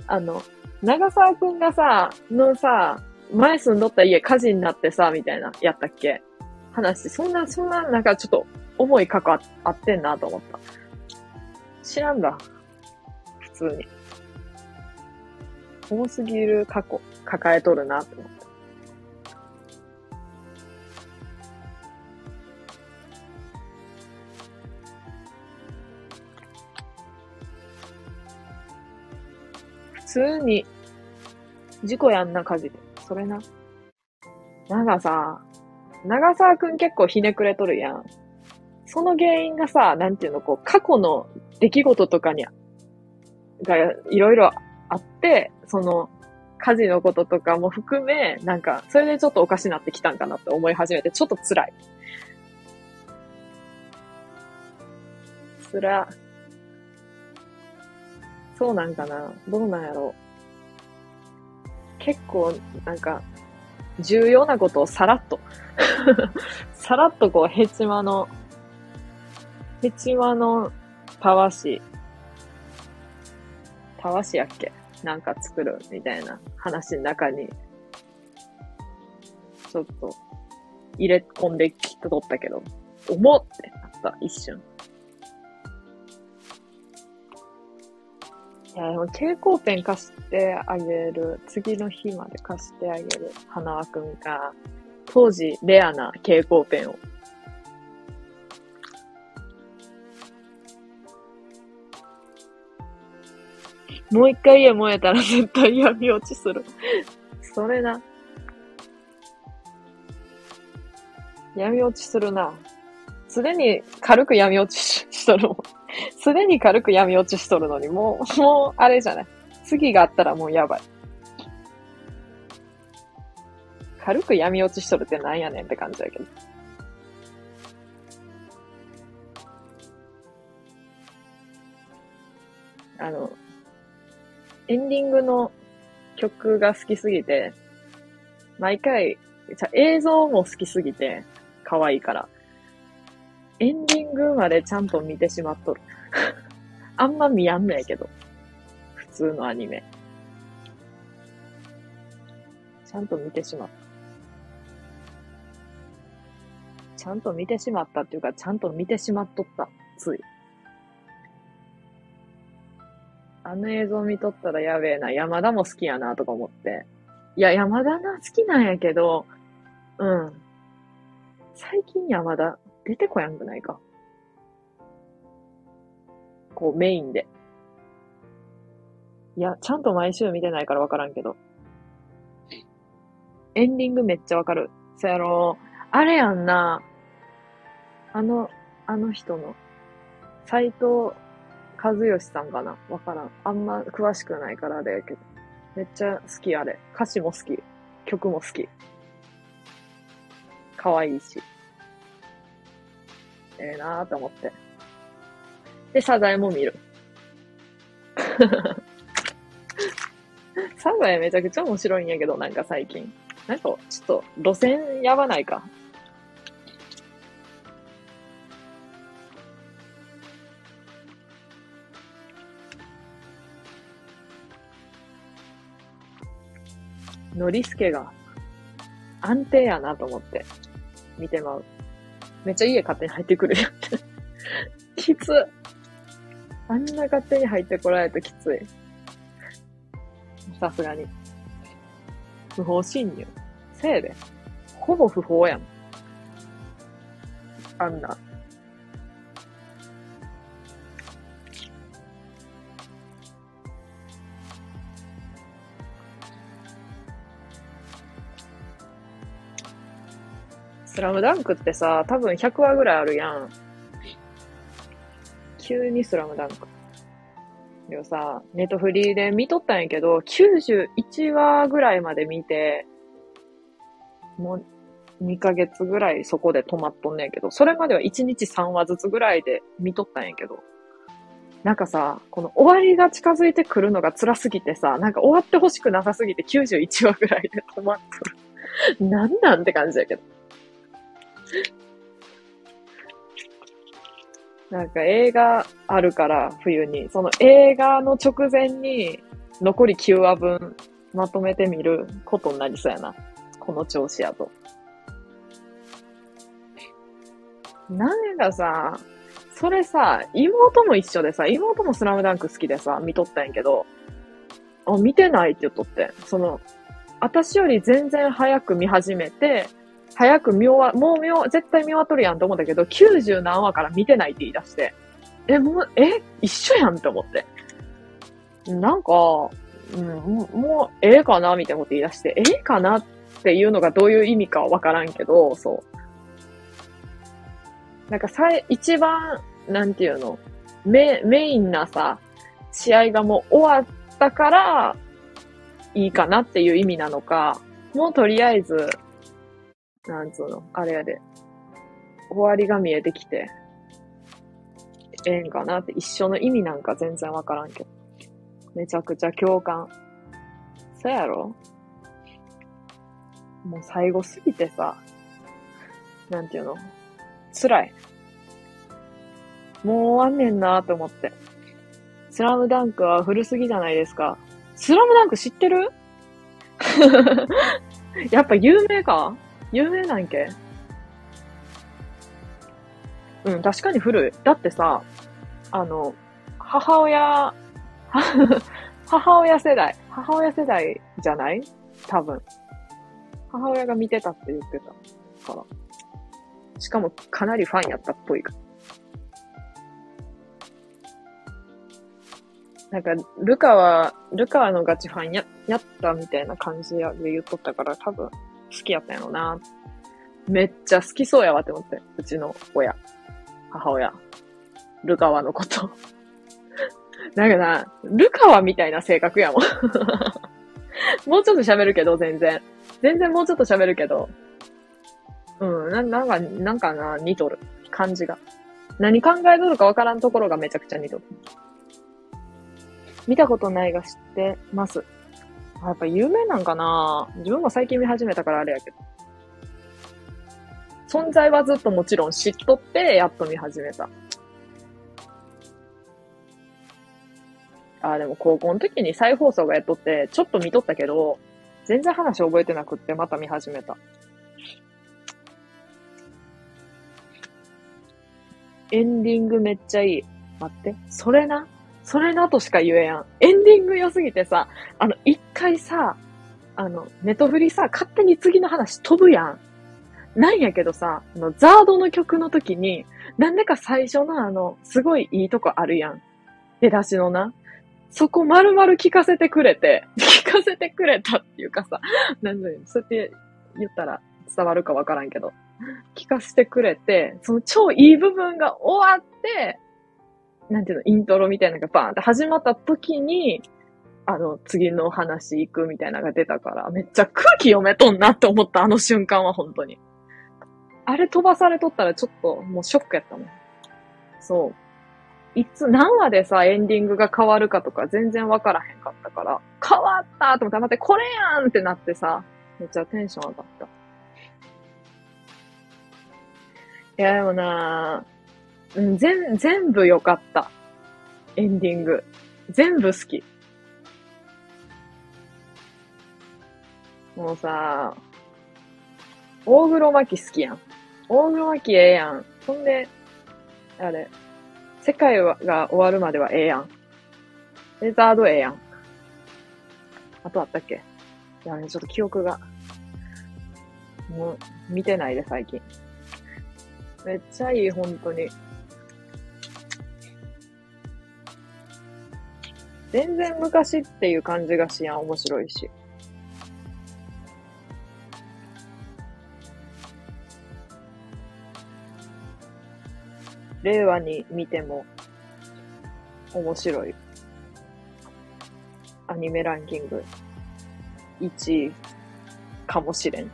あの、長沢くんがさ、のさ、前住んどった家火事になってさ、みたいな、やったっけ？話、そんな、そんな、なんかちょっと、重い過去あってんなと思った。知らんだ。普通に。重すぎる過去、抱えとるなと思った。普通に、事故やんな、火事で。それな。なんかさ、長沢くん結構ひねくれとるやん。その原因がさ、なんていうの、こう、過去の出来事とかに、が、いろいろあって、その、家事のこととかも含め、なんか、それでちょっとおかしなってきたんかなって思い始めて、ちょっと辛い。辛。そうなんかなどうなんやろう結構、なんか、重要なことをさらっと さらっとこう、ヘチマの、ヘチマのたわし、たわしやっけ？なんか作るみたいな話の中に、ちょっと入れ込んできっとったけど、重ってなった、一瞬。いや、でも蛍光ペン貸してあげる。次の日まで貸してあげる。花輪くんが、当時レアな蛍光ペンを。もう一回家燃えたら絶対闇落ちする。それな。闇落ちするな。すでに軽く闇落ちししとるもん。すでに軽く闇落ちしとるのに、もう、もう、あれじゃない。次があったらもうやばい。軽く闇落ちしとるってなんやねんって感じだけど。あの、エンディングの曲が好きすぎて、毎回、じゃ映像も好きすぎて、可愛いから。エンディングまでちゃんと見てしまっとる。あんま見やんないけど。普通のアニメ。ちゃんと見てしまった。ちゃんと見てしまったっていうか、ちゃんと見てしまっとった。つい。あの映像見とったらやべえな。山田も好きやな、とか思って。いや、山田な、好きなんやけど、うん。最近山田出てこやんくないか？こう、メインで。いや、ちゃんと毎週見てないからわからんけど。エンディングめっちゃわかる。そやろあれやんな。あの、あの人の、斎藤和義さんかな？わからん。あんま詳しくないからあれやけど。めっちゃ好きあれ。歌詞も好き。曲も好き。可愛いし。ええー、なーと思って。で、サザエも見る。サザエめちゃくちゃ面白いんやけど、なんか最近。なんか、ちょっと、路線やばないか？ノリスケが安定やなと思って見てまう。めっちゃ家勝手に入ってくるやん。きつ。あんな勝手に入ってこられるときつい。さすがに。不法侵入。せいで。ほぼ不法やん。あんな。スラムダンクってさ、多分100話ぐらいあるやん。急にスラムダンク。でもさ、ネットフリーで見とったんやけど、91話ぐらいまで見て、もう2ヶ月ぐらいそこで止まっとんねんけど、それまでは1日3話ずつぐらいで見とったんやけど、なんかさ、この終わりが近づいてくるのが辛すぎてさ、なんか終わってほしくなさすぎて91話ぐらいで止まっとる。なんなんって感じやけど。なんか映画あるから冬に、その映画の直前に残り9話分まとめてみることになりそうやな。この調子やと。なんかさ、それさ、妹も一緒でさ、妹もスラムダンク好きでさ、見とったんやけど、あ、見てないって言っとって。その、私より全然早く見始めて、早く見終わ、もう見終絶対見終わっとるやんと思ったけど、90何話から見てないって言い出して、え、もう、え、一緒やんって思って。なんか、うん、もう、ええかなみたいなこと言い出して、ええかなっていうのがどういう意味かわからんけど、そう。なんかさ一番、なんていうの、メ、メインなさ、試合がもう終わったから、いいかなっていう意味なのか、もうとりあえず、なんつうの、あれやで、終わりが見えてきて、ええんかなって一緒の意味なんか全然わからんけど。めちゃくちゃ共感。そやろ？もう最後すぎてさ、なんていうの？辛い。もう終わんねんなと思って。スラムダンクは古すぎじゃないですか。スラムダンク知ってる？やっぱ有名か？有名なんけ？うん、確かに古い。だってさ、あの、母親、母親世代、母親世代じゃない？多分。母親が見てたって言ってたから。しかもかなりファンやったっぽいから。なんか、ルカは、ルカのガチファンや、やったみたいな感じで言っとったから、多分、好きやったんやろな。めっちゃ好きそうやわって思って、うちの親。母親。ルカワのこと。だかな、ルカワみたいな性格やもん。もうちょっと喋るけど、全然。全然もうちょっと喋るけど。うん、な、なんか、なんかな、似とる。感じが。何考えとるかわからんところがめちゃくちゃ似とる。見たことないが知ってます。やっぱ有名なんかな自分も最近見始めたからあれやけど。存在はずっともちろん知っとって、やっと見始めた。あ、でも高校の時に再放送がやっとって、ちょっと見とったけど、全然話覚えてなくってまた見始めた。エンディングめっちゃいい。待って。それな。それなとしか言えやん。エンディング良すぎてさ、あの、一回さ、あの、ネトフリさ、勝手に次の話飛ぶやん。なんやけどさ、あの、ザードの曲の時に、なんでか最初のあの、すごいいいとこあるやん。出だしのな。そこ丸々聞かせてくれて、聞かせてくれたっていうかさ、なんで、そうやって言ったら伝わるかわからんけど、聞かせてくれて、その超いい部分が終わって、なんていうの、イントロみたいなのがバーンって始まった時に、あの、次の話行くみたいなのが出たから、めっちゃ空気読めとんなって思ったあの瞬間は本当に。あれ飛ばされとったらちょっともうショックやったもん。そう。いつ、何話でさ、エンディングが変わるかとか全然わからへんかったから、変わったと思って、待って、これやんってなってさ、めっちゃテンション上がった。いや、でもなぁうん、全、全部良かった。エンディング。全部好き。もうさ、大黒摩季好きやん。大黒摩季ええやん。ほんで、あれ、世界はが終わるまではええやん。レザードええやん。あとあったっけ？いやね、ちょっと記憶が。もう、見てないで、最近。めっちゃいい、本当に。全然昔っていう感じがしやん、面白いし。令和に見ても面白いアニメランキング1位かもしれん。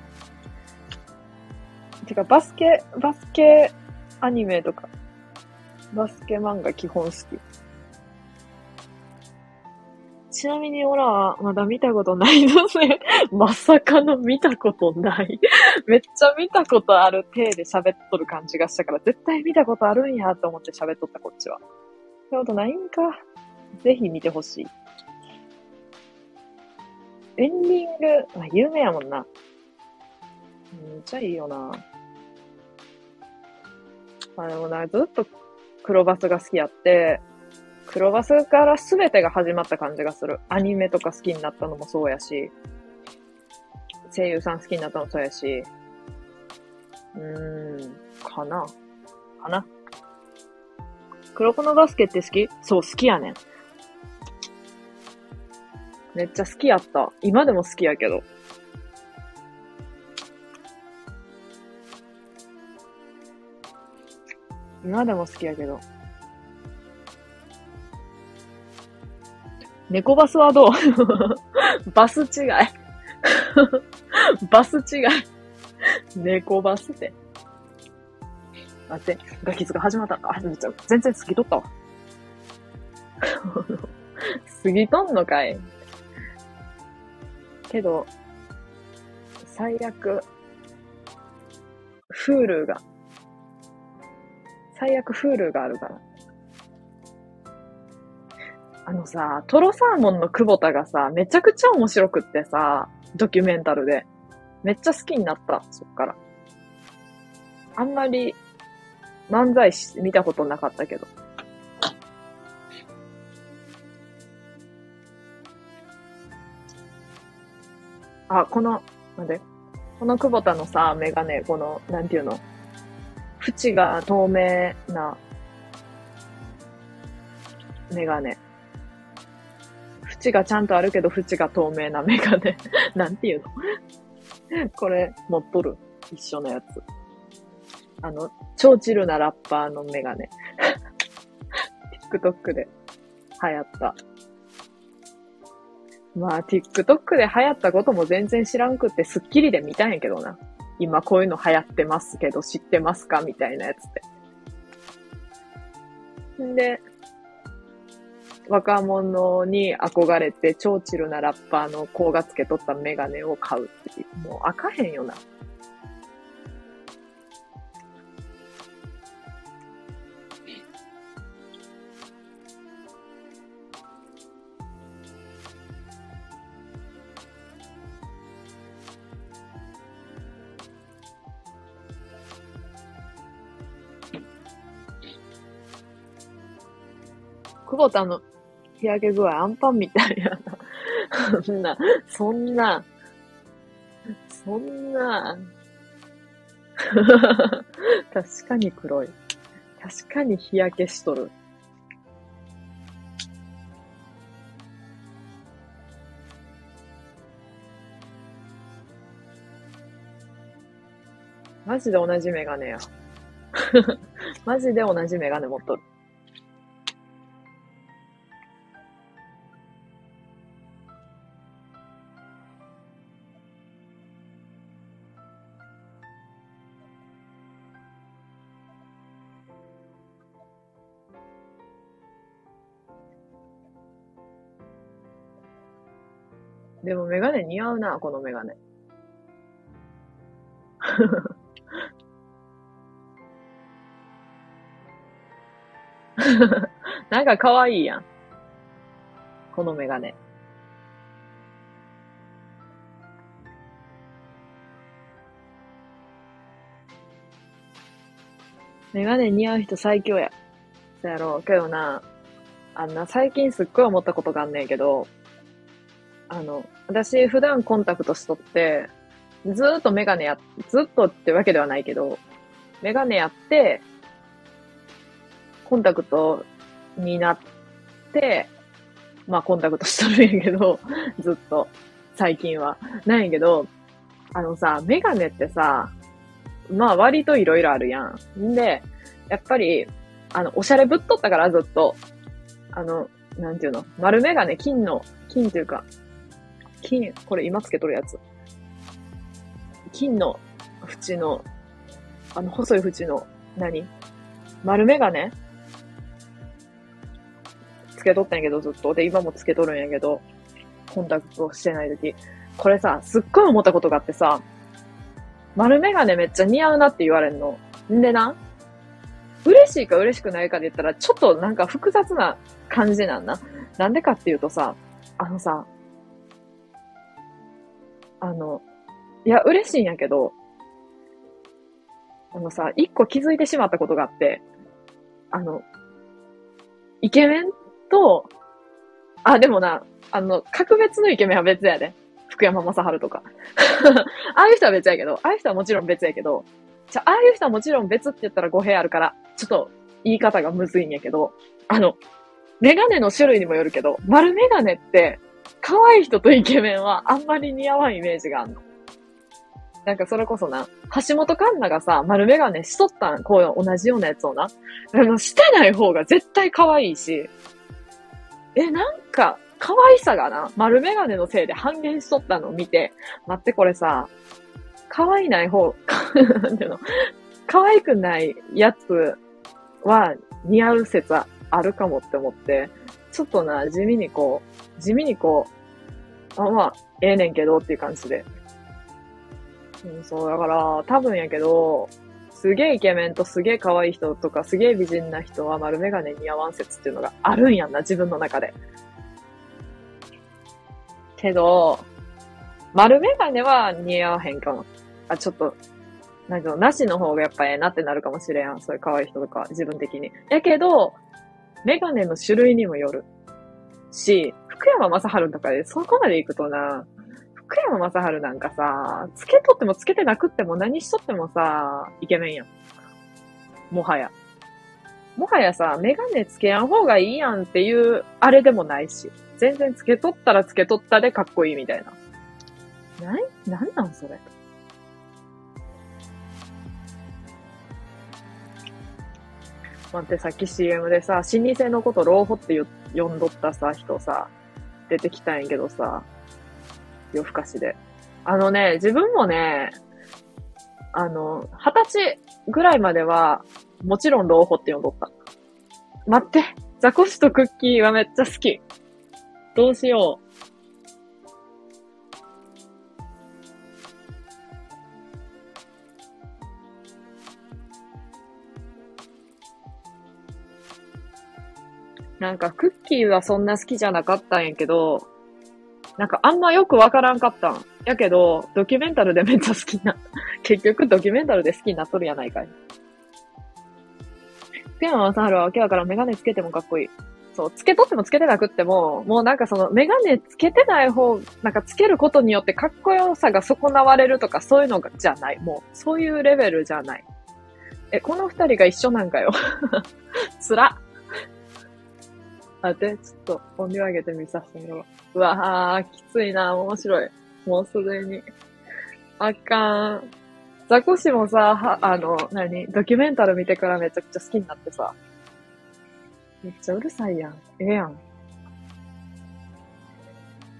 てか、バスケ、バスケアニメとか、バスケ漫画基本好き。ちなみにオラはまだ見たことないので、まさかの見たことない。めっちゃ見たことある体で喋っとる感じがしたから、絶対見たことあるんやと思って喋っとったこっちは。見たことないんか。ぜひ見てほしい。エンディング、あ、有名やもんな。めっちゃいいよな。あ、でもな、ずっと黒バスが好きやって、黒バスから全てが始まった感じがする。アニメとか好きになったのもそうやし、声優さん好きになったのもそうやし、うーん、かなかな黒子のバスケって好き？そう、好きやねん。めっちゃ好きやった。今でも好きやけど。今でも好きやけど。猫バスはどう？バス違い バス違い猫バスって。待って、ガキズが始まった。あ、全然過ぎとったわ。過ぎとんのかい。けど、最悪、フールが、最悪フールがあるから。あのさ、トロサーモンの久保田がさ、めちゃくちゃ面白くってさ、ドキュメンタルで。めっちゃ好きになった、そっから。あんまり漫才師見たことなかったけど。あ、この、なんで？この久保田のさ、メガネ、この、なんていうの？縁が透明なメガネ。縁がちゃんとあるけど、縁が透明なメガネ。なんていうの？これ、持っとる。一緒のやつ。あの、超チルなラッパーのメガネ。TikTok で流行った。まあ、TikTok で流行ったことも全然知らんくってスッキリで見たんやけどな。今こういうの流行ってますけど知ってますか？みたいなやつで。んで、若者に憧れて超チルなラッパーの子がつけとったメガネを買うっていう。もう開かへんよな。久保田の日焼け具合アンパンみたいな。そんな、そんな、そんな、確かに黒い。確かに日焼けしとる。マジで同じメガネや。マジで同じメガネ持っとる。でもメガネ似合うな、このメガネ。なんか可愛いやん。このメガネ。メガネ似合う人最強や。そやろう。けどな、あんな最近すっごい思ったことがあんねんけど、あの、私普段コンタクトしとって、ずーっとメガネや、ずっとってわけではないけど、メガネやって、コンタクトになって、まあコンタクトしとるんやけど、ずっと、最近は。なんやけど、あのさ、メガネってさ、まあ割と色々あるやん。んで、やっぱり、あの、おしゃれぶっとったからずっと、あの、なんていうの、丸メガネ、金の、金というか、金、これ今つけとるやつ。金の縁の、あの、細い縁の、何？丸メガネつけとったんやけど、ずっと。で、今もつけとるんやけど、コンタクトしてない時。これさ、すっごい思ったことがあってさ、丸メガネめっちゃ似合うなって言われんの。んでな、嬉しいか嬉しくないかで言ったら、ちょっとなんか複雑な感じなんな。なんでかっていうとさ、あのさ、あの、いや、嬉しいんやけど、あのさ、一個気づいてしまったことがあって、あの、イケメンと、あ、でもな、あの、格別のイケメンは別やで。福山雅治とか。ああいう人は別やけど、ああいう人はもちろん別やけど、じゃあ、ああいう人はもちろん別って言ったら語弊あるから、ちょっと言い方がむずいんやけど、あの、メガネの種類にもよるけど、丸メガネって可愛い人とイケメンはあんまり似合わんイメージがあんの。なんかそれこそな、橋本環奈がさ、丸メガネしとったん、こう同じようなやつをな。あの、してない方が絶対可愛いし、え、なんか、可愛さがな、丸メガネのせいで半減しとったのを見て、待ってこれさ、可愛いない方、なんていうの、可愛くないやつは似合う説あるかもって思って、ちょっとな、地味にこう、地味にこう、あ、まあ、ええねんけどっていう感じで。うん、そう、だから、多分やけど、すげえイケメンとすげえ可愛い人とかすげえ美人な人は丸メガネ似合わん説っていうのがあるんやんな、自分の中で。けど、丸メガネは似合わへんかも。あ、ちょっと、なんか、なしの方がやっぱええなってなるかもしれん。そういう可愛い人とか、自分的に。やけど、メガネの種類にもよる。し、福山雅治とかでそこまで行くとな、福山雅治なんかさ、つけとってもつけてなくっても何しとってもさ、イケメンやん。もはや。もはやさ、メガネつけやん方がいいやんっていう、あれでもないし。全然つけとったらつけとったでかっこいいみたいな。な、なんなんそれ？待って、さっき CM でさ、老舗のこと老舗って呼んどったさ、人さ、出てきたんやけどさ、夜更かしで。あのね、自分もね、あの、二十歳ぐらいまでは、もちろん老舗って呼んどった。待って、ザコシとクッキーはめっちゃ好き。どうしよう。なんか、クッキーはそんな好きじゃなかったんやけど、なんかあんまよくわからんかったん。やけど、ドキュメンタルでめっちゃ好きな。結局ドキュメンタルで好きになっとるやないかい。福山雅治は明らからメガネつけてもかっこいい。そう、つけとってもつけてなくっても、もうなんかそのメガネつけてない方、なんかつけることによってかっこよさが損なわれるとかそういうのがじゃない。もう、そういうレベルじゃない。え、この二人が一緒なんかよ。つら。待って、ちょっと音量上げてみさせてもらおう。うわー、きついな、面白い。もうすでに。あかん。ザコシもさ、は、あの、何？ドキュメンタル見てからめちゃくちゃ好きになってさ。めっちゃうるさいやん。ええやん。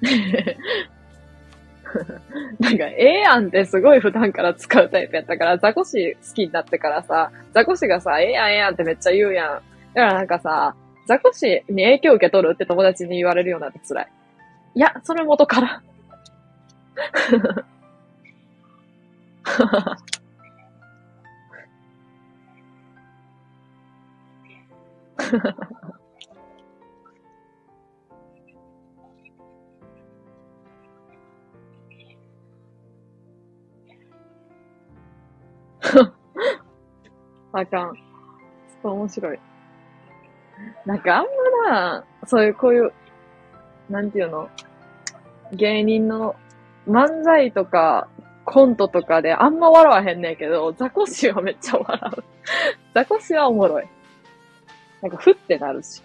なんか、ええやんってすごい普段から使うタイプやったから、ザコシ好きになってからさ、ザコシがさ、ええやんええやんってめっちゃ言うやん。だからなんかさ、ザコシに影響受け取るって友達に言われるようになって辛い。いや、それ元から。あかん。ちょっと面白い。なんかあんまな、そういう、こういう、なんていうの芸人の漫才とかコントとかであんま笑わへんねんけど、ザコシはめっちゃ笑う。ザコシはおもろい。なんか、ふってなるし。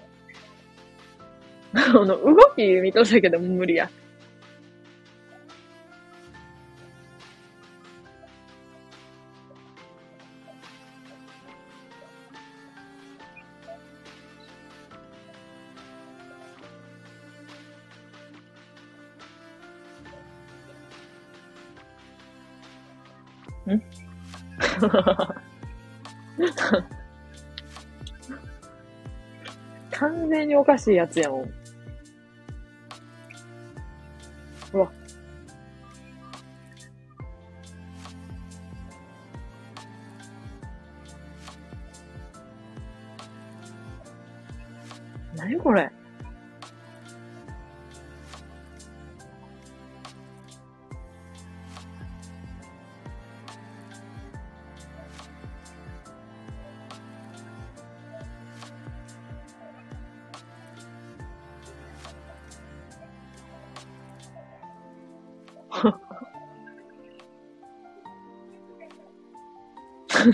あの、動き見とったけど無理や。完全におかしいやつやもん。うわ。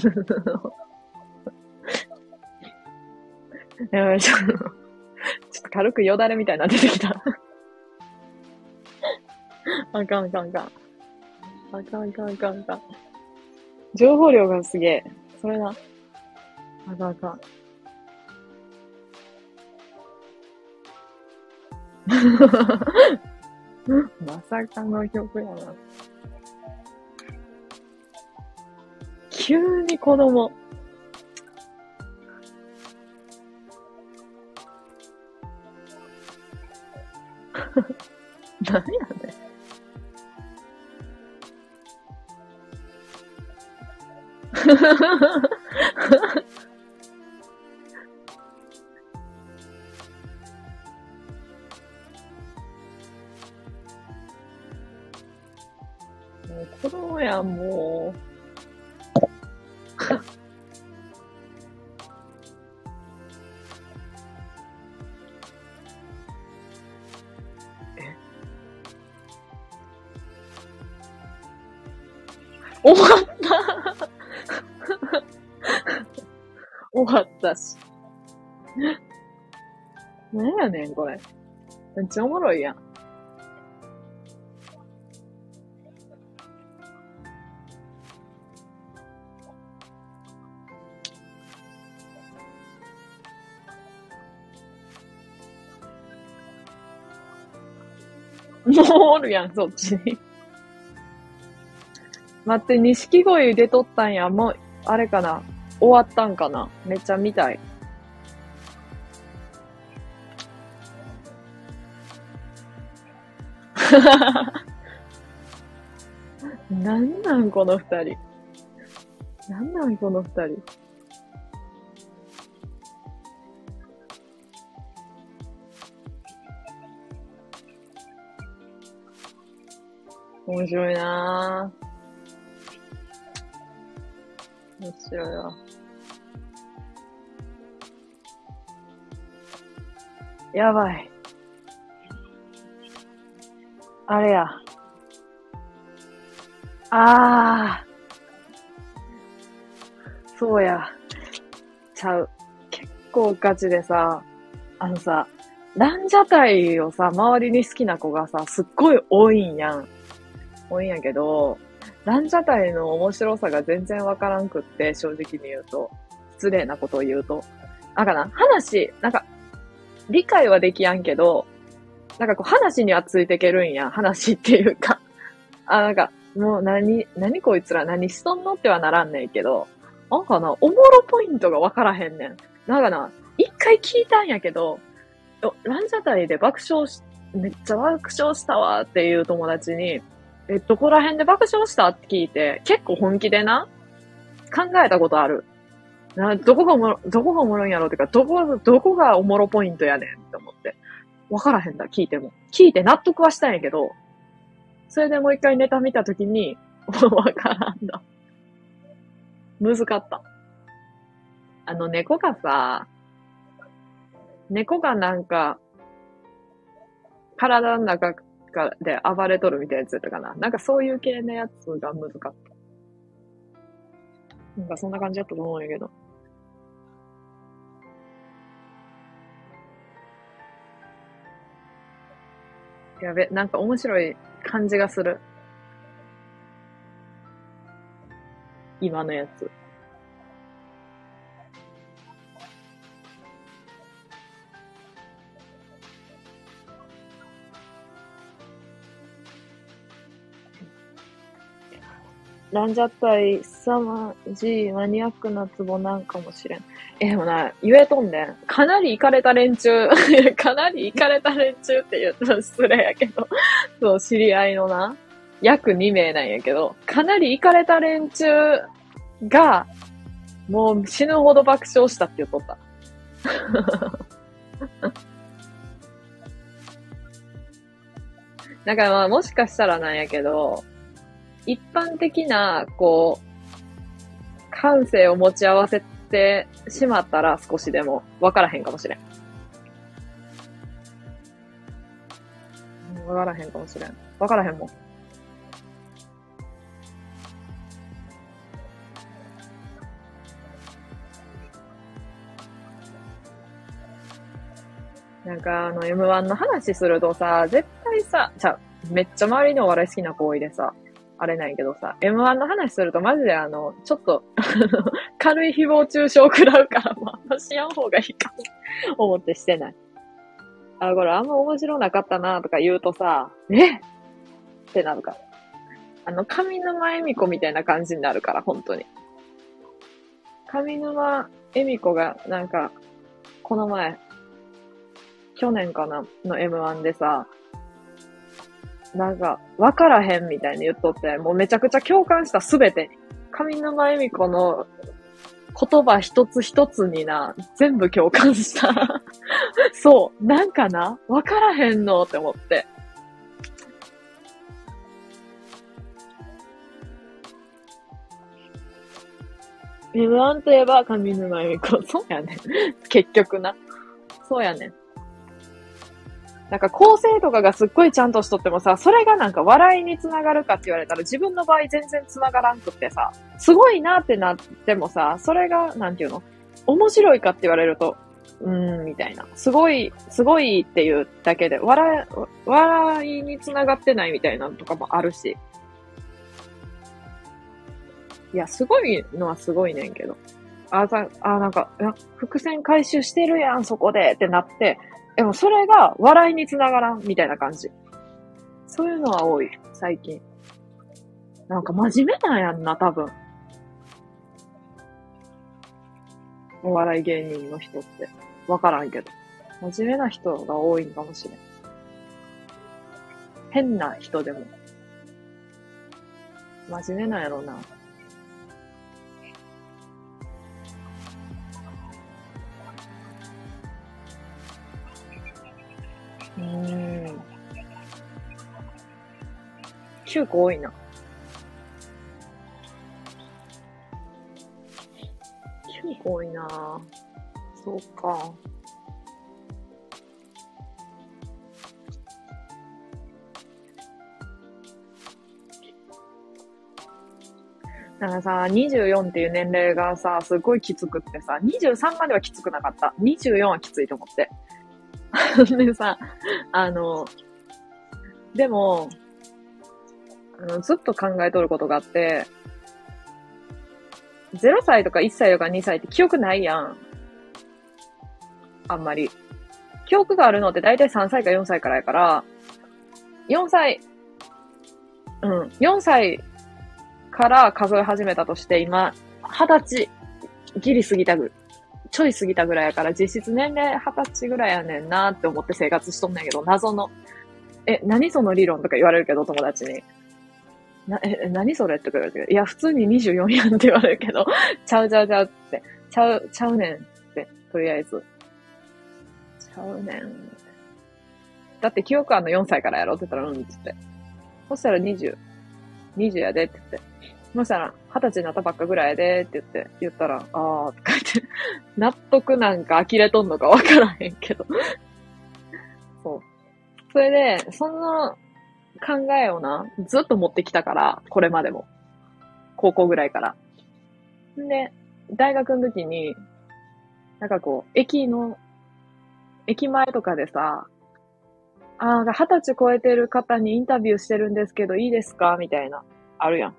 やばい、ちょっと、ちょっと軽くよだれみたいな出てきた。あかんあかんあかん。あかんあかんあかんあかん。情報量がすげえ。それな。あかんあかん。まさかの曲やな。急に子供。何やねん。やねん、これ。めっちゃおもろいやん。もうおるやん、そっちに。待って、錦鯉出とったんや。もう、あれかな。終わったんかな。めっちゃ見たい。なんなんこの二人。なんなんこの二人。面白いなぁ。面白いわ。やばい。あれや。あー。そうや。ちゃう。結構ガチでさ、あのさ、ランジャタイをさ、周りに好きな子がさ、すっごい多いんやん。多いんやけど、ランジャタイの面白さが全然わからんくって、正直に言うと。失礼なことを言うと。なんかな、話、なんか、理解はできやんけど、なんかこう話にはついていけるんや。話っていうか。あ、なんか、もう何、何こいつら何しとんのってはならんねんけど、なんかな、おもろポイントがわからへんねん。なんかな、一回聞いたんやけど、ランジャタイで爆笑し、めっちゃ爆笑したわっていう友達に、え、どこら辺で爆笑したって聞いて、結構本気でな、考えたことある。な、どこがおもろ、どこがおもろいんやろうってか、どこ、どこがおもろポイントやねんって思って。わからへんだ、聞いても。聞いて納得はしたんやけど、それでもう一回ネタ見たときに、わからんだ。むずかった。あの猫がさ、猫がなんか、体の中で暴れとるみたいなやつやったかな。なんかそういう系のやつが難かった。なんかそんな感じだったと思うんやけど。やべ、なんか面白い感じがする。今のやつ。ランジャタイ、凄まじいマニアックなツボなんかもしれん。え、でもな、言えとんねん。かなり行かれた連中、かなり行かれた連中って言うと失礼やけど、そう、知り合いのな、約2名なんやけど、かなり行かれた連中が、もう死ぬほど爆笑したって言っとった。だからまあもしかしたらなんやけど、一般的な、こう、感性を持ち合わせてしまったら少しでも分からへんかもしれん。分からへんかもしれん。分からへんもん。なんかあの M1 の話するとさ、絶対さ、ちゃ、めっちゃ周りのお笑い好きな子多いでさ、あれないけどさ、M1 の話するとマジであの、ちょっと 軽い誹謗中傷食らうから、まあ、あんましやん方がいいかも思ってしてない。あ、これあんま面白なかったなとか言うとさ、えってなるから。あの、上沼恵美子みたいな感じになるから、本当に。上沼恵美子が、なんか、この前、去年かなの M1 でさ、なんか、わからへんみたいに言っとって、もうめちゃくちゃ共感したすべてに。上沼恵美子の言葉一つ一つにな、全部共感した。そう。なんかな、わからへんのって思って。M1 といえば上沼恵美子。そうやねん。結局な。そうやねん。なんか構成とかがすっごいちゃんとしとってもさ、それがなんか笑いにつながるかって言われたら自分の場合全然つながらんくってさ、すごいなってなってもさ、それが、なんていうの？面白いかって言われると、うーん、みたいな。すごい、すごいっていうだけで、笑い、笑いにつながってないみたいなのとかもあるし。いや、すごいのはすごいねんけど。あ、さ、あ、なんか、伏線回収してるやん、そこでってなって、でもそれが笑いにつながらん、みたいな感じ。そういうのは多い、最近。なんか真面目なんやんな、多分。お笑い芸人の人って。わからんけど。真面目な人が多いんかもしれん。変な人でも。真面目なんやろうな。うん。9個多いな。9個多いなそうか。なんかさ、24っていう年齢がさ、すごいきつくってさ、23まではきつくなかった。24はきついと思って。でさ、あの、でも、あのずっと考えとることがあって、0歳とか1歳とか2歳って記憶ないやん。あんまり。記憶があるのって大体3歳か4歳からやから、4歳、うん、4歳から数え始めたとして、今、20歳、ギリ過ぎたぐ、ちょい過ぎたぐらいやから、実質年齢20歳ぐらいやねんなって思って生活しとんねんけど、謎の。え、何その理論とか言われるけど、友達に。な、え、何それって言われて、いや、普通に24やんって言われるけど、ちゃうちゃうちゃうって、ちゃう、ちゃうねんって、とりあえず。ちゃうねん。だって記憶あの4歳からやろって言ったら、うんって言って。そしたら20、20やでって言って。そしたら、二十歳になったばっかぐらいでって言って、言ったら、あーとか言って、納得なんか呆れとんのかわからへんけど。そう。それで、その考えをな、ずっと持ってきたから、これまでも。高校ぐらいから。んで、大学の時に、なんかこう、駅の、駅前とかでさ、ああ、二十歳超えてる方にインタビューしてるんですけど、いいですか？みたいな、あるやん。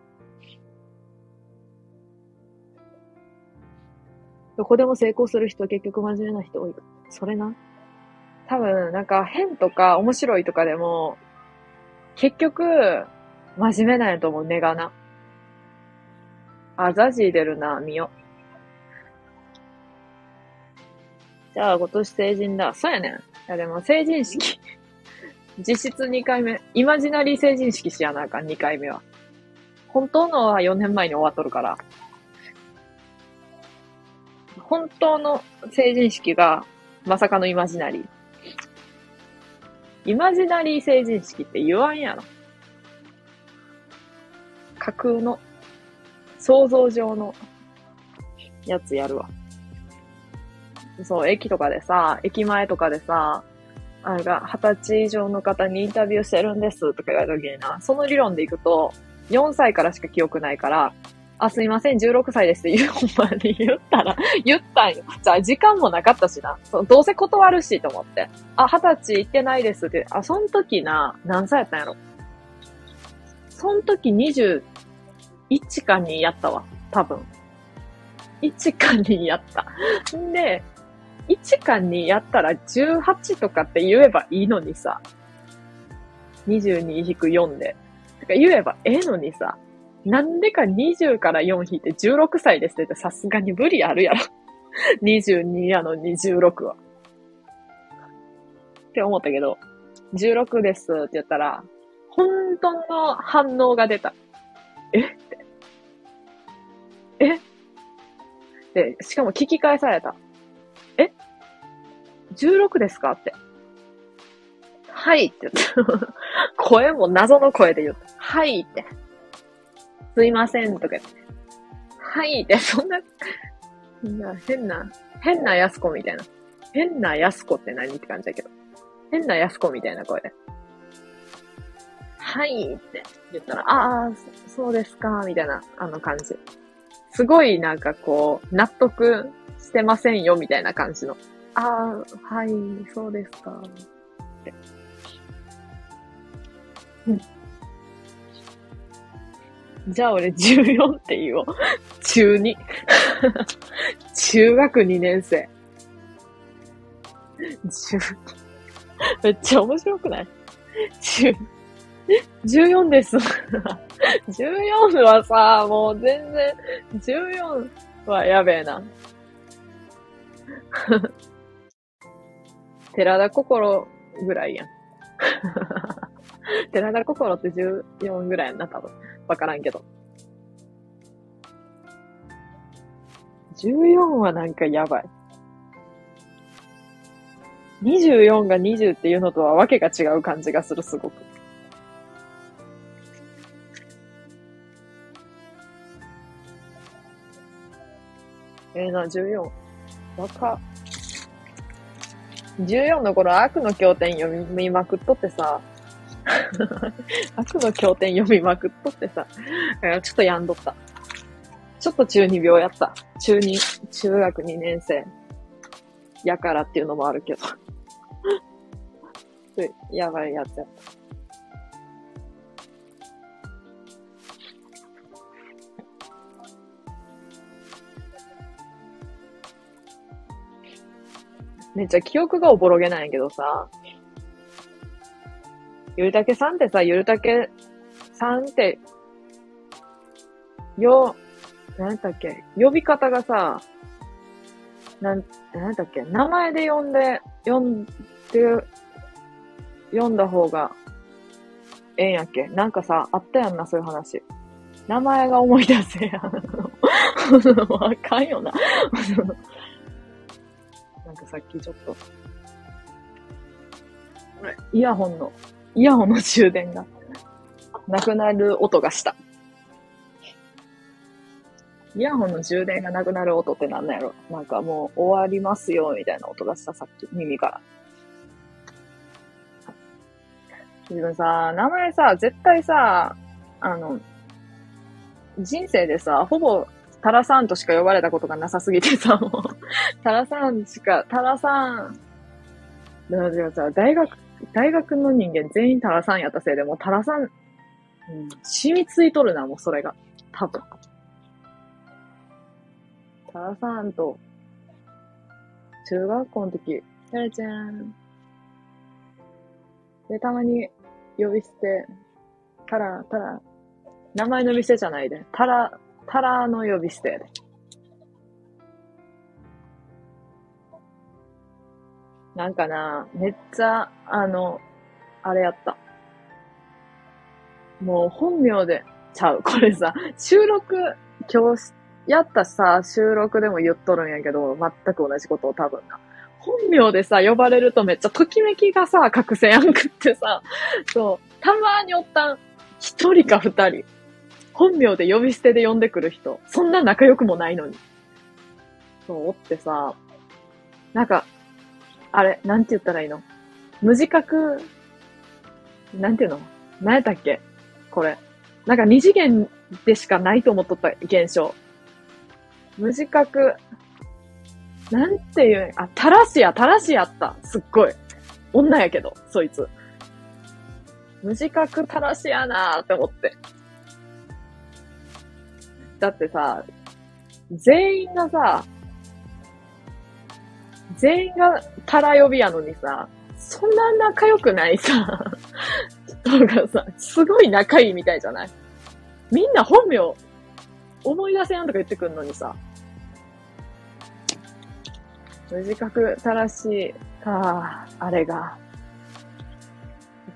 どこでも成功する人、結局真面目な人多い。それな？多分、なんか変とか面白いとかでも、結局、真面目なんやと思う、根がな。あ、ザジー出るな、見よ。じゃあ、今年成人だ。そうやねん。いや、でも成人式。実質2回目。イマジナリー成人式しやなあかん、2回目は。本当のは4年前に終わっとるから。本当の成人式が、まさかのイマジナリー。イマジナリー成人式って言わんやろ。架空の、想像上のやつやるわ。そう、駅とかでさ、駅前とかでさ、あれが、二十歳以上の方にインタビューしてるんですとか言われた時にな、その理論でいくと、4歳からしか記憶ないから、あ、すいません、16歳ですって言う、ほんまに言ったら、言ったんよ。じゃあ、時間もなかったしな。そうどうせ断るしと思って。あ、二十歳行ってないですって。あ、そん時な、何歳やったんやろ。そん時21か2やったわ。多分。1か2やった。んで、1か2やったら18とかって言えばいいのにさ。22-4で。とか言えばええのにさ。なんでか20から4引いて16歳ですって言ってさすがに無理あるやろ。22やのに16は。って思ったけど、16ですって言ったら、本当の反応が出た。え？って。え？で、しかも聞き返された。え ?16 ですかって。はいって言った。声も謎の声で言った。はいって。すいませんとか言って。はいって、そんな、んな変な、変なやすこみたいな。変なやすこって何って感じだけど。変なやすこみたいな声で。はいって言ったら、ああ、そそうですか、みたいな、あの感じ。すごいなんかこう、納得してませんよ、みたいな感じの。ああ、はい、そうですか、って。うんじゃあ俺14って言おう。中2。中学2年生。中めっちゃ面白くない？中、14です。14はさ、もう全然、14はやべえな。寺田心ぐらいやん。寺田心って14ぐらいやんな、多分。わからんけど。14はなんかやばい。24が20っていうのとはわけが違う感じがする、すごく。ええな、14。若。14の頃、悪の経典読みまくっとってさ、悪の経典読みまくっとってさ、ちょっと病んどった。ちょっと中二病やった。中二、中学2年生。やからっていうのもあるけど。やばいやつやった。めっちゃ記憶がおぼろげなんやけどさ、ゆるたけさんってさ、ゆるたけさんって、よ、なんだっけ、呼び方がさ、なん、なんだっけ、名前で呼んで、呼んで、読んだ方が、ええんやっけ？なんかさ、あったやんな、そういう話。名前が思い出せやん。わかんよな。なんかさっきちょっと、イヤホンの、イヤホンの充電が、なくなる音がした。イヤホンの充電がなくなる音ってなんなんやろなんかもう終わりますよ、みたいな音がした、さっき、耳から。自分さ、名前さ、絶対さ、あの、人生でさ、ほぼ、タラさんとしか呼ばれたことがなさすぎてさ、もう、タラさんしか、タラさん、だからさ、大学、大学の人間全員タラさんやったせいで、もうタラさん、うん、染みついとるな、もうそれが。多分。タラさんと、中学校の時、タラちゃん。で、たまに呼び捨て、タラ、タラ、名前の店じゃないで、タラ、タラの呼び捨てやで。なんかな、めっちゃ、あの、あれやった。もう本名で、ちゃう。これさ、収録、今日やったさ、収録でも言っとるんやけど、全く同じことを多分な。本名でさ、呼ばれるとめっちゃときめきがさ、隠せやんくってさ、そう、たまにおったん、一人か二人。本名で呼び捨てで呼んでくる人。そんな仲良くもないのに。そう、おってさ、なんか、あれ、なんて言ったらいいの？無自覚、なんていうの？何やったっけ？これ。なんか二次元でしかないと思っとった現象。無自覚、なんていう、あ、たらしや、たらしやった。すっごい。女やけど、そいつ。無自覚たらしやなーって思って。だってさ、全員がさ、全員がタラ呼びやのにさ、そんな仲良くないさ、人がさ、すごい仲いいみたいじゃない？みんな本名、思い出せやんとか言ってくんのにさ、無自覚たらしいか、あれが。だ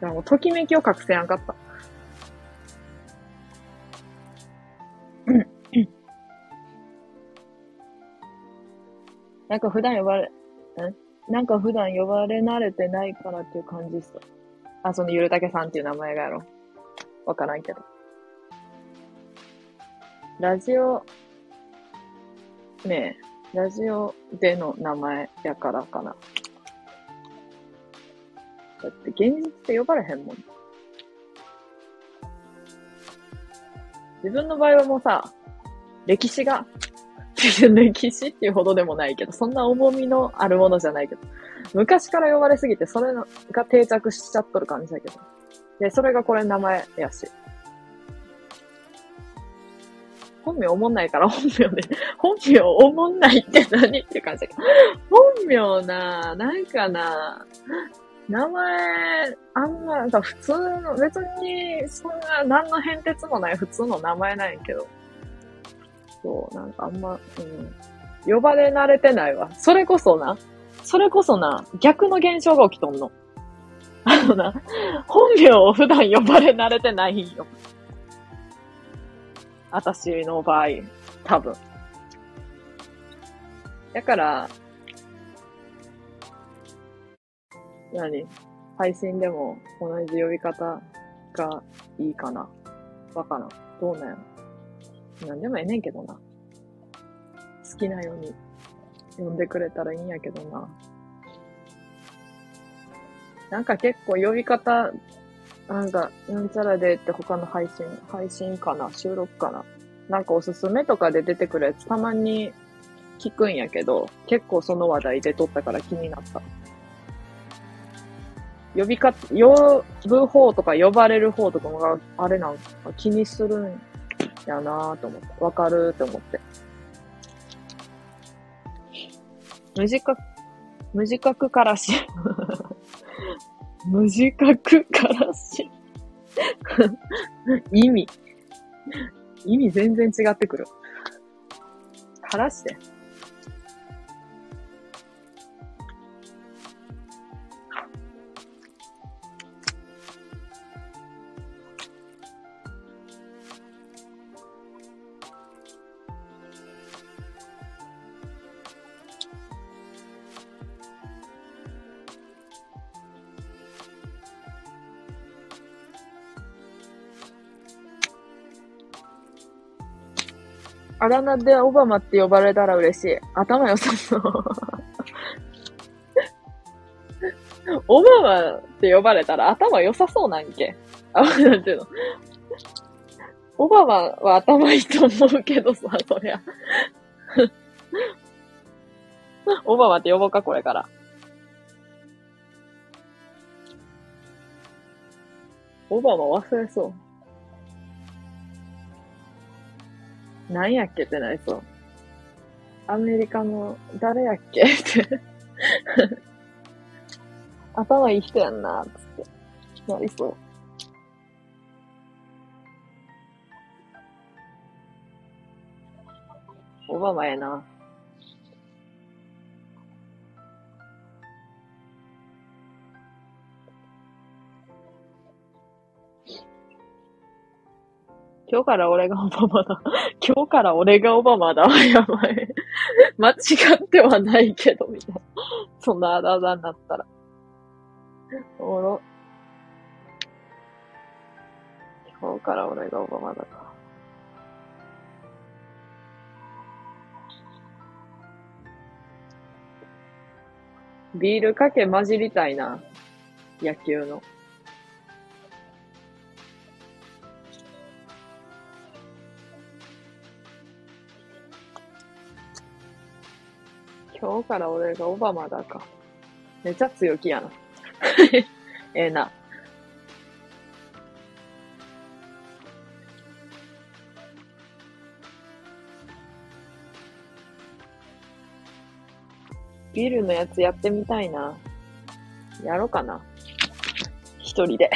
からもう、ときめきを隠せやんかった。なんか普段呼ばれ、なんか普段呼ばれ慣れてないからっていう感じっす。あ、そのゆるたけさんっていう名前がやろ。わからんけど。ラジオ、ねえ、ラジオでの名前やからかな。だって現実って呼ばれへんもん。自分の場合はもうさ、歴史が、歴史っていうほどでもないけど、そんな重みのあるものじゃないけど、昔から呼ばれすぎて、それが定着しちゃっとる感じだけど。で、それがこれ名前やし。本名おもんないから本名で、本名おもんないって何って感じだけど。本名な、なんかな、名前、あんま、なんか普通の、別に、そんな、何の変哲もない普通の名前なんやけど。そう、なんかあんま、うん。呼ばれ慣れてないわ。それこそな、それこそな、逆の現象が起きとんの。あのな、本名を普段呼ばれ慣れてないんよ。私の場合、多分。だから、何？配信でも同じ呼び方がいいかなわからん。どうなんやろ。なんでもええねんけどな。好きなように呼んでくれたらいいんやけどな。なんか結構呼び方、なんか、なんちゃらでって他の配信、配信かな？収録かな？なんかおすすめとかで出てくるやつたまに聞くんやけど、結構その話題で撮ったから気になった。呼びか、呼ぶ方とか呼ばれる方とかもあれなんか気にするんやなぁと思って。わかるって思って。無自覚、無自覚からし。無自覚からし。意味。意味全然違ってくる。からして。あだ名でオバマって呼ばれたら嬉しい。頭良さそう。オバマって呼ばれたら頭良さそうなんけ？あ、なんていうの？オバマは頭いいと思うけどさ、そりゃ。オバマって呼ぼうか、これから。オバマ忘れそう。何やっけってなりそう。アメリカの誰やっけ？って頭いい人やんな、つって。なりそう。オバマやな。今日から俺がオバマだ。今日から俺がオバマだ。やばい。間違ってはないけど、みたいな。そんなあだあだになったら。おろ。今日から俺がオバマだか。ビールかけ混じりたいな。野球の。今日から俺がオバマだか。めちゃ強気やな。ええな。ビルのやつやってみたいな。やろうかな。一人で。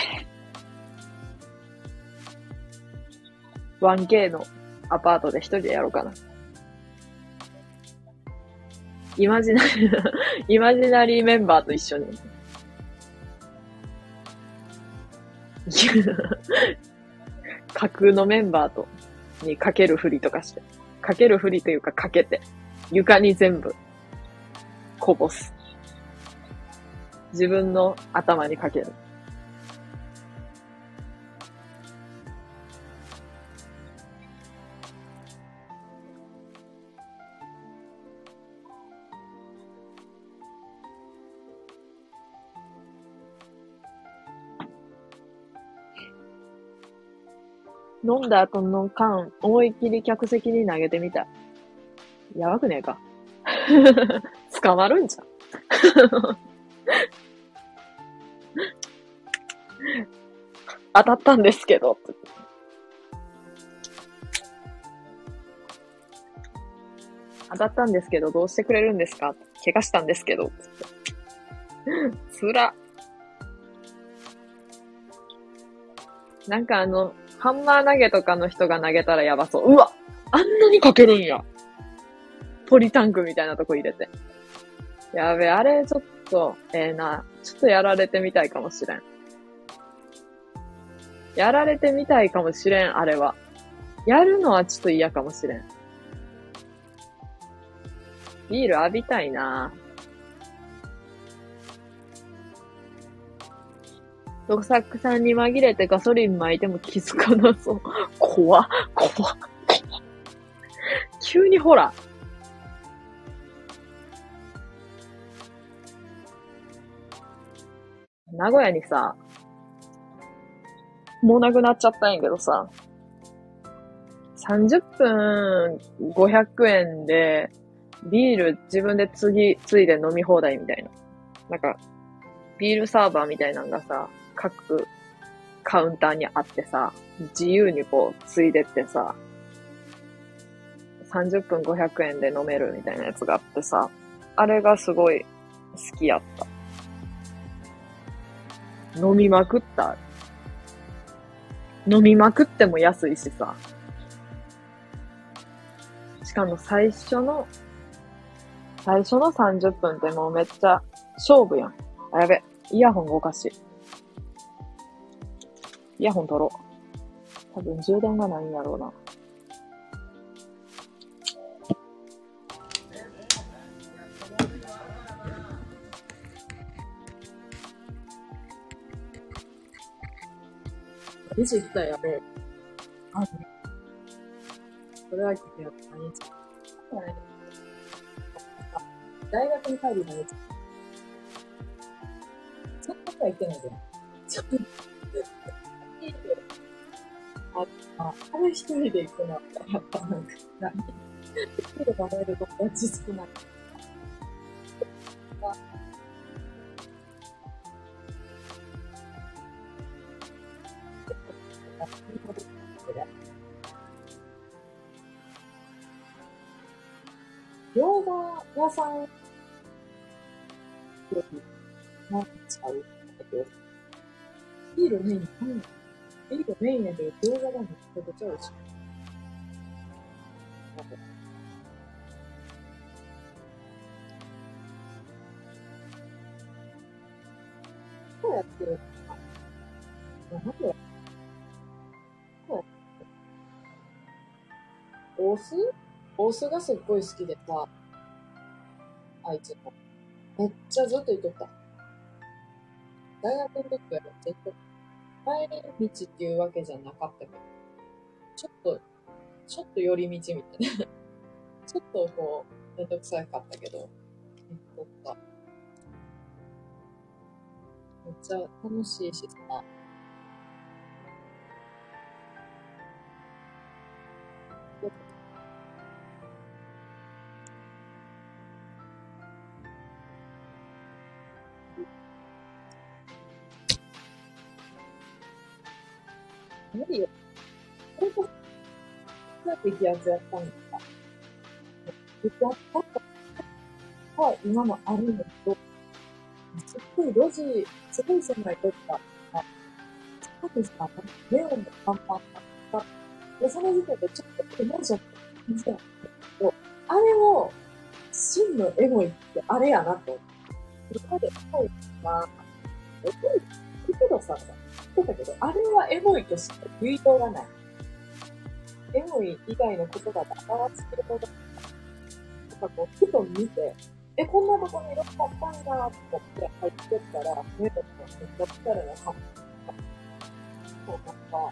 1K のアパートで一人でやろうかな。イマジナリー、イマジナリーメンバーと一緒に。架空のメンバーと、にかけるふりとかして。かけるふりというかかけて。床に全部。こぼす。自分の頭にかける。飲んだ後の缶、思いっきり客席に投げてみた。やばくねえか。捕まるんじゃん。当たったんですけど。当たったんですけど、どうしてくれるんですか？怪我したんですけど。つら。なんかあの、ハンマー投げとかの人が投げたらやばそう。うわあんなにかけるんや。ポリタンクみたいなとこ入れて。やべ、あれちょっと、ええー、な。ちょっとやられてみたいかもしれん。やられてみたいかもしれん、あれは。やるのはちょっと嫌かもしれん。ビール浴びたいなドサックさんに紛れてガソリン巻いても気づかなそう。怖っ、怖っ、怖っ。急にほら。名古屋にさ、もうなくなっちゃったんやけどさ、30分500円で、ビール自分でつぎ、ついで飲み放題みたいな。なんか、ビールサーバーみたいなのがさ、各カウンターにあってさ、自由にこう、ついでってさ、30分500円で飲めるみたいなやつがあってさ、あれがすごい好きやった。飲みまくった。飲みまくっても安いしさ。しかも最初の、最初の30分ってもうめっちゃ勝負やん。あ、やべ。イヤホンがおかしい。イヤホン取ろう。多分充電がないんやろうな。レジ行ったやろ。あ、それは聞いてやった。毎日。大学に帰るのに。そんなことは言ってないじゃん。あ、あ、あれ一人で行くのやっぱなんか、何一人で食べる友達少ない。餃子屋さんなんちゃうビールメイン、ビールメインやけど餃子がめちゃくちゃ美味しい。どうやって？るのかなんでお酢お酢がすっごい好きでさ、あいつも。めっちゃずっと言っとった。大学の時はめっちゃ言っとった。帰り道っていうわけじゃなかったけど、ちょっと、ちょっと寄り道みたいな。ちょっとこう、めんどくさかったけど、言っとった。めっちゃ楽しいしさ、激アツやったんですか？激アツだったは今もあるんだけど、すっごい路地、すごい狭いとこが、すごいさ、ネオンの看板があった。で、その時点でちょっとエモーション感じたんだけど、あれを、真のエモいってあれやなと。今までエモいは、エモいけどさ、ってたけど、あれはエモいとしか言いようがない。エモい以外の言葉で表してるほど、なんかこう、ふと見て、え、こんなとこにいろあったんだと思って入ってったら、目とかめっちゃ疲れなかった。そう、なんか、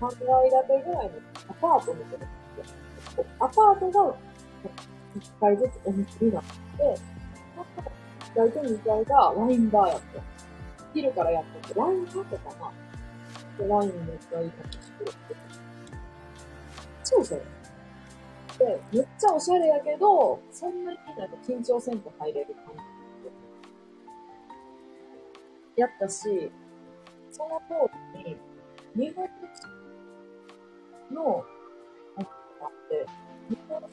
3階建てぐらいのアパートみたいな。アパートが1階ずつお店になって、1階と2階がワインバーやった。昼からやってて、ワインカフェかなで、ワインめっちゃいい感じしてるって。そうそう。で、めっちゃおしゃれやけど、そんなになんか緊張せんと入れる感じ。やったし、その通りに、日本の、なんかあって、日本の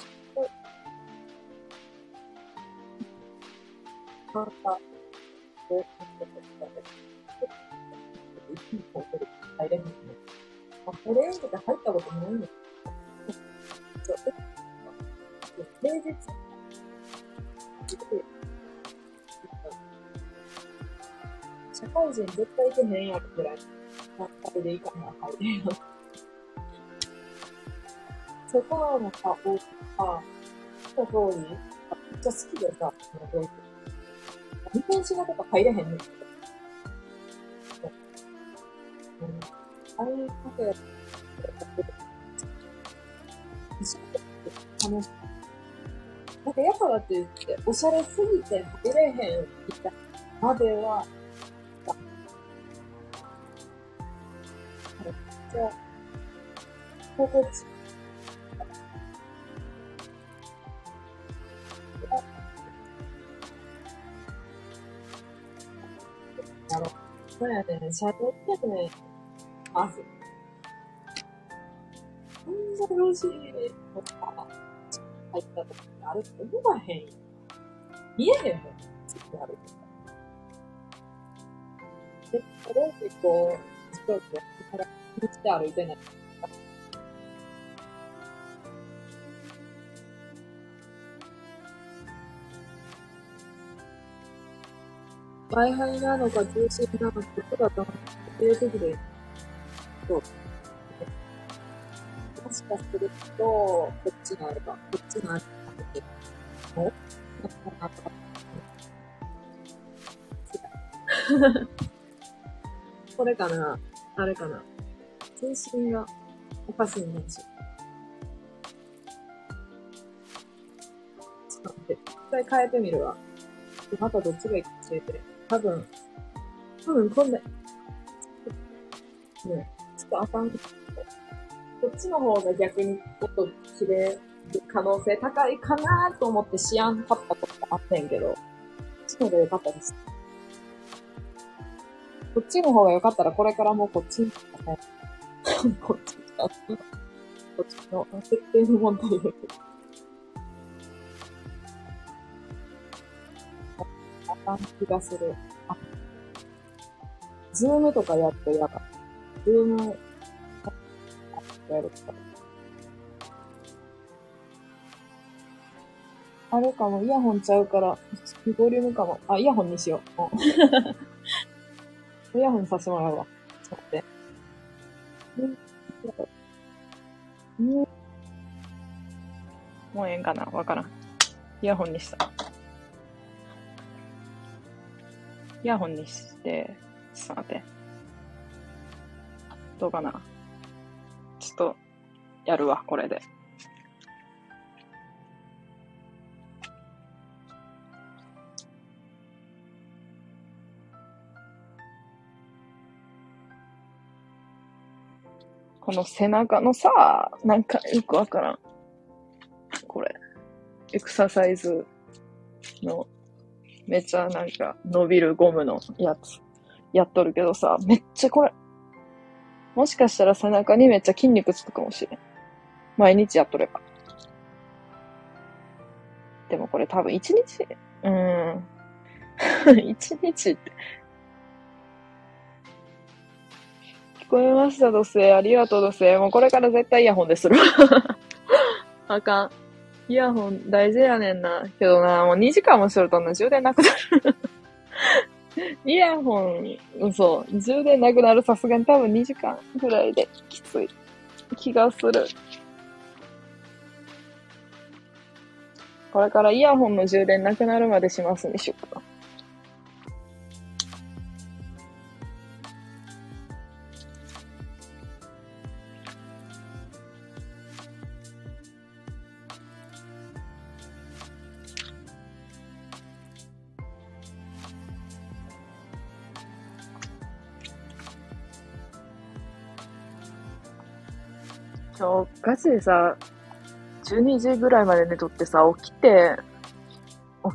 簡単で、一気にこう、入れへんね。あ、これとか入ったことないんですけど、平日、社会人絶対行けへんやろぐらい、何回でいいかな、入れよ。そこのさ、大きさ、た通り、めっちゃ好きでさ、その同期。日本史のとか入れへんねん。うん。ああいうカフェ一緒に楽しい。なんかやからって言って、おしゃれすぎて入れへんみたいまでは、じゃあ、心地そうやね、シャドウってね、まず。そんなロジとか入った時にあるって思わへんよ。見えへんもん。つってあるとかで、それってこう、自分でから道で歩いてない。Wi-Fi なのか通信なのか、どこだと思っていう時で、そう。もしかすると、こっちがあれば、こっちがあれば、おなかなか。これかなあれかな通信がおかしいんだし。ちょっと待って。一回変えてみるわ。またどっちがいいか教えて。多分、多分こんな、ね、ちょっとあかん。こっちの方が逆に音切れる可能性高いかなと思ってしやんかったことがあってんけど、こっちの方が良かったです。こっちの方が良かったらこれからもこっちに、こっちこっちの。設定の。問題で。かん気がする。あ、ズームとかやってやばズーム、やるか。あれかも、イヤホンちゃうから、ボリュームかも。あ、イヤホンにしよう。イヤホンさせてもらうわ。ちょっと待って。もうええんかな？わからん。イヤホンにした。イヤホンにして、ちょっと待って。どうかな、やるわ、これで。この背中のさ、なんかよくわからん。これ。エクササイズのめっちゃなんか伸びるゴムのやつやっとるけどさ、めっちゃこれ、もしかしたら背中にめっちゃ筋肉つくかもしれん。毎日やっとれば。でもこれ多分一日、うん。一日って。聞こえました、土星。ありがとう、土星。もうこれから絶対イヤホンでする。あかん。イヤホン大事やねんな。けどな、もう2時間もするとな、充電なくなる。イヤホン、そう、充電なくなるさすがに多分2時間ぐらいできつい気がする。これからイヤホンの充電なくなるまでしますにしよっか。ガチでさ、12時ぐらいまで寝とってさ、起きて、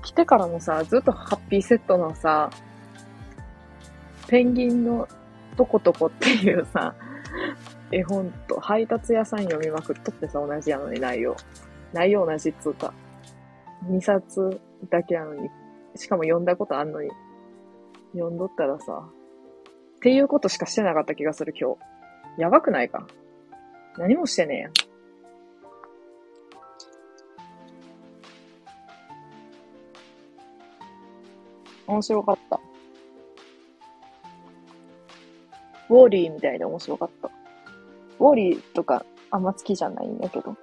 起きてからもさ、ずっとハッピーセットのさ、ペンギンのとことこっていうさ、絵本と配達屋さん読みまくっとってさ、同じやのに内容。内容同じっつうか。2冊だけやのに。しかも読んだことあんのに。読んどったらさ、っていうことしかしてなかった気がする今日。やばくないか？何もしてねえやん。面白かった。ウォーリーみたいで面白かった。ウォーリーとかあんま好きじゃないんだけど。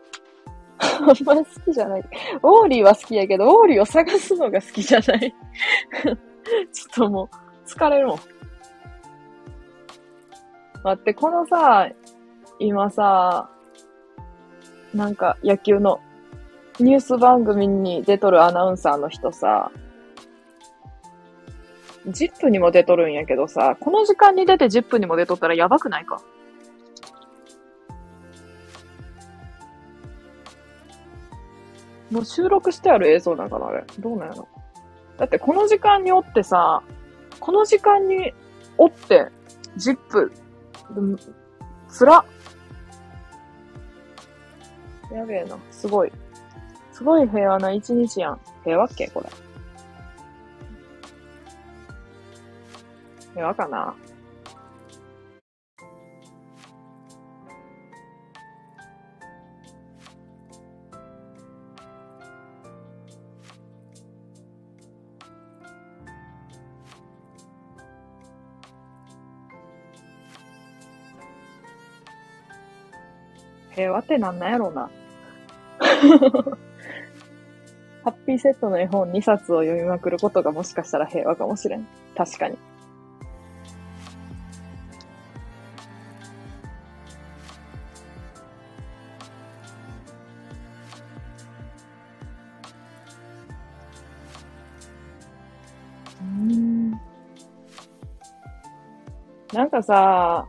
あんま好きじゃない。ウォーリーは好きやけど、ウォーリーを探すのが好きじゃない。ちょっともう、疲れるもん。待って、このさ、今さ、なんか野球のニュース番組に出とるアナウンサーの人さ、10分にも出とるんやけどさ、この時間に出て10分にも出とったらやばくないか？もう収録してある映像だからあれ。どうなんやろ？だってこの時間におってさ、この時間におって、10分。つらっ。やべえな。すごい。すごい平和な一日やん。平和っけこれ。平和かな平和ってなんなんやろうな。ハッピーセットの絵本2冊を読みまくることがもしかしたら平和かもしれん。確かに。なんかさ、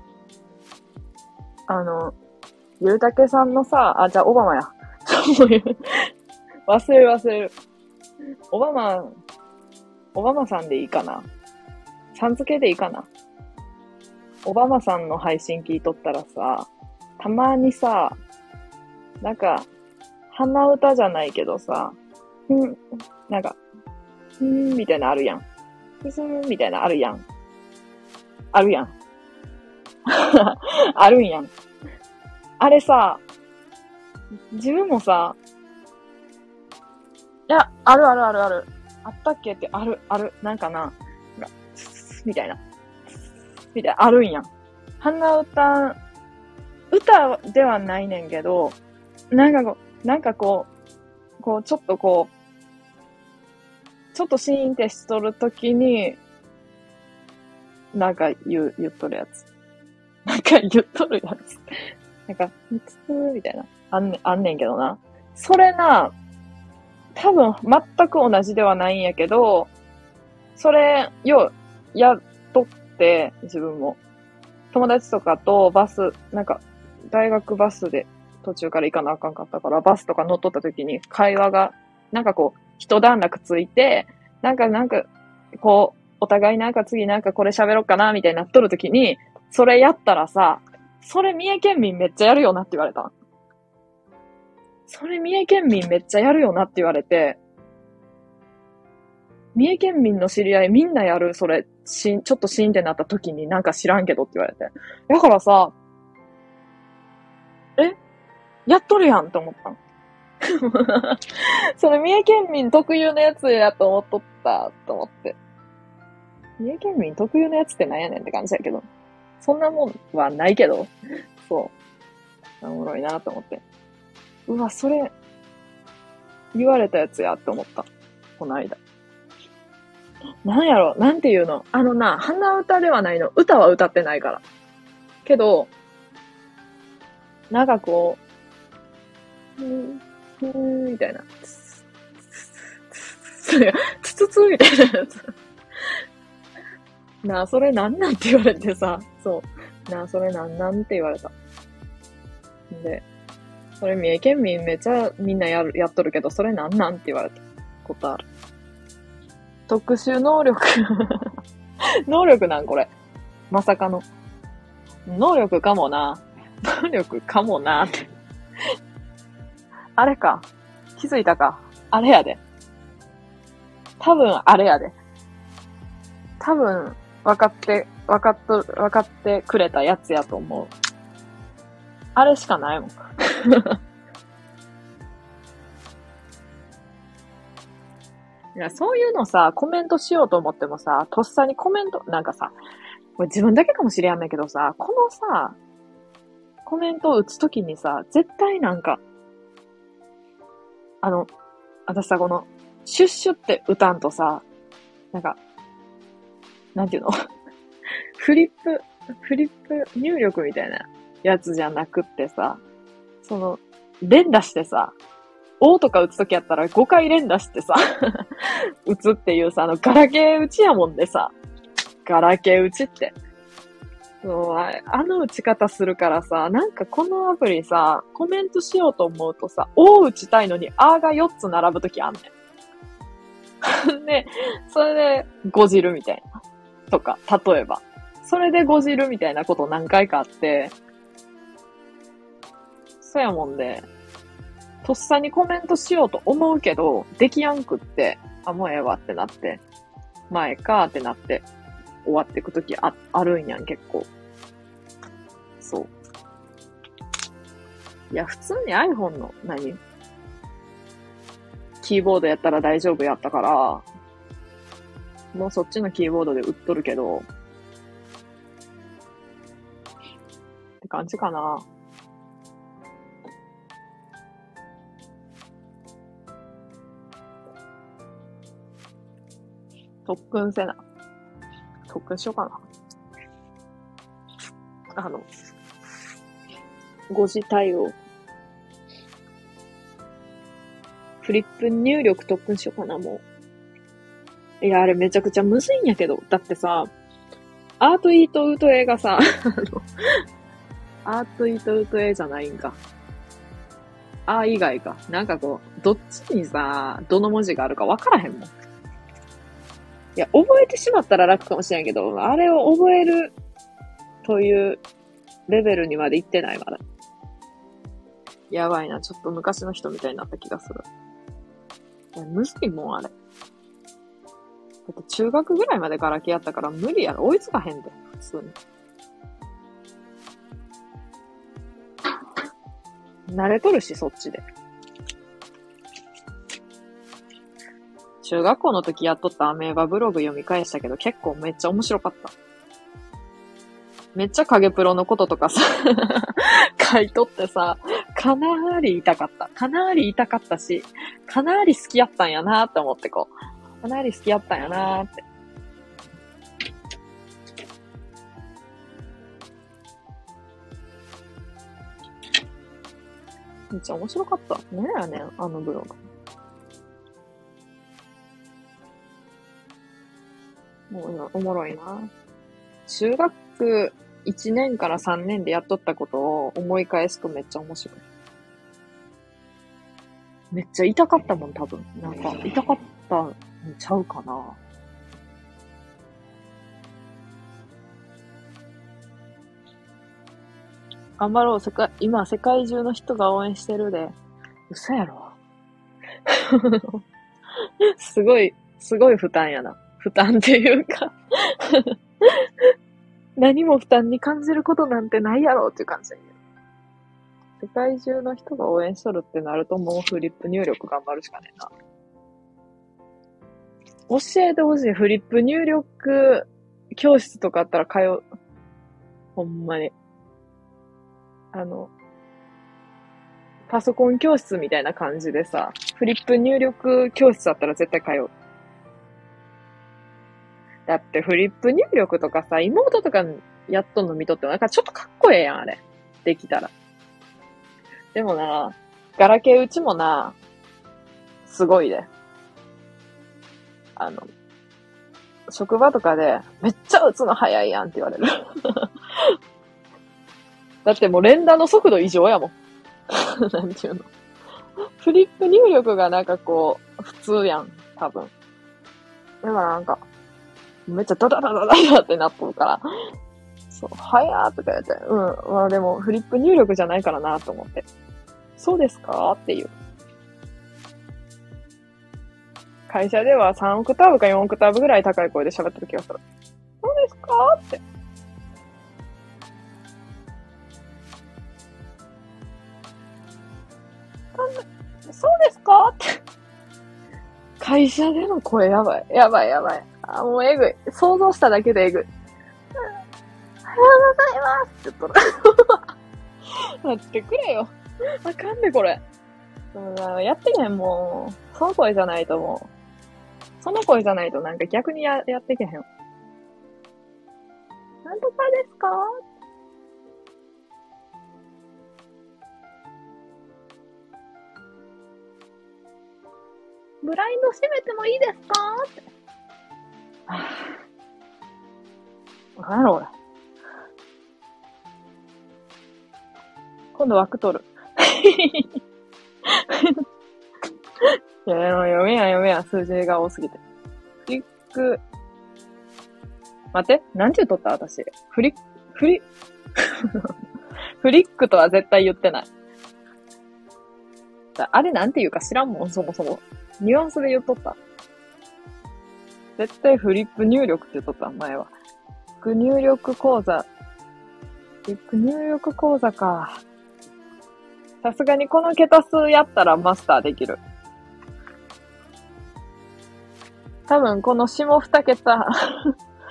あの、ゆうたけさんのさ、あ、じゃあオバマや。そういう忘れる忘れる。オバマ、オバマさんでいいかなさん付けでいいかなオバマさんの配信聞いとったらさ、たまにさ、なんか、鼻歌じゃないけどさ、ん、なんか、んみたいなあるやん。ふすんみたいなあるやん。あるやん。あるんやん。あれさ、自分もさ、いや、あるあるあるある。あったっけって、ある、ある。なんかな、みたいな。みたいな、あるんやん。鼻歌、歌ではないねんけど、なんかこう、なんかこう、こう、ちょっとこう、ちょっとシーンってしとるときに、なんか言う、言っとるやつ。なんか言っとるやつ。なんか、みつみたいな。あんねん、あんねんけどな。それな、多分全く同じではないんやけど、それ、よう、やっとって、自分も。友達とかとバス、なんか、大学バスで途中から行かなあかんかったから、バスとか乗っとった時に会話が、なんかこう、一段落ついて、なんか、なんか、こう、お互いなんか次なんかこれ喋ろうかな、みたいになっとる時に、それやったらさ、それ三重県民めっちゃやるよなって言われた。それ三重県民めっちゃやるよなって言われて、三重県民の知り合いみんなやる、それ、しん、ちょっとシーンってなった時になんか知らんけどって言われて。だからさ、え？やっとるやんって思った。それ三重県民特有のやつやと思っとったと思って。三重県民特有のやつってなんやねんって感じやけど。そんなもんはないけど。そう。おもろいなと思って。うわ、それ、言われたやつやって思った。この間。なんやろ？なんていうの？あのな、鼻歌ではないの。歌は歌ってないから。けど、なんかこう、ふー、ふーみたいな。つつつみたいなやつ。なあ、それなんなんって言われてさ、そう。なあ、それなんなんって言われた。で、それ三重県民めちゃみんなやる、やっとるけど、それなんなんって言われたことある。特殊能力 能力なんこれ。まさかの。能力かもな。能力かもなあれか。気づいたか。あれやで。多分あれやで。多分分かって、分かっと、分かってくれたやつやと思う。あれしかないもん。いや、そういうのさ、コメントしようと思ってもさ、とっさにコメント、なんかさ、これ自分だけかもしれんねんけどさ、このさ、コメントを打つときにさ、絶対なんか、あの、私さ、この、シュッシュって打たんとさ、なんか、なんていうの？フリップ、フリップ入力みたいなやつじゃなくってさ、その、連打してさ、O とか打つときやったら5回連打してさ 打つっていうさ、あの、ガラケー打ちやもんでさ、ガラケー打ちって。そうあの打ち方するからさ、なんかこのアプリさ、コメントしようと思うとさ、O 打ちたいのに A が4つ並ぶときあんねん。で、それで、ごじるみたいな。とか、例えば。それでごじるみたいなこと何回かあって、そやもんで、とっさにコメントしようと思うけど、できやんくって、あ、もうええわってなって、前かってなって、終わってくときあ、あるんやん、結構。そう。いや、普通に iPhone の何、キーボードやったら大丈夫やったから、もうそっちのキーボードで売っとるけど、って感じかな。特訓せな。特訓しようかな。あの、5時対応。フリップ入力特訓しようかな、もう。いや、あれめちゃくちゃむずいんやけど。だってさ、アートイートウートエがさ、アートイートウートエじゃないんか。あ以外か。なんかこう、どっちにさ、どの文字があるかわからへんもん。いや、覚えてしまったら楽かもしれんけど、あれを覚えるというレベルにまで行ってない、まだ。やばいな。ちょっと昔の人みたいになった気がする。いや、むずいもん、あれ。だって中学ぐらいまでガラケーやったから無理やろ。追いつかへんで、普通に。慣れとるし、そっちで。中学校の時やっとったアメーバブログ読み返したけど結構めっちゃ面白かった。めっちゃ影プロのこととかさ 書いとってさ、かなーり痛かった。かなーり痛かったし、かなーり好きやったんやなーって思ってこう。かなり好きやったんやなーって。めっちゃ面白かった。ねやねん、あのブログ。もう、おもろいな。中学1年から3年でやっとったことを思い返すとめっちゃ面白い。めっちゃ痛かったもん、多分。なんか、痛かったちゃうかな。頑張ろう、世界、今、世界中の人が応援してるで。嘘やろ。すごい、すごい負担やな。負担っていうか 何も負担に感じることなんてないやろっていう感じだけど。世界中の人が応援しとるってなるともうフリップ入力頑張るしかねえな。教えてほしい。フリップ入力教室とかあったら通う。ほんまに。あの、パソコン教室みたいな感じでさ、フリップ入力教室だったら絶対通う。だってフリップ入力とかさ、妹とかやっとんの見とってもなんかちょっとかっこええやん、あれ。できたら。でもな、ガラケーうちもな、すごいで。あの、職場とかで、めっちゃ打つの早いやんって言われる。だってもう連打の速度異常やもん。なんていうの。フリップ入力がなんかこう、普通やん、多分。だからなんか、めっちゃダダダダダダってなっとるから、そう、早ーとか言って、うん、まあでもフリップ入力じゃないからなと思って。そうですかっていう。会社では3オクターブか4オクターブぐらい高い声で喋ってる気がする。そうですか？って。そうですか？って。会社での声やばい。やばいやばい。あ、もうえぐい。想像しただけでえぐい。おはようございますって言っとる。待ってくれよ。あかんで、これ。やってけへん、もう。その声じゃないともう。その声じゃないとなんか逆にややってけへん。なんとかですか？ブラインド閉めてもいいですか？って。はぁ。何やろ、俺。今度枠取る。いや、読めや読めや、数字が多すぎて。フリック、待って、何十取った？私。フリック、フリ、フリックとは絶対言ってない。あれなんて言うか知らんもん、そもそも。ニュアンスで言っとった。絶対フリップ入力って言っとった、前は。フリック入力講座。フリック入力講座か。さすがにこの桁数やったらマスターできる。多分この下二桁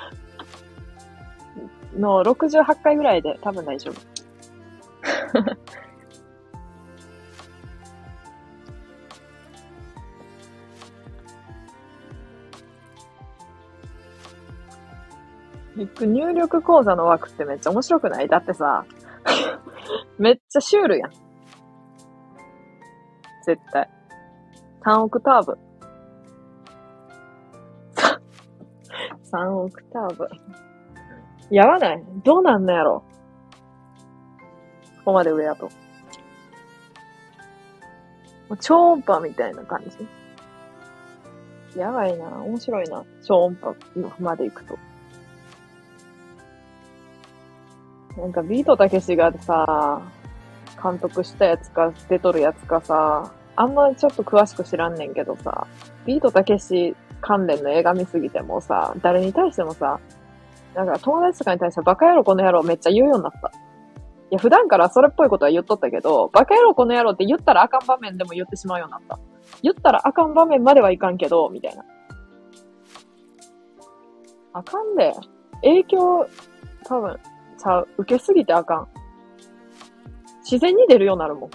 の68回ぐらいで多分大丈夫。入力講座の枠ってめっちゃ面白くない？だってさ、めっちゃシュールやん。絶対。3オクターブ。3オクターブ。やばない？どうなんのやろ？ここまで上やと。もう超音波みたいな感じ。やばいな。面白いな。超音波まで行くと。なんかビートたけしがさ、監督したやつか、出とるやつかさ、あんまちょっと詳しく知らんねんけどさ、ビートたけし関連の映画見すぎてもさ、誰に対してもさ、なんか友達とかに対してバカ野郎この野郎めっちゃ言うようになった。いや、普段からそれっぽいことは言っとったけど、バカ野郎この野郎って言ったらあかん場面でも言ってしまうようになった。言ったらあかん場面まではいかんけど、みたいな。あかんで。影響、多分、ちゃう。受けすぎてあかん。自然に出るようになるもん。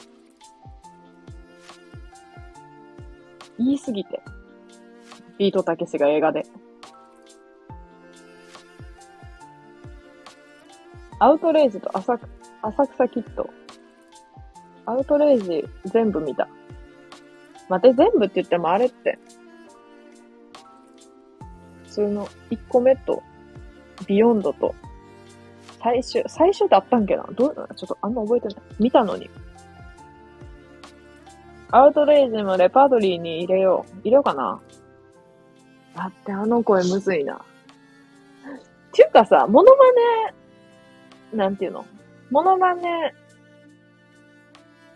言いすぎて。ビートたけしが映画で。アウトレイジと浅浅草キッド。アウトレイジ全部見た。待って、全部って言ってもあれって。普通の1個目と、ビヨンドと、最終、最終ってあったんけな？どう、ちょっとあんま覚えてない。見たのに。アウトレイジもレパートリーに入れよう。入れようかな。だってあの声むずいな。っていうかさ、モノマネ、なんていうの？モノマネ、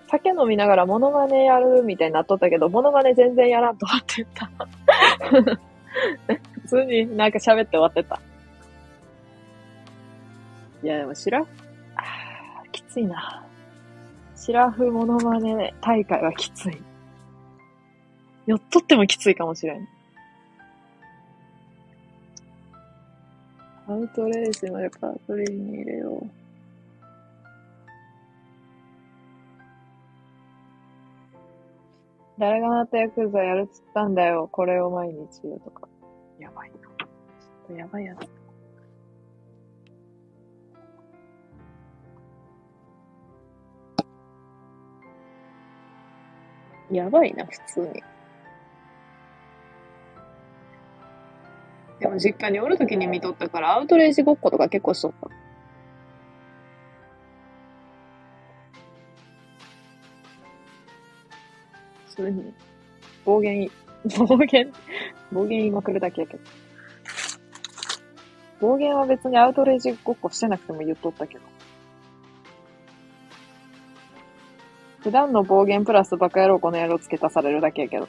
酒飲みながらモノマネやるみたいになっとったけど、モノマネ全然やらんと終わってた。普通になんか喋って終わってた。いや、でもシラフ、あきついな。シラフモノマネ大会はきつい。よっとってもきついかもしれん。アウトレージのレパートリーに入れよう。誰がまたヤクザやるっつったんだよ。これを毎日言うとか。やばいな。ちょっとやばいやつ。やばいな、普通に。でも実家におるときに見とったから、アウトレイジごっことか結構しとった。普通に、暴言、暴言、暴言言いまくるだけやけど。暴言は別にアウトレイジごっこしてなくても言っとったけど。普段の暴言プラスバカ野郎この野郎付け足されるだけやけど。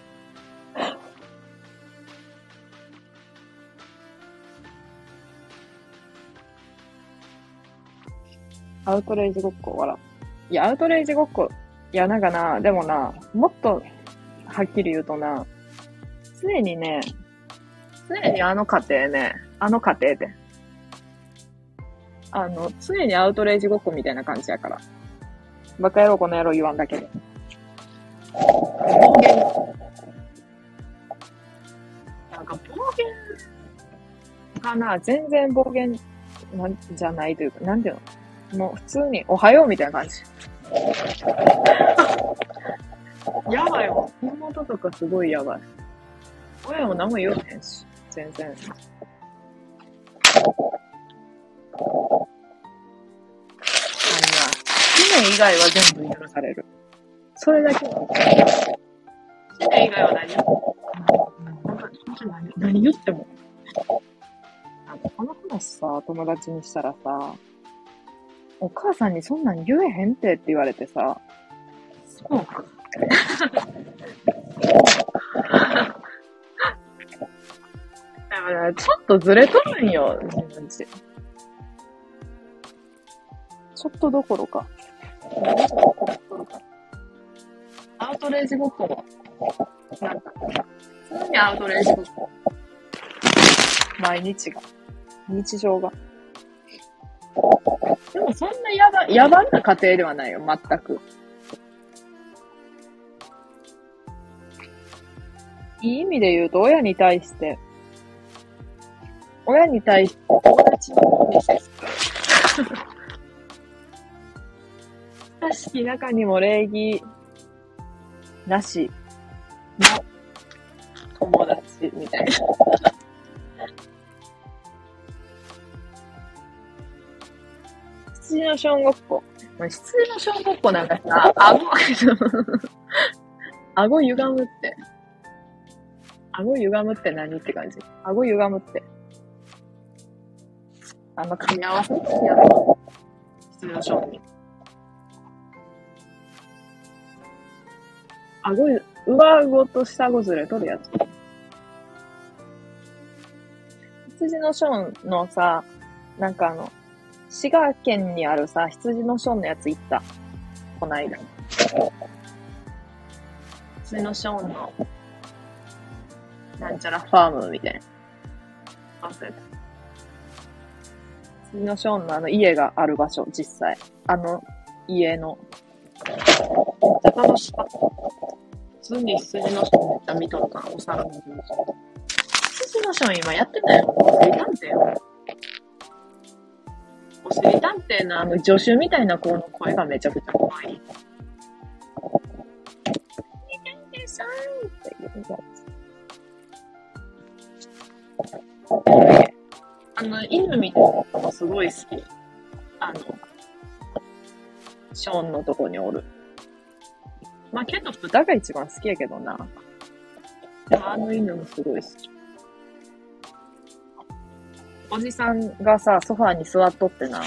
アウトレイジごっこ笑う。いや、アウトレイジごっこ、いや、なんかな、でもな、もっと、はっきり言うとな、常にね、常にあの家庭ね、あの家庭で。あの、常にアウトレイジごっこみたいな感じやから。バカ野郎この野郎言わんだけで。暴言。なんか暴言かな、全然暴言なんじゃないというか、なんていうの？もう普通におはようみたいな感じ。やばいわ。妹とかすごいやばい。親も何も言わへんし、全然。年以外は全部許される。それだけは。1年以外は何？何何言っても。あのこの話さ、友達にしたらさ、お母さんにそんなん言えへんってって言われてさ、そうちょっとずれとるんよ、自分ち。ちょっとどころか。アウトレイジごっこも、なんか、普通にアウトレイジごっこ。毎日が。日常が。でもそんなやば、野蛮な家庭ではないよ、全く。いい意味で言うと、親に対して、親に対して。親しき中にも礼儀なしの友達みたいな。羊の小ごっこ。羊の小ごっこなんかさ、顎、顎歪むって。顎歪むって何って感じ？顎歪むって。あの、噛み合わせやろ。羊の小に。顎、上顎と下顎ずれとるやつ。羊のショーンのさ、なんかあの、滋賀県にあるさ、羊のショーンのやつ行った？こないだ。羊のショーンの、なんちゃらファームみたいな。忘れた。羊のショーンのあの家がある場所、実際。あの家の。めっちゃ楽しかった。普通に羊のショーンめっちゃ見とるから、お皿の羊のショーン今やってたよ。おしり探偵よ。おしり探偵のあの助手みたいな子の声がめちゃくちゃ怖い。探偵さんって言うやつ。あの、犬みたいな子もすごい好き。あの、ショーンのとこにおる。まあ、けど豚が一番好きやけどな。あの犬もすごい好き。おじさんがさ、ソファーに座っとってな、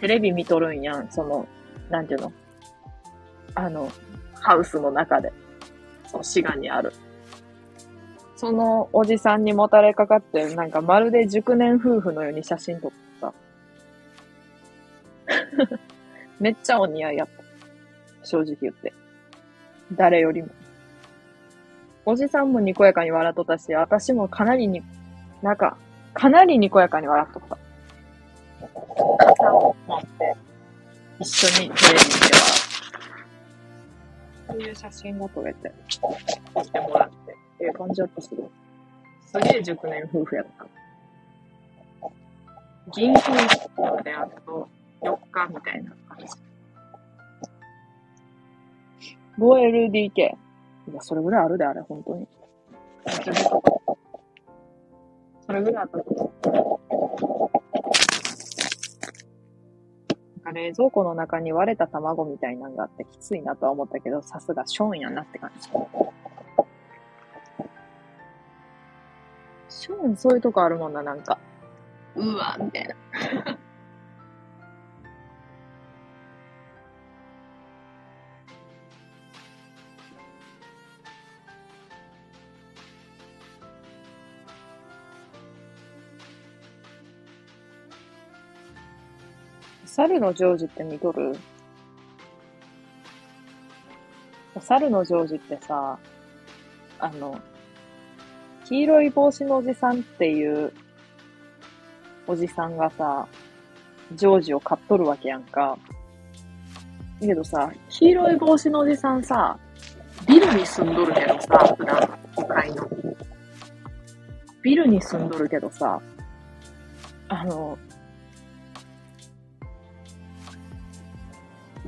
テレビ見とるんやん、その、なんていうの？あの、ハウスの中で。そう、滋賀にある。そのおじさんにもたれかかって、なんかまるで熟年夫婦のように写真撮った。めっちゃお似合いやった。正直言って。誰よりも。おじさんもにこやかに笑っとったし、私もかなりに、なんか、かなりにこやかに笑っとった。一緒にテレビ見て笑そういう写真が撮れて、撮ってもらって、ええ感じだったすごい。すげえ熟年夫婦やった。銀婚式まであと4日みたいな感じ。5LDK。いや、それぐらいあるで、あれ、本当に。それぐらいあったと思う。冷蔵庫の中に割れた卵みたいなのがあってきついなとは思ったけど、さすがショーンやなって感じ。ショーンそういうとこあるもんな、なんか。うわ、みたいな。猿のジョージって見とる？猿のジョージってさ、あの、黄色い帽子のおじさんっていうおじさんがさ、ジョージを買っとるわけやんか。だけどさ、黄色い帽子のおじさんさ、ビルに住んどるけどさ、普段、都会の。ビルに住んどるけどさ、あの、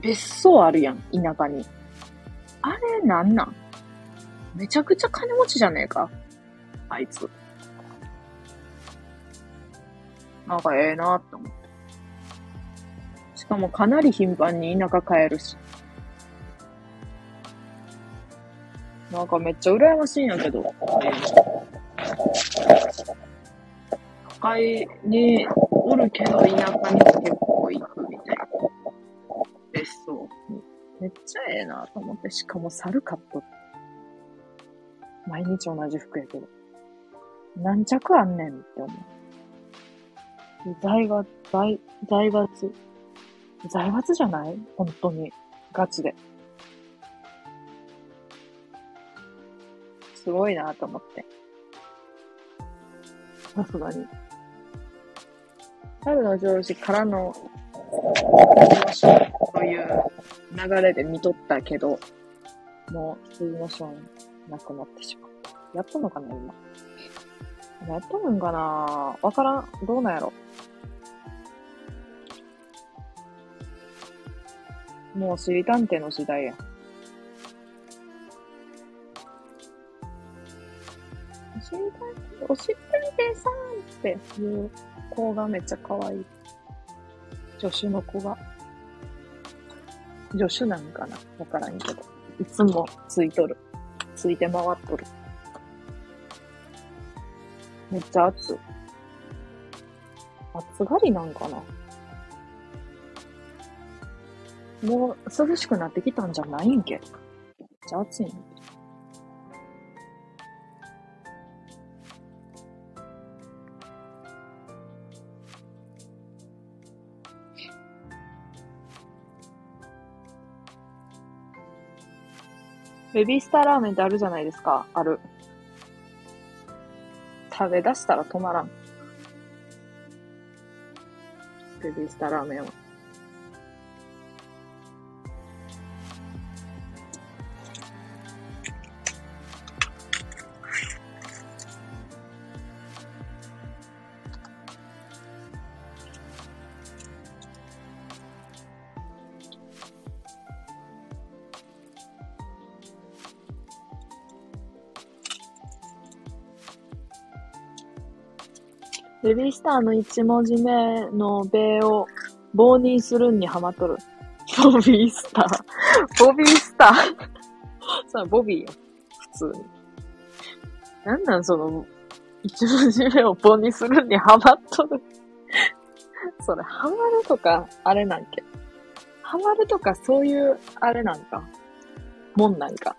別荘あるやん、田舎に。あれなんなん？めちゃくちゃ金持ちじゃねえかあいつ。なんかええなって思って。しかもかなり頻繁に田舎帰るし。なんかめっちゃ羨ましいんやけど。都会におるけど田舎に結構。別荘。めっちゃええなと思って、しかも猿カット。毎日同じ服やけど。何着あんねんって思う。財閥、財、財閥。財閥じゃない？本当に。ガチで。すごいなと思って。さすがに。猿の上司からのという流れで見とったけど、もう、次のションなくなってしまった。やっとんのかな、今？やっとるんかな？わからん。どうなんやろ？もう、知り探偵の時代や。おしりたんて、おしりたんてさんっていう子がめっちゃ可愛い。助手の子が。助手なんかな？わからんけど。いつもついとる。ついて回っとる。めっちゃ暑い。暑がりなんかな？もう涼しくなってきたんじゃないんけ？めっちゃ暑いん。ベビースターラーメンってあるじゃないですか。ある。食べ出したら止まらん。ベビースターラーメンは。ベビースターの一文字目の米を棒にするんにハマっとる。ボビースター。ボビースター。そう、ボビーよ。普通に。なんなんその、一文字目を棒にするんにハマっとる。それ、ハマるとか、あれなんけ？ハマるとか、そういう、あれなんか？もんなんか？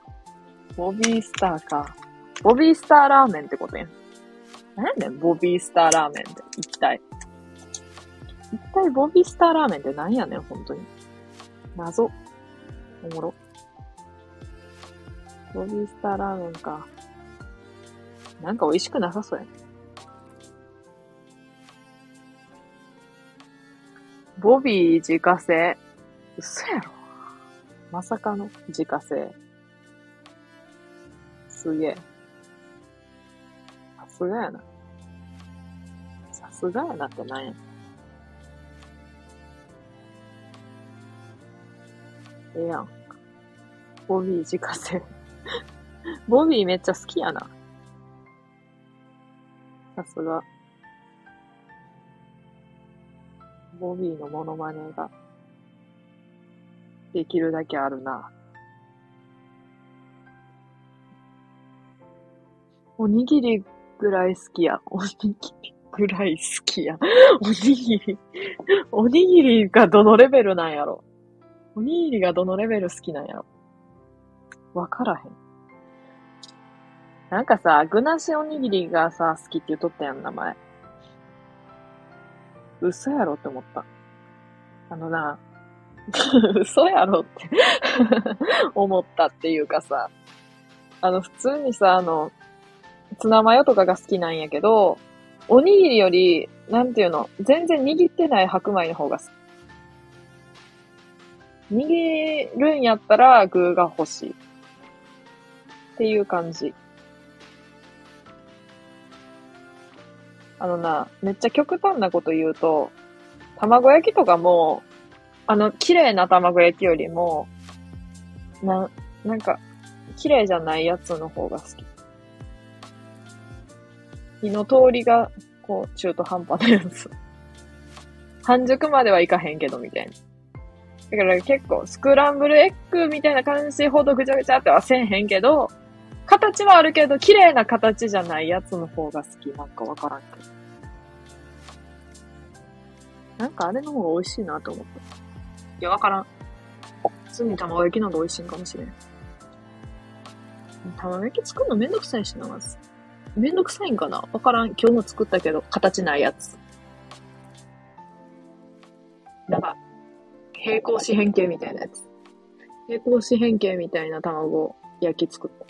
ボビースターか。ボビースターラーメンってことやん。何やねん、ボビースターラーメンって。一体。一体ボビースターラーメンって何やねん、本当に。謎。おもろ。ボビースターラーメンか。なんか美味しくなさそうやね。ボビー自家製？嘘やろ。まさかの自家製。すげえ。さすがやな。さすがやなってなんや。ええやん。ボビー自家製。ボビーめっちゃ好きやな。さすが。ボビーのモノマネができるだけあるな。おにぎりぐらい好きや。おにぎりぐらい好きや。おにぎり、おにぎりがどのレベルなんやろ。おにぎりがどのレベル好きなんやろ。わからへん。なんかさ、具なしおにぎりがさ、好きって言っとったやん、名前。嘘やろって思った。あのな、嘘やろって 思ったっていうかさ、あの、普通にさ、あの、ツナマヨとかが好きなんやけど、おにぎりより、なんていうの、全然握ってない白米の方が好き。握るんやったら具が欲しい。っていう感じ。あのな、めっちゃ極端なこと言うと、卵焼きとかも、あの、綺麗な卵焼きよりも、な、なんか、綺麗じゃないやつの方が好き。火の通りが、こう、中途半端なやつ。半熟まではいかへんけど、みたいな。だから結構、スクランブルエッグみたいな感じほどぐちゃぐちゃってはせんへんけど、形はあるけど、綺麗な形じゃないやつの方が好き。なんかわからんけど。なんかあれの方が美味しいなと思った。いや、わからん。普通に卵焼きの方が美味しいんかもしれん。卵焼き作るのめんどくさいしな、まず。めんどくさいんかな？わからん。今日も作ったけど、形ないやつ。なんか、平行四辺形みたいなやつ。平行四辺形みたいな卵焼き作った。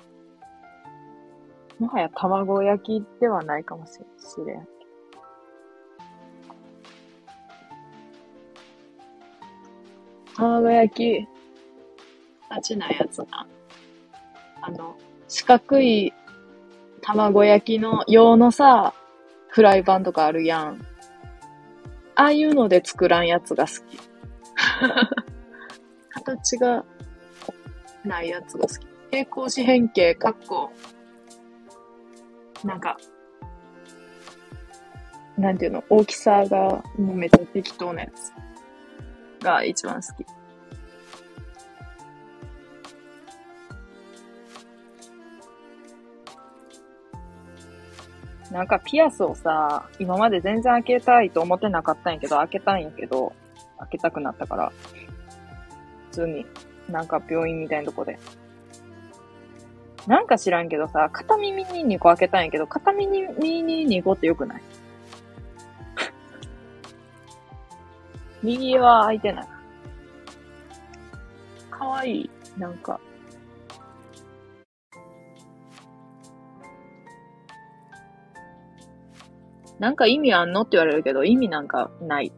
もはや卵焼きではないかもしれん。卵焼き、形ないやつな。あの、四角い卵焼きの用のさ、フライパンとかあるやん。ああいうので作らんやつが好き。形がないやつが好き。平行四辺形、かっこ、なんか、なんていうの、大きさがもうめっちゃ適当なやつが一番好き。なんかピアスをさ、今まで全然開けたいと思ってなかったんやけど、開けたんやけど、開けたくなったから、普通に、なんか病院みたいなとこで。なんか知らんけどさ、片耳に2個開けたんやけど、片耳に2個ってよくない？右は開いてない。かわいい。なんか、なんか意味あんのって言われるけど、意味なんかない。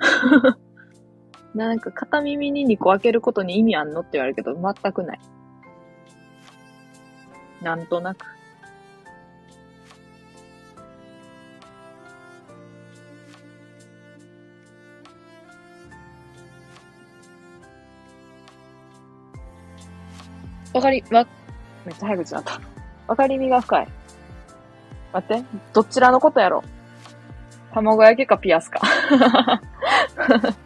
なんか片耳に2個開けることに意味あんのって言われるけど、全くない。なんとなく。わかり、わ、めっちゃ早口だった。わかりみが深い。待って、どちらのことやろ？卵焼きかピアスか。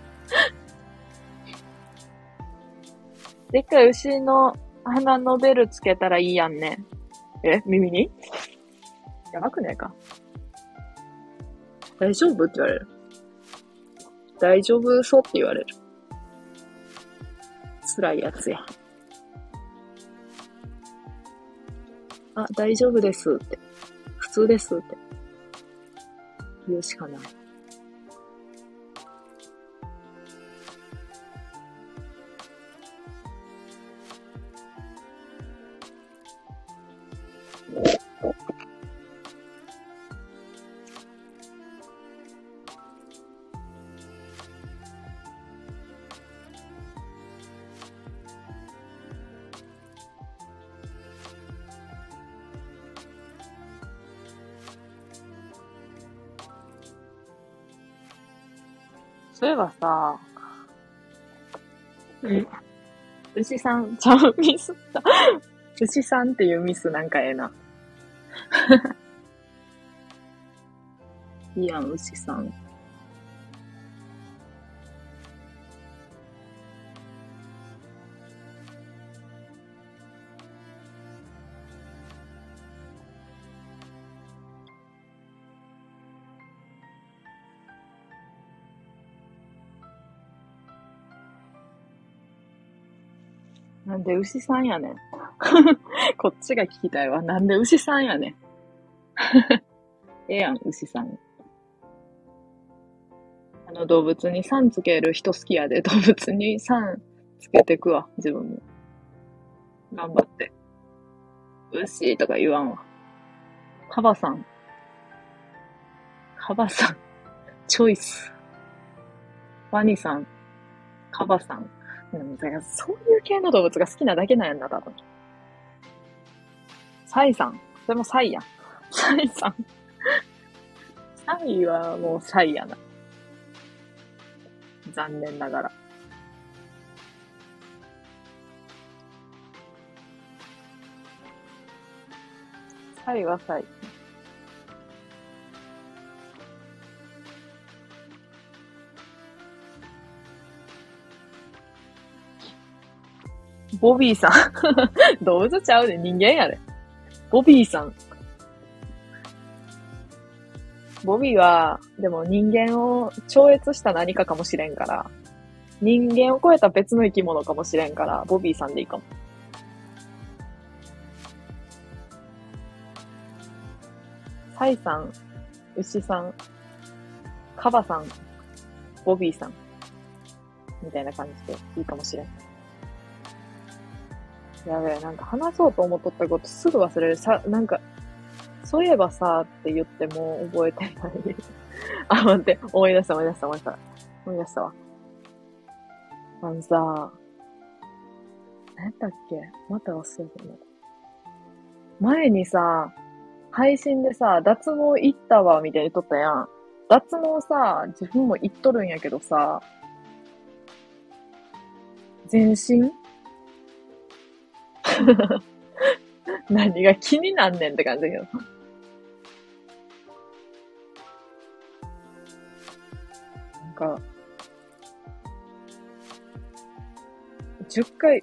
でっかい牛の鼻のベルつけたらいいやんね。え耳に？やばくねえか？大丈夫って言われる。大丈夫そうって言われる。辛いやつや。あ、大丈夫ですって。通ですって言うしかない。そういえばさ、うん牛さん、ちゃう、ミスった。牛さんっていうミスなんかええな。い いやん、牛さん。なんで牛さんやねん。こっちが聞きたいわ。なんで牛さんやねん。ええやん、牛さん。あの動物にさんつける人好きやで。動物にさんつけてくわ、自分も。頑張って。牛とか言わんわ。カバさん。カバさん。チョイス。ワニさん。カバさん。うん、だからそういう系の動物が好きなだけなんやな、多分。サイさん。それもサイやん。サイさん。サイはもうサイやな。残念ながら。サイはサイ。ボビーさん。動物ちゃうで、人間やで。ボビーさん。ボビーは、でも人間を超越した何かかもしれんから、人間を超えた別の生き物かもしれんから、ボビーさんでいいかも。サイさん、牛さん、カバさん、ボビーさん、みたいな感じでいいかもしれやべえ、なんか話そうと思っとったことすぐ忘れる。さ、なんか、そういえばさ、って言っても覚えてない。あ、待って、思い出した思い出した思い出した。思い出したわ。あのさ、何やったっけ？また忘れてる前にさ、配信でさ、脱毛行ったわ、みたいに言っとったやん。脱毛さ、自分も行っとるんやけどさ、全身何が気になんねんって感じだけど。なんか、10回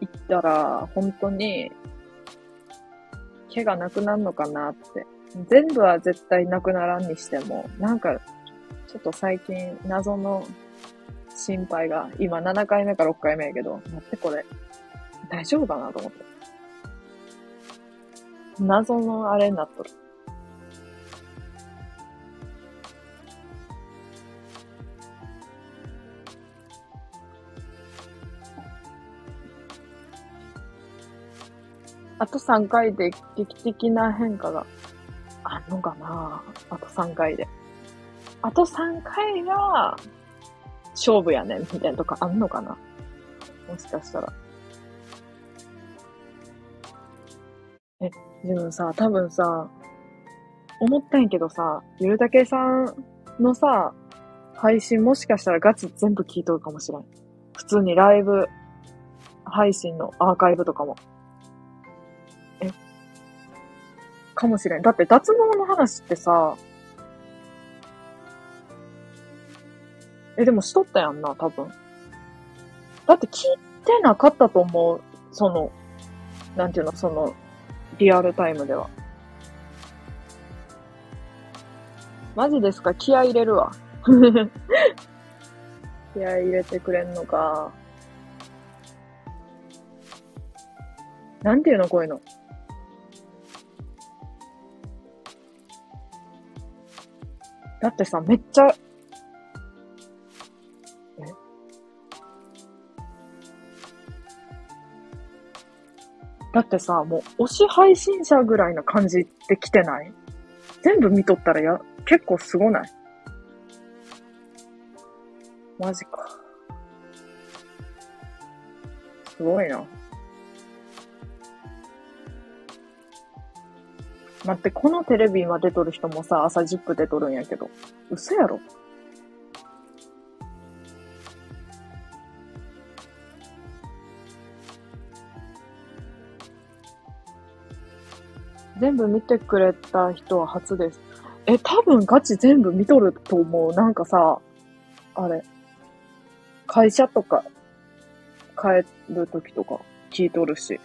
行ったら、本当に、毛がなくなるのかなって。全部は絶対なくならんにしても、なんか、ちょっと最近、謎の心配が、今7回目か6回目やけど、待ってこれ、大丈夫かなと思って。謎のあれになっとる。あと3回で劇的な変化があんのかな？あと3回で。あと3回が勝負やねんみたいなとこあんのかな？もしかしたら。え、でもさ、多分さ、思ったんやけどさ、ゆるたけさんのさ、配信もしかしたらガチ全部聞いとるかもしれん。普通にライブ配信のアーカイブとかも。え、かもしれん。だって脱毛の話ってさ、え、でもしとったやんな、多分。だって聞いてなかったと思う。その、なんていうの、その、リアルタイムでは。マジですか？気合入れるわ。気合入れてくれんのか。なんていうの？こういうの。だってさ、めっちゃ、だってさ、もう推し配信者ぐらいな感じで来てない？全部見とったらや、結構すごない？マジか。すごいな。待って、このテレビ今出とる人もさ、朝10分出とるんやけど。嘘やろ？全部見てくれた人は初です。え、多分ガチ全部見とると思う。なんかさ、あれ、会社とか帰るときとか聞いとるし。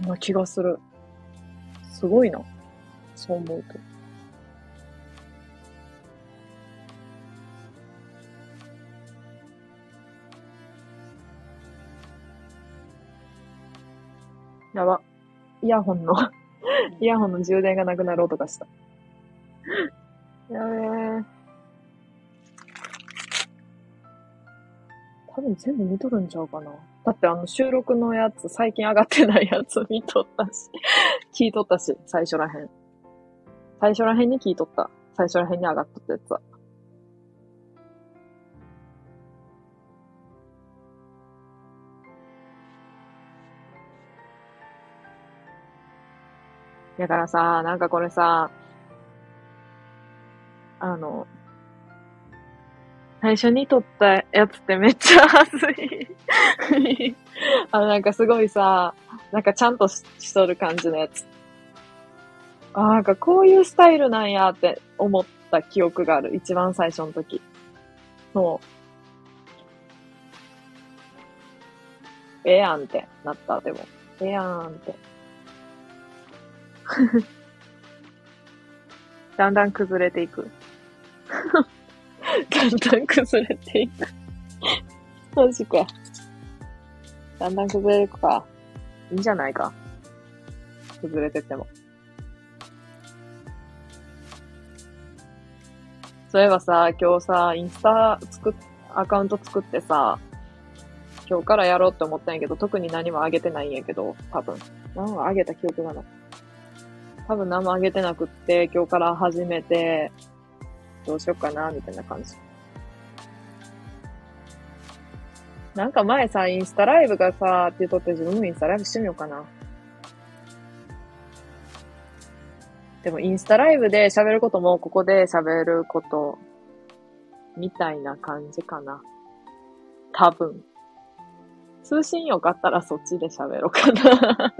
うん。な気がする。すごいな。そう思うと。やば。イヤホンのイヤホンの充電がなくなる音がした。やべえ。多分全部見とるんちゃうかな。だってあの収録のやつ、最近上がってないやつ見とったし、聞いとったし、最初らへん。最初らへんに聞いとった。最初らへんに上がっとったやつは。だからさ、なんかこれさ、あの、最初に撮ったやつってめっちゃ恥ずい。あの、なんかすごいさ、なんかちゃんとししとる感じのやつ。あなんかこういうスタイルなんやって思った記憶がある。一番最初の時。そう。ええやんってなった、でも。ええやんって。だんだん崩れていく。だんだん崩れていく。マジか。だんだん崩れるか。いいんじゃないか。崩れてても。そういえばさ、今日さ、インスタ作っ、アカウント作ってさ、今日からやろうって思ったんやけど、特に何もあげてないんやけど、多分。何もあげた記憶がない。多分何もあげてなくって、今日から始めて、どうしようかな、みたいな感じ。なんか前さ、インスタライブがさ、って言うとって自分もインスタライブしてみようかな。でもインスタライブで喋ることもここで喋ることみたいな感じかな。多分。通信よかったらそっちで喋ろうかな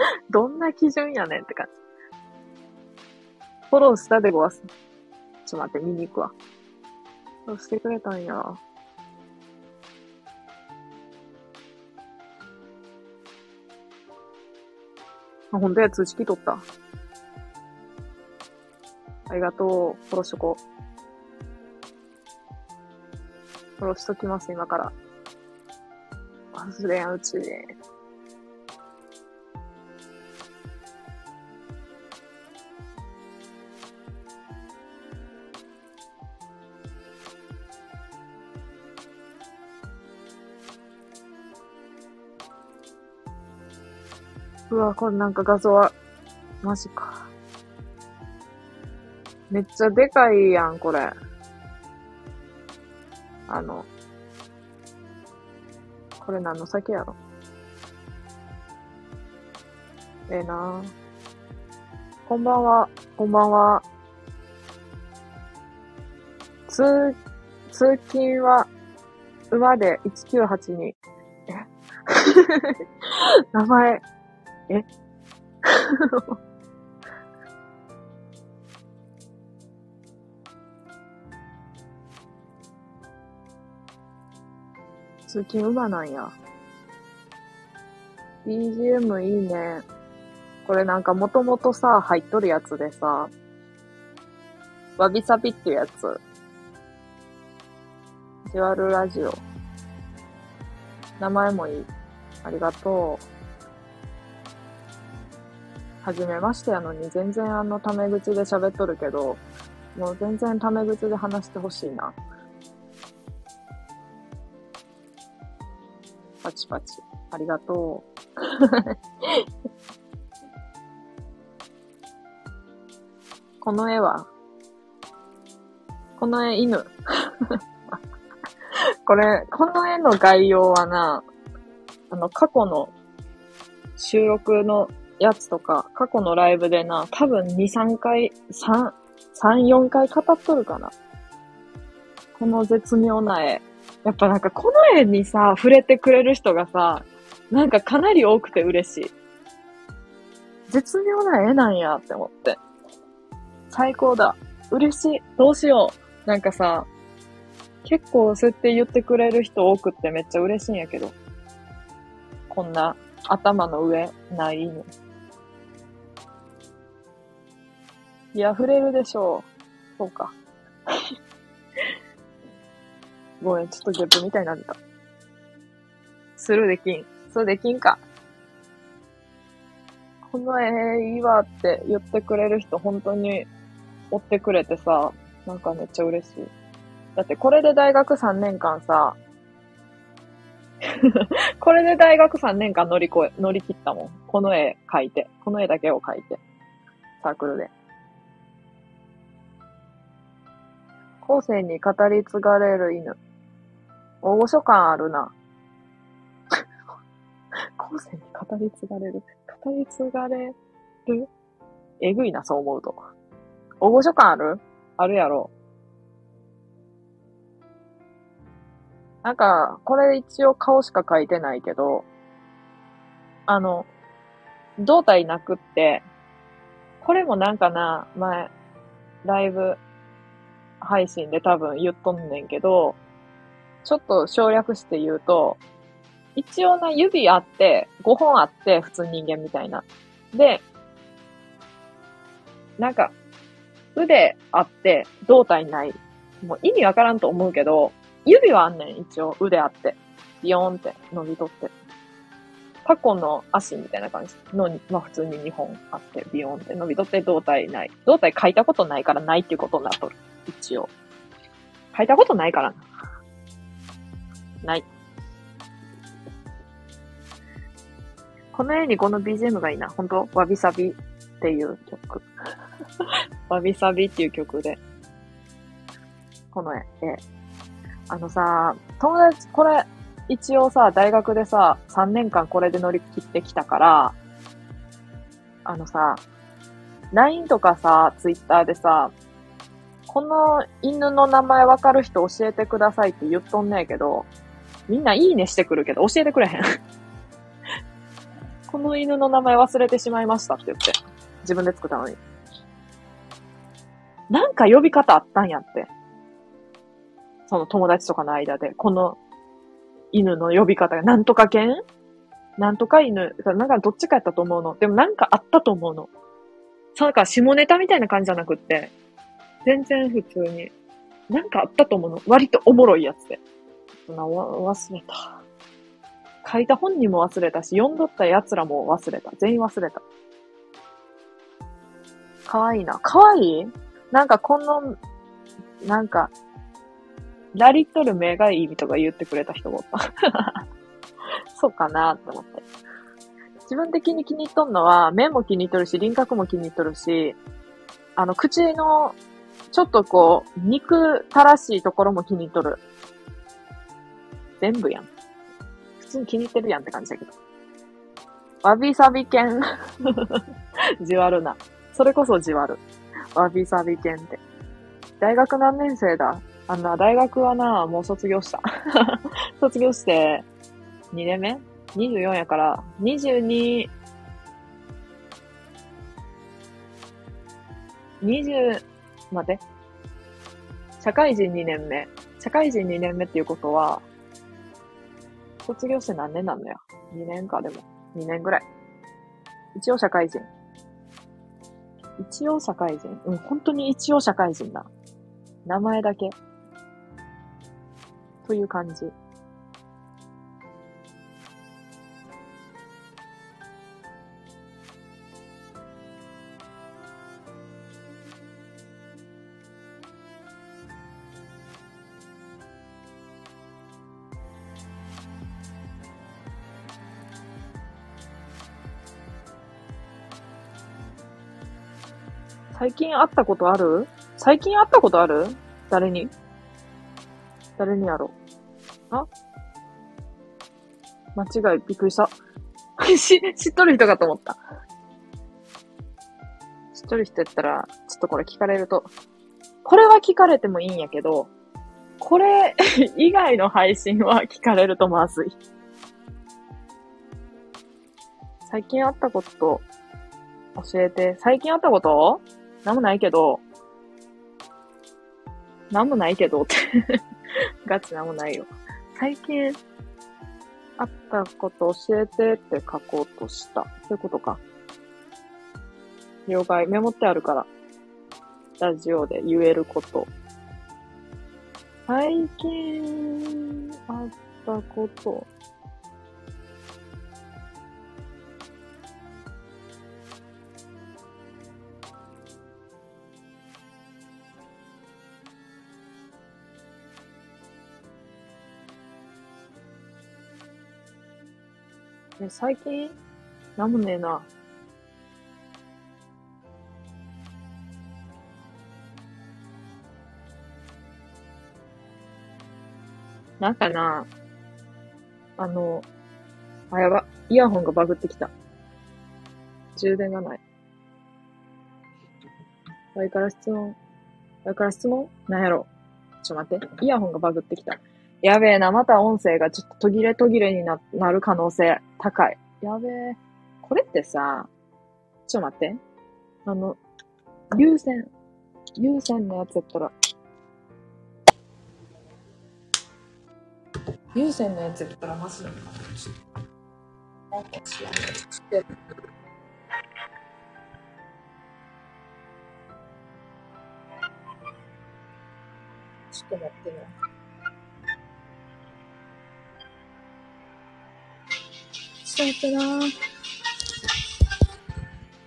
どんな基準やねんって感じ。フォローしたでごわす。ちょっと待って、見に行くわ。そうしてくれたんや。あ、ほんとや、通知来とった。ありがとう。フォローしとこう。フォローしときます、今から。忘れんうちで。わ、これなんか画像は、マジか。めっちゃでかいやん、これ。あの、これ何の先やろ？ええー、なこんばんは、こんばんは。通、通勤は、馬で1982。え？名前、え？通勤馬なんや。BGM いいね。これなんかもともとさ、入っとるやつでさ、わびさびっていうやつ。ジュアルラジオ。名前もいい。ありがとう。はじめましてやのに全然あのタメ口で喋っとるけど、もう全然タメ口で話してほしいな。パチパチ。ありがとう。この絵は？この絵犬。これ、この絵の概要はな、あの、過去の収録のやつとか、過去のライブでな、多分2、3回、3、3、4回語っとるかな。この絶妙な絵。やっぱなんかこの絵にさ、触れてくれる人がさ、なんかかなり多くて嬉しい。絶妙な絵なんやって思って。最高だ。嬉しい。どうしよう。なんかさ、結構そうやって言ってくれる人多くってめっちゃ嬉しいんやけど。こんな頭の上ないの。いや、触れるでしょう。そうか。ごめん、ちょっとゲップみたいになった。スルーできん。そうできんか。この絵いいわって言ってくれる人本当に追ってくれてさ、なんかめっちゃ嬉しい。だってこれで大学3年間さ、これで大学3年間乗り越え、乗り切ったもん。この絵描いて。この絵だけを描いて。サークルで。後世に語り継がれる犬。大御所感あるな。後世に語り継がれる。語り継がれる？えぐいな、そう思うと。大御所感ある？あるやろ。なんか、これ一応顔しか描いてないけど、あの、胴体なくって、これもなんかな、前、ライブ配信で多分言っとんねんけど、ちょっと省略して言うと、一応な、指あって、5本あって、普通人間みたいな。で、なんか、腕あって、胴体ない。もう意味わからんと思うけど、指はあんねん、一応。腕あって。ビヨーンって伸びとって。タコの足みたいな感じの、まあ普通に2本あって、ビヨーンって伸びとって胴体ない。胴体書いたことないからないっていうことになっとる。一応。書いたことないからな。ない。この絵にこの BGM がいいな。本当？わびさびっていう曲。わびさびっていう曲で。この絵。あのさ、友達、これ、一応さ、大学でさ、3年間これで乗り切ってきたから、あのさ、LINE とかさ、Twitter でさ、この犬の名前わかる人教えてくださいって言っとんねえけど、みんないいねしてくるけど教えてくれへん この犬の名前忘れてしまいましたって言って。自分で作ったのに。なんか呼び方あったんやって。その友達とかの間で、この犬の呼び方が、なんとか犬？なんとか犬、なんかどっちかやったと思うの。でもなんかあったと思うの。そう、なんか下ネタみたいな感じじゃなくって、全然普通に。なんかあったと思うの。割とおもろいやつで。な、忘れた。書いた本人も忘れたし、読んどった奴らも忘れた。全員忘れた。かわいいな。かわい？いなんかこの、なんか、ラリっとる目がいいとか言ってくれた人もおった。そうかなって思って。自分的に気に入っとんのは、目も気に入っとるし、輪郭も気に入っとるし、あの、口の、ちょっとこう、肉たらしいところも気に入っとる。全部やん。普通に気に入ってるやんって感じだけど。わびさび犬。じわるな。それこそじわる。わびさび犬って。大学何年生だ？あんな、大学はな、もう卒業した。卒業して、2年目 ?24 やから、22、20、待って。社会人2年目。社会人2年目っていうことは、卒業して何年なんだよ。2年か、でも。2年ぐらい。一応社会人。一応社会人？うん、本当に一応社会人だ。名前だけ。という感じ。最近会ったことある？最近会ったことある？誰に？誰にやろう？あ？間違い、びっくりした。し、知っとる人かと思った。知っとる人やったら、ちょっとこれ聞かれると、これは聞かれてもいいんやけど、これ 以外の配信は聞かれるとまずい。最近あったこと教えて。最近あったこと？なんもないけど。なんもないけどって ガチなんもないよ。最近あったこと教えてって書こうとした。そういうことか。了解。メモってあるから。ラジオで言えること。最近あったこと。え、最近なんもねえな。なんかな、あの、あ、やば。イヤホンがバグってきた。充電がない。前から質問。前から質問？なんやろちょっと待って。イヤホンがバグってきた。やべえな。また音声がちょっと途切れ途切れにな、なる可能性高い。やべえ。これってさ、ちょっと待って。あの、有線、有線のやつやったら、有線のやつやったらマジなのかななんか知らない。ちょっと待ってね。ちょっと待ってな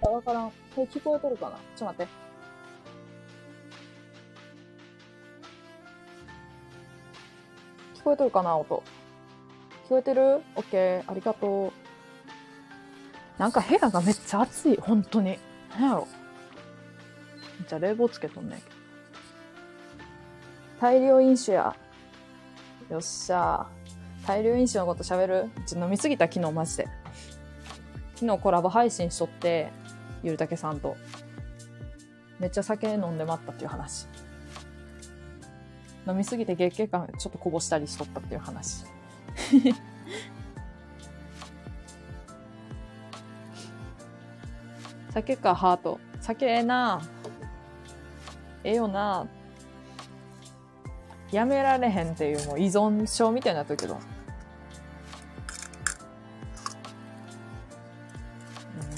あ、わからん。これ聞こえとるかなちょっと待って。聞こえとるかな音。聞こえてる？オッケー。ありがとう。なんか部屋がめっちゃ暑い。本当に。何やろ。じゃあ冷房つけとんねんけど。大量飲酒や。よっしゃ大量飲酒のこと喋る？うち飲みすぎた昨日マジで。昨日コラボ配信しとって、ゆるたけさんと。めっちゃ酒飲んでまったっていう話。飲みすぎて月経感ちょっとこぼしたりしとったっていう話。酒かハート。酒ええなええよなやめられへんっていうもう依存症みたいになってるけど。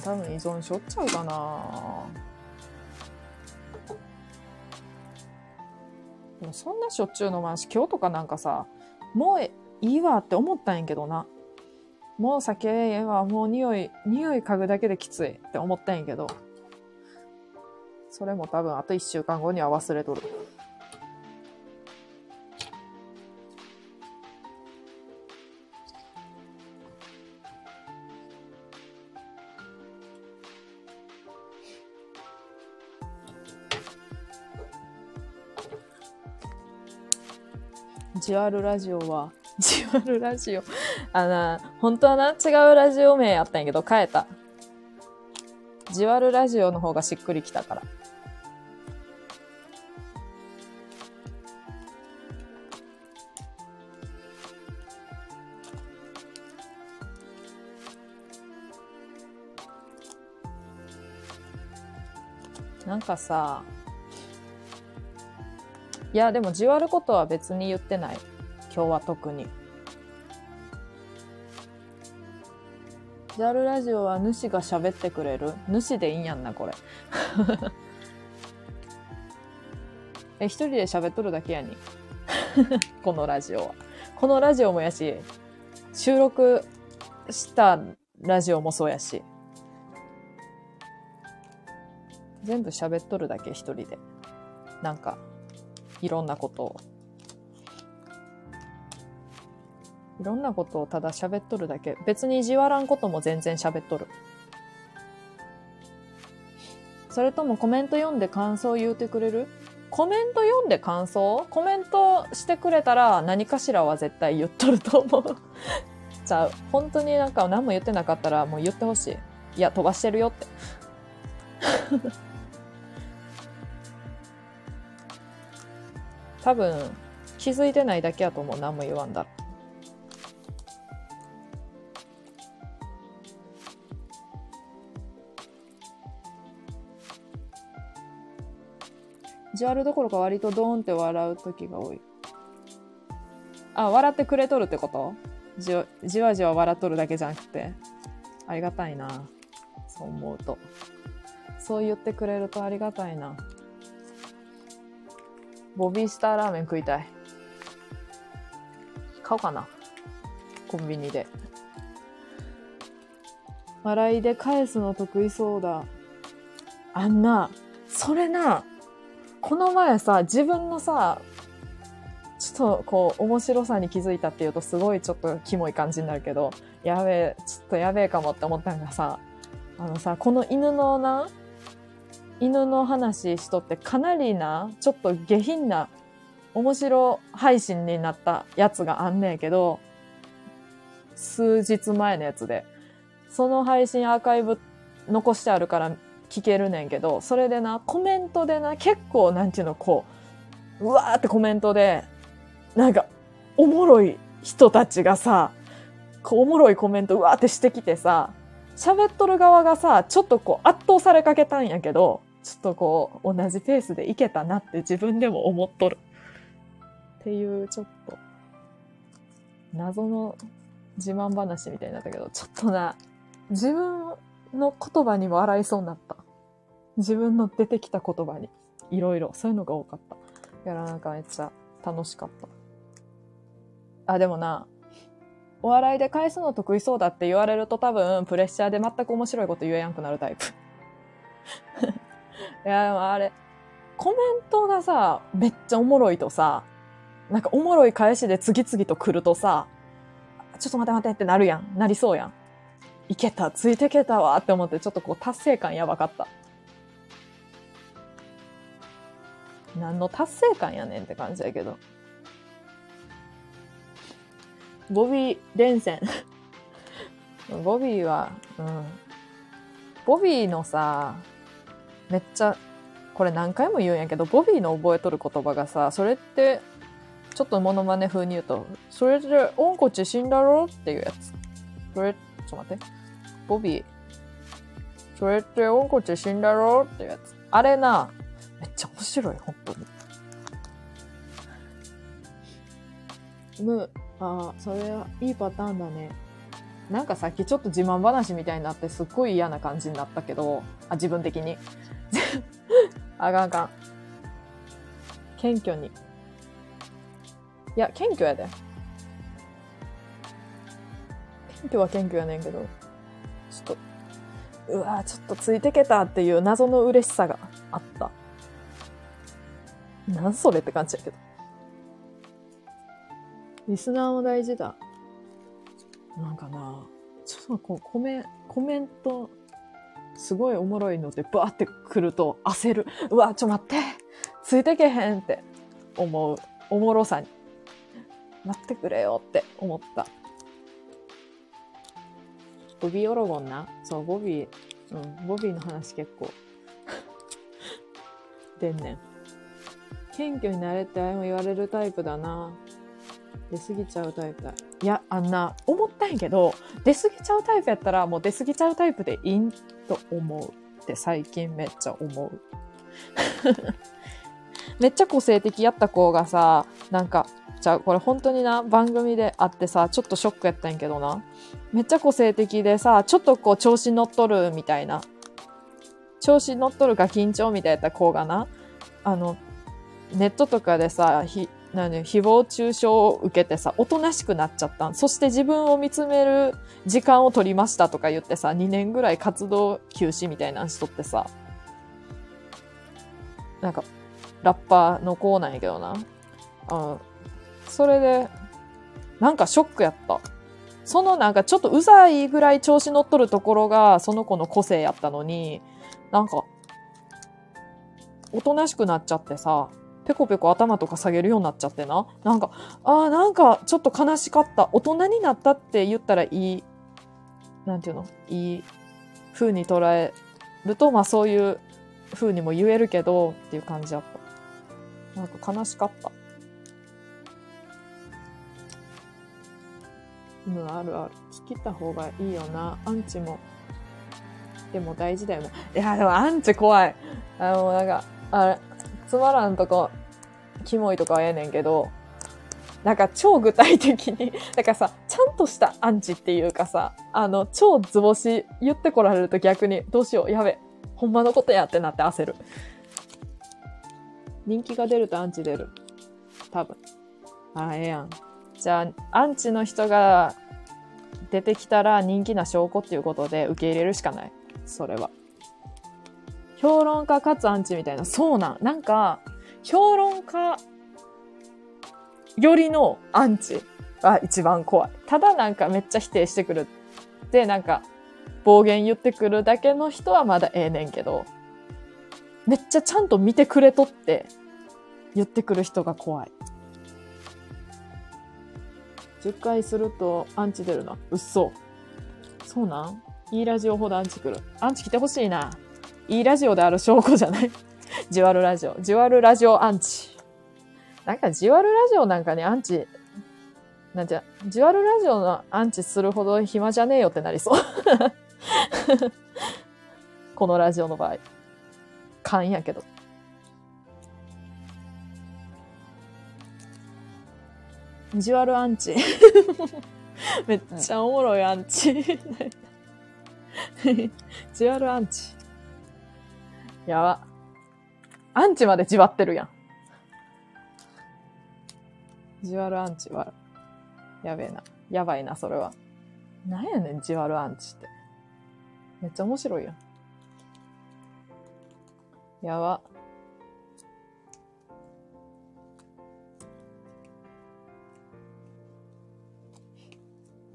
多分依存症っちゃうかなそんなしょっちゅう飲まんし、今日とかなんかさ、もういいわって思ったんやけどな。もう酒はもう匂い、匂い嗅ぐだけできついって思ったんやけど。それも多分あと一週間後には忘れとる。じわるラジオは、じわるラジオ。あの、本当はな、違うラジオ名あったんやけど、変えた。じわるラジオの方がしっくりきたから。なんかさ、いや、でも、じわることは別に言ってない。今日は特に。ジャルラジオは主が喋ってくれる？主でいいんやんな、これ。え、一人で喋っとるだけやに。このラジオは。このラジオもやし、収録したラジオもそうやし。全部喋っとるだけ、一人で。なんか、いろんなことを。いろんなことをただ喋っとるだけ。別に意地悪んことも全然喋っとる。それともコメント読んで感想言うてくれる？コメント読んで感想？コメントしてくれたら何かしらは絶対言っとると思う じゃあ、本当になんか何も言ってなかったらもう言ってほしい。いや、飛ばしてるよって多分、気づいてないだけやと思う。何も言わんだら。意地悪どころか割とドーンって笑う時が多い。あ、笑ってくれとるってこと？じじわじわ笑っとるだけじゃなくて。ありがたいな。そう思うと。そう言ってくれるとありがたいな。ボビースターラーメン食いたい。買おうかな。コンビニで。笑いで返すの得意そうだ。あんな、それな、この前さ、自分のさ、ちょっとこう、面白さに気づいたっていうとすごいちょっとキモい感じになるけど、やべえ、ちょっとやべえかもって思ったのがさ、あのさ、この犬のな、犬の話しとってかなりな、ちょっと下品な、面白配信になったやつがあんねんけど、数日前のやつで。その配信アーカイブ残してあるから聞けるねんけど、それでな、コメントでな、結構なんていうの、こう、うわーってコメントで、なんか、おもろい人たちがさ、こうおもろいコメントうわーってしてきてさ、喋っとる側がさ、ちょっとこう圧倒されかけたんやけど、ちょっとこう同じペースでいけたなって自分でも思っとる。っていうちょっと謎の自慢話みたいになったけど、ちょっとな、自分の言葉にも笑いそうになった。自分の出てきた言葉に。いろいろ。そういうのが多かった。やらなんかめっちゃ楽しかった。あ、でもな、お笑いで返すの得意そうだって言われると多分プレッシャーで全く面白いこと言えやんくなるタイプ。いや、でもあれ、コメントがさ、めっちゃおもろいとさ、なんかおもろい返しで次々と来るとさ、ちょっと待って待ってってなるやん。なりそうやん。いけた、ついてけたわって思ってちょっとこう達成感やばかった。何の達成感やねんって感じやけど。ボビー連戦。ボビーは、うん。ボビーのさ、めっちゃ、これ何回も言うんやけど、ボビーの覚えとる言葉がさ、それって、ちょっとモノマネ風に言うと、それで、おんこち死んだろっていうやつ。それ、ちょっと待って。ボビー。それっておんこち死んだろっていうやつ。あれな、めっちゃ面白い、本当に。む、ああ、それはいいパターンだね。なんかさっきちょっと自慢話みたいになってすっごい嫌な感じになったけど、あ、自分的に。あかんあかん。謙虚に。いや、謙虚やで。謙虚は謙虚やねんけど、ちょっと、うわちょっとついてけたっていう謎の嬉しさがあった。なんそれって感じやけど。リスナーも大事だ。なんかな、ちょっとこうコメ、コメント、すごいおもろいのでバーって来ると焦る。うわ、ちょ待ってついてけへんって思う。おもろさに。待ってくれよって思った。ボビー・オロゴンな？そう、ボビー、うん、ボビーの話結構 でんねん。謙虚になれってあれも言われるタイプだな。出過ぎちゃうタイプだ。いや、あんな、思ったんやけど、出過ぎちゃうタイプやったら、もう出過ぎちゃうタイプでいいんと思うって最近めっちゃ思う。めっちゃ個性的やった子がさ、なんか、じゃあこれ本当にな、番組であってさ、ちょっとショックやったんやけどな。めっちゃ個性的でさ、ちょっとこう調子乗っとるみたいな。調子乗っとるか緊張みたいやった子がな、あの、ネットとかでさ、ひ、なに、誹謗中傷を受けてさ、おとなしくなっちゃったそして自分を見つめる時間を取りましたとか言ってさ、2年ぐらい活動休止みたいなんしとってさ、なんか、ラッパーの子なんやけどな。うん。それで、なんかショックやった。そのなんかちょっとうざいぐらい調子乗っとるところがその子の個性やったのに、なんか、おとなしくなっちゃってさ、ペコペコ頭とか下げるようになっちゃってな。なんか、ああ、なんかちょっと悲しかった。大人になったって言ったらいい、なんていうの？いい風に捉えると、まあそういう風にも言えるけど、っていう感じだった。なんか悲しかった。うん、あるある。聞きた方がいいよな。アンチも。でも大事だよね。いや、でもアンチ怖い。あの、なんか、あれ、つまらんとこ、キモいとかはええねんけど、なんか超具体的に、だかさ、ちゃんとしたアンチっていうかさ、あの、超図星言ってこられると逆に、どうしよう、やべ、ほんまのことやってなって焦る。人気が出るとアンチ出る。多分。ああ、ええやん。じゃあ、アンチの人が出てきたら人気な証拠っていうことで受け入れるしかない。それは。評論家かつアンチみたいな。そうなん。なんか、評論家よりのアンチが一番怖い。ただなんかめっちゃ否定してくる。で、なんか、暴言言ってくるだけの人はまだええねんけど、めっちゃちゃんと見てくれとって言ってくる人が怖い。10回するとアンチ出るな。うっそ。そうなん？いいラジオほどアンチ来る。アンチ来てほしいな。いいラジオである証拠じゃない ジュワルラジオ。ジュワルラジオアンチ。なんかジュワルラジオなんかにアンチ、なんじゃ、ジュワルラジオのアンチするほど暇じゃねえよってなりそう。このラジオの場合。勘やけど。ジュアルアンチ。めっちゃおもろいアンチ。ジュアルアンチ。やば。アンチまでじわってるやん。ジュアルアンチは、やべえな。やばいな、それは。なんやねん、ジュアルアンチって。めっちゃ面白いやん。やば。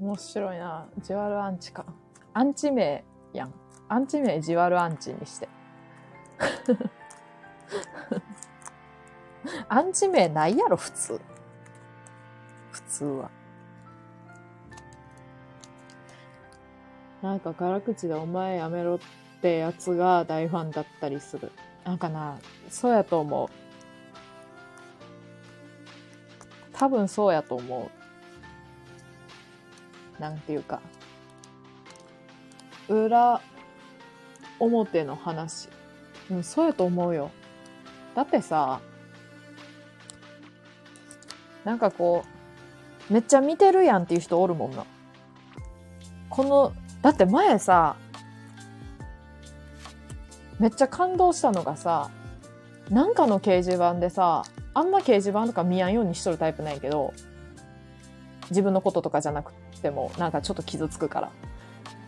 面白いな。ジュアルアンチか。アンチ名やん。アンチ名ジュアルアンチにして。アンチ名ないやろ、普通。普通は。なんか辛口でお前やめろってやつが大ファンだったりする。なんかな、そうやと思う。多分そうやと思う。なんていうか。裏、表の話。うん、そうやと思うよ。だってさ、なんかこう、めっちゃ見てるやんっていう人おるもんな。この、だって前さ、めっちゃ感動したのがさ、なんかの掲示板でさ、あんま掲示板とか見やんようにしとるタイプないけど、自分のこととかじゃなくても、なんかちょっと傷つくから。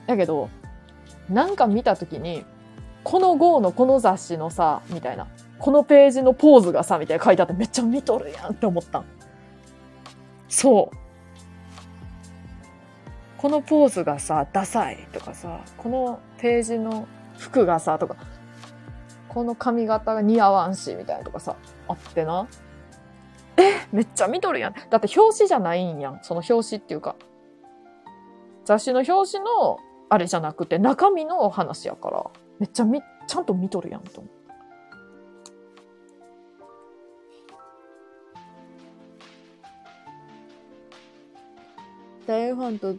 やけど、なんか見たときに、この号のこの雑誌のさ、みたいな、このページのポーズがさ、みたいな書いてあってめっちゃ見とるやんって思ったん。そう。このポーズがさ、ダサいとかさ、このページの服がさ、とか、この髪型が似合わんし、みたいなとかさ、あってな。えめっちゃ見とるやん。だって表紙じゃないんやん。その表紙っていうか。雑誌の表紙の、あれじゃなくて、中身の話やから。めっちゃみ、ちゃんと見とるやん、と。大ファンと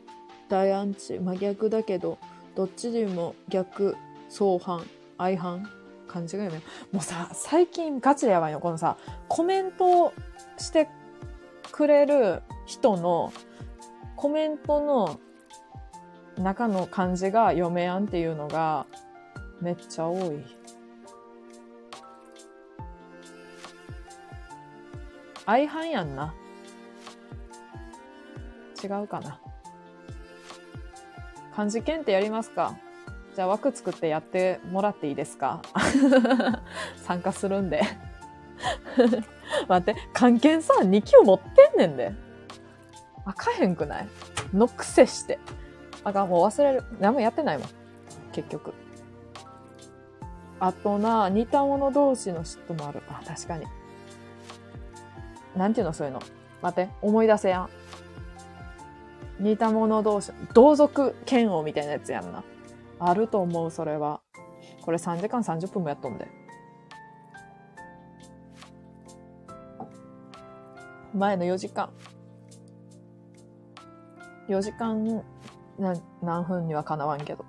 大アンチ、真逆だけど、どっちでも逆、相反、相反感じがよね。もうさ、最近ガチでやばいの。このさ、コメントしてくれる人の、コメントの中の漢字が読めやんっていうのが、めっちゃ多い。相反やんな。違うかな。漢字検定やりますか？じゃあ枠作ってやってもらっていいですか？参加するんで。待って、漢検さ、2級持ってんねんで。あかへんくない？のくせして。あかん、もう忘れる。何もやってないもん。結局。あとな、似た者同士の嫉妬もある。あ、確かに。なんていうの、そういうの。待って、思い出せやん。似た者同士、同族嫌悪みたいなやつやんな。あると思う、それは。これ3時間30分もやっとんで。前の4時間。4時間な何分にはかなわんけど。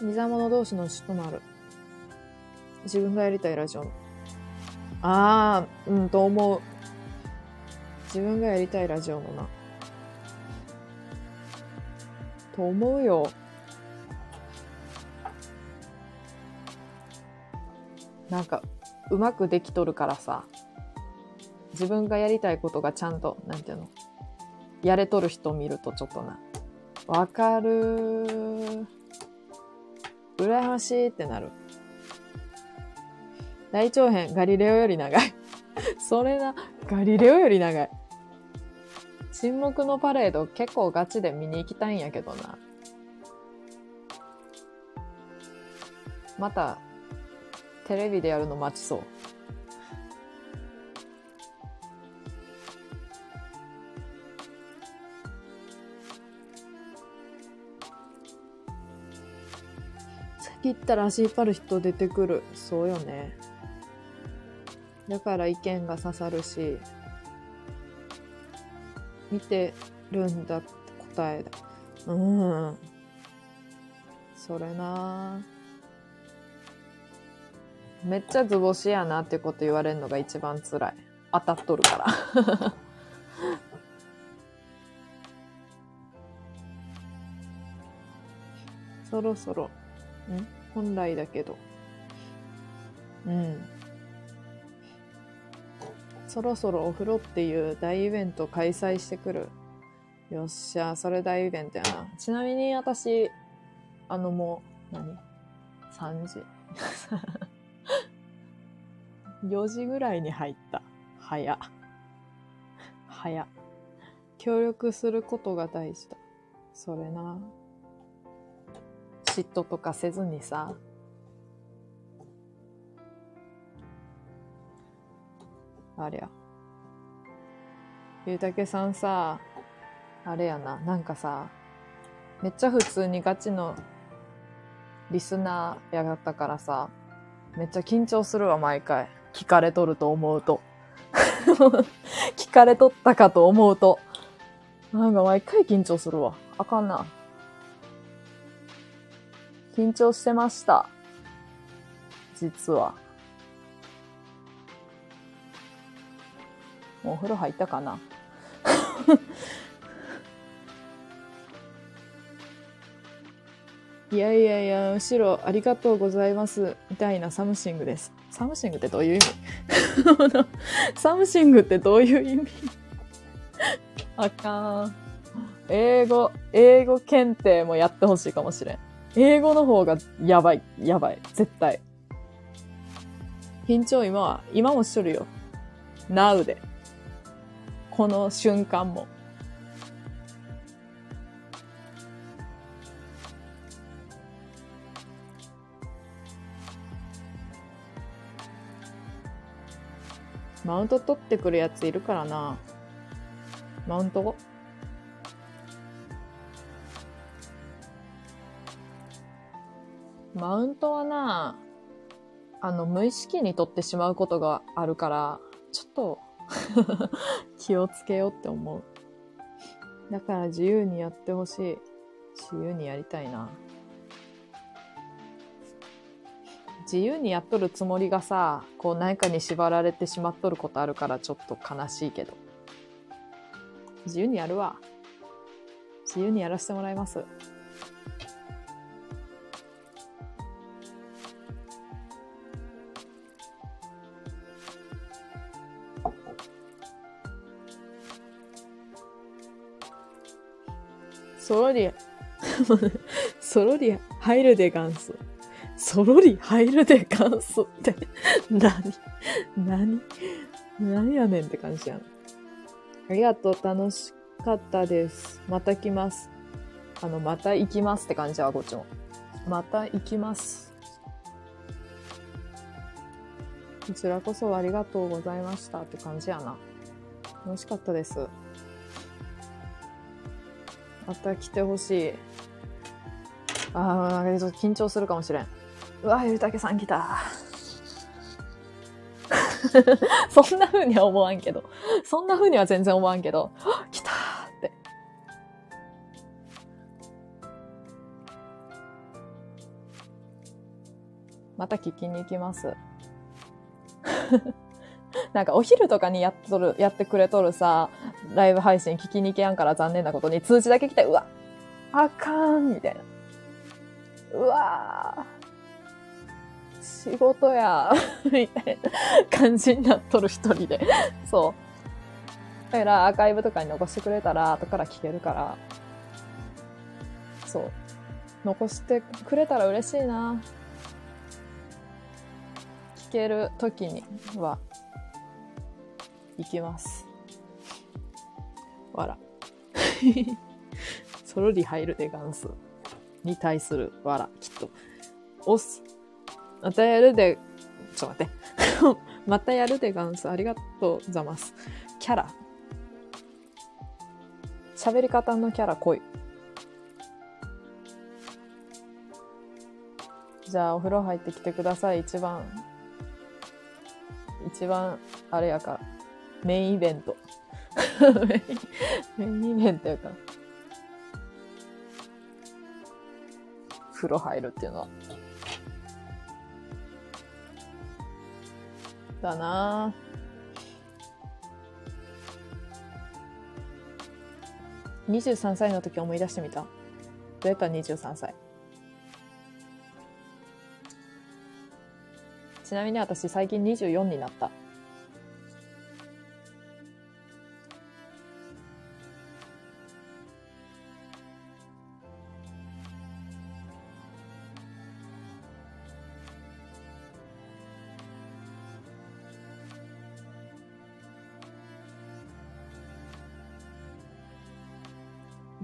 似ざ者同士の詩となる。自分がやりたいラジオ。ああ、うん、と思う。自分がやりたいラジオのな。と思うよ。なんか、うまくできとるからさ。自分がやりたいことがちゃんと、なんていうの。やれとる人見るとちょっとな。わかるー。羨ましいってなる。大長編、ガリレオより長い。それな、ガリレオより長い。沈黙のパレード結構ガチで見に行きたいんやけどな。また、テレビでやるの待ちそう。先行ったら足引っ張る人出てくる。そうよね。だから意見が刺さるし、見てるんだ答えだ。うん。それなめっちゃ図星やなってこと言われるのが一番辛い。当たっとるから。そろそろ、ん本来だけど。うん。そろそろお風呂っていう大イベント開催してくる。よっしゃ、それ大イベントやな。ちなみに私、あのもう、何 ?3 時。4時ぐらいに入った。早。早。協力することが大事だ。それな。嫉妬とかせずにさ。ありゃ。ゆうたけさんさ、あれやな、なんかさ、めっちゃ普通にガチのリスナーやがったからさ、めっちゃ緊張するわ、毎回。聞かれとると思うと。聞かれとったかと思うと。なんか毎回緊張するわ。あかんな。緊張してました。実は。もうお風呂入ったかな？いやいやいや、むしろありがとうございます。みたいな something です。 something ってどういう意味？something ってどういう意味？あかん。英語、英語検定もやってほしいかもしれん。英語の方がやばい、やばい、絶対。緊張今は、今もしとるよ。Now で。この瞬間も。マウント取ってくるやついるからな。マウントマウントはな、あの、無意識に取ってしまうことがあるから、ちょっと 気をつけようって思う。だから自由にやってほしい。自由にやりたいな。自由にやっとるつもりがさ、こう何かに縛られてしまっとることあるからちょっと悲しいけど。自由にやるわ。自由にやらせてもらいます。ソロリ、ソロリ入るでガンス。ソロリ入るでガンスって、何？何？何やねんって感じやん。ありがとう、楽しかったです。また来ます。あの、また行きますって感じは、こっちも。また行きます。こちらこそありがとうございましたって感じやな。楽しかったです。また来てほしい。あー、ちょっと緊張するかもしれん。うわ、ゆうたけさん来た。そんな風には思わんけど。そんな風には全然思わんけど、来たって。また聞きに行きます。なんかお昼とかにやっとる、やってくれとるさ、ライブ配信聞きに行けやんから残念なことに通知だけ来て、うわ、あかんみたいな。うわー仕事や、みたいな感じになっとる一人で。そう。だからアーカイブとかに残してくれたら後から聞けるから。そう。残してくれたら嬉しいな。聞ける時には、行きます。わら。そろり入るでガンスに対するわら、きっと。押す。またやるで、ちょっと待って。またやるでガンス。ありがとうざます。キャラ。喋り方のキャラ濃い。じゃあお風呂入ってきてください。一番、一番、あれやから。メインイベント。メインイベントやから。風呂入るっていうのは。だなぁ。23歳の時思い出してみた。どうやった23歳？ちなみに私最近24になった。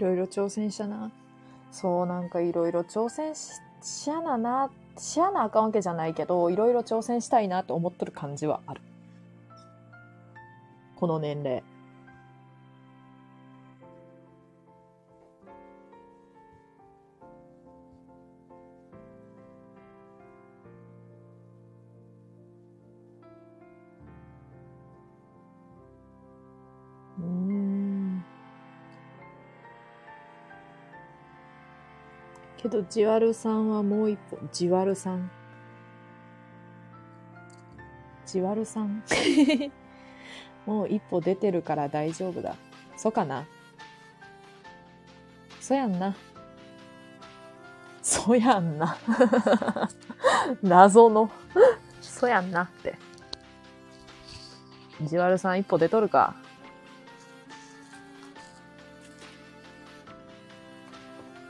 ろいろ挑戦したな。そう、なんかいろいろ挑戦し、しやなな、しやなあかんわけじゃないけど、いろいろ挑戦したいなと思っとる感じはある。この年齢。ど、じわるさんはもう一歩、じわるさん。じわるさん。もう一歩出てるから大丈夫だ。そかな。そやんな。そやんな。謎の。そやんなって。じわるさん一歩出とるか。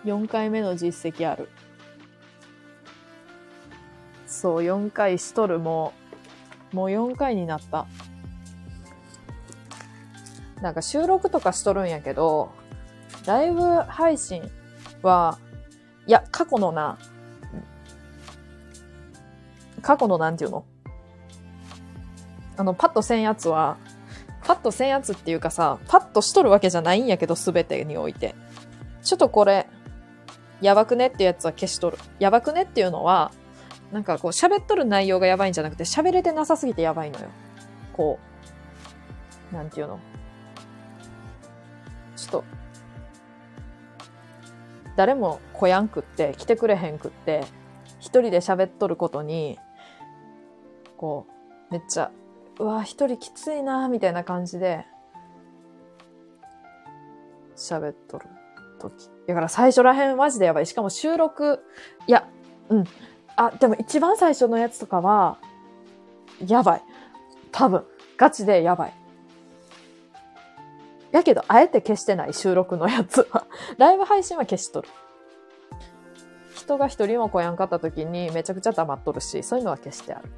4回目の実績ある。そう、4回しとる、もう。もう4回になった。なんか収録とかしとるんやけど、ライブ配信は、いや、過去のな、過去のなんていうの？あの、パッとせんやつは、パッとせんやつっていうかさ、パッとしとるわけじゃないんやけど、すべてにおいて。ちょっとこれ、やばくねってやつは消しとる。やばくねっていうのは、なんかこう喋っとる内容がやばいんじゃなくて、喋れてなさすぎてやばいのよ。こう、なんていうの。ちょっと、誰も来やんくって、来てくれへんくって、一人で喋っとることに、こう、めっちゃ、うわ、一人きついな、みたいな感じで、喋っとる時。だから最初らへんマジでやばい。しかも収録、いや、うん。あ、でも一番最初のやつとかは、やばい。多分、ガチでやばい。やけど、あえて消してない収録のやつは。ライブ配信は消しとる。人が一人も来やんかった時にめちゃくちゃ黙っとるし、そういうのは消してある。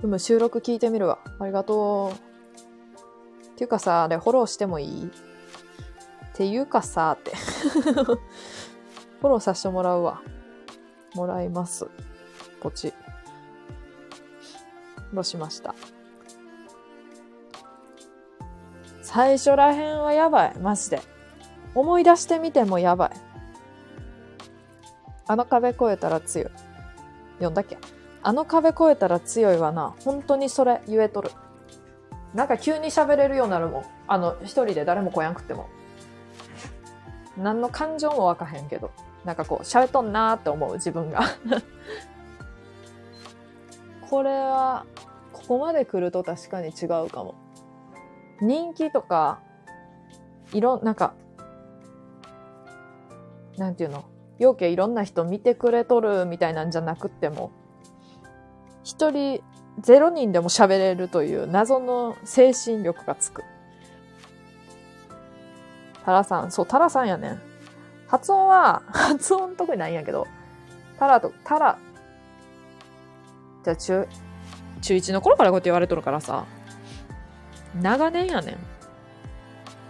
でも収録聞いてみるわ。ありがとう。っていうかさ、あれフォローしてもいい？っていうかさ、って。フォローさせてもらうわ。もらいます。ポチ。フォローしました。最初らへんはやばい。マジで。思い出してみてもやばい。あの壁越えたら強い。読んだっけ？あの壁越えたら強いわな。本当にそれ言えとる。なんか急に喋れるようになるもん。あの、一人で誰も来やんくっても。何の感情もわかへんけど。なんかこう、喋っとんなーって思う、自分が。これは、ここまで来ると確かに違うかも。人気とか、いろ、なんか、なんていうの？要件いろんな人見てくれとるみたいなんじゃなくっても、一人、ゼロ人でも喋れるという謎の精神力がつく。タラさん、そう、タラさんやねん。発音は、発音特にないんやけど、タラと、タラ、じゃ中、中1の頃からこうやって言われとるからさ、長年やね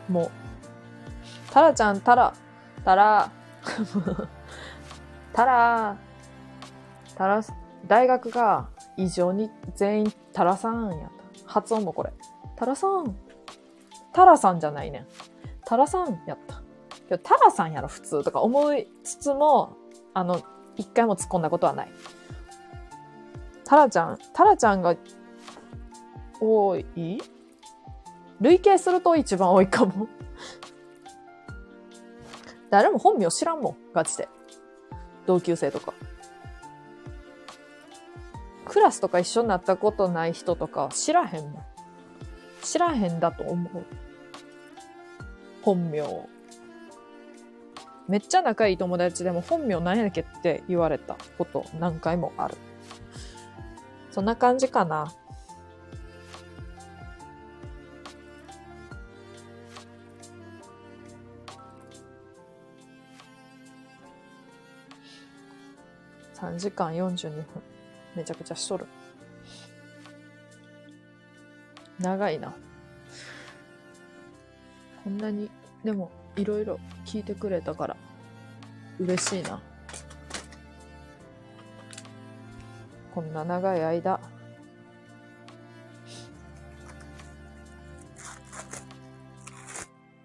ん。もう、タラちゃん、タラ、タラ、タラ、タラ、大学が異常に全員タラさんやった。発音もこれ。タラさん。タラさんじゃないねん。タラさんやった。けど、タラさんやろ、普通とか思いつつも、あの、一回も突っ込んだことはない。タラちゃん、タラちゃんが多い？累計すると一番多いかも。誰も本名知らんもん、ガチで。同級生とか。クラスとか一緒になったことない人とか知らへんもん。知らへんだと思う。本名。めっちゃ仲いい友達でも本名何やっけって言われたこと何回もある。そんな感じかな。3時間42分。めちゃくちゃしとる。長いな。こんなに、でも、いろいろ聞いてくれたから、嬉しいな。こんな長い間。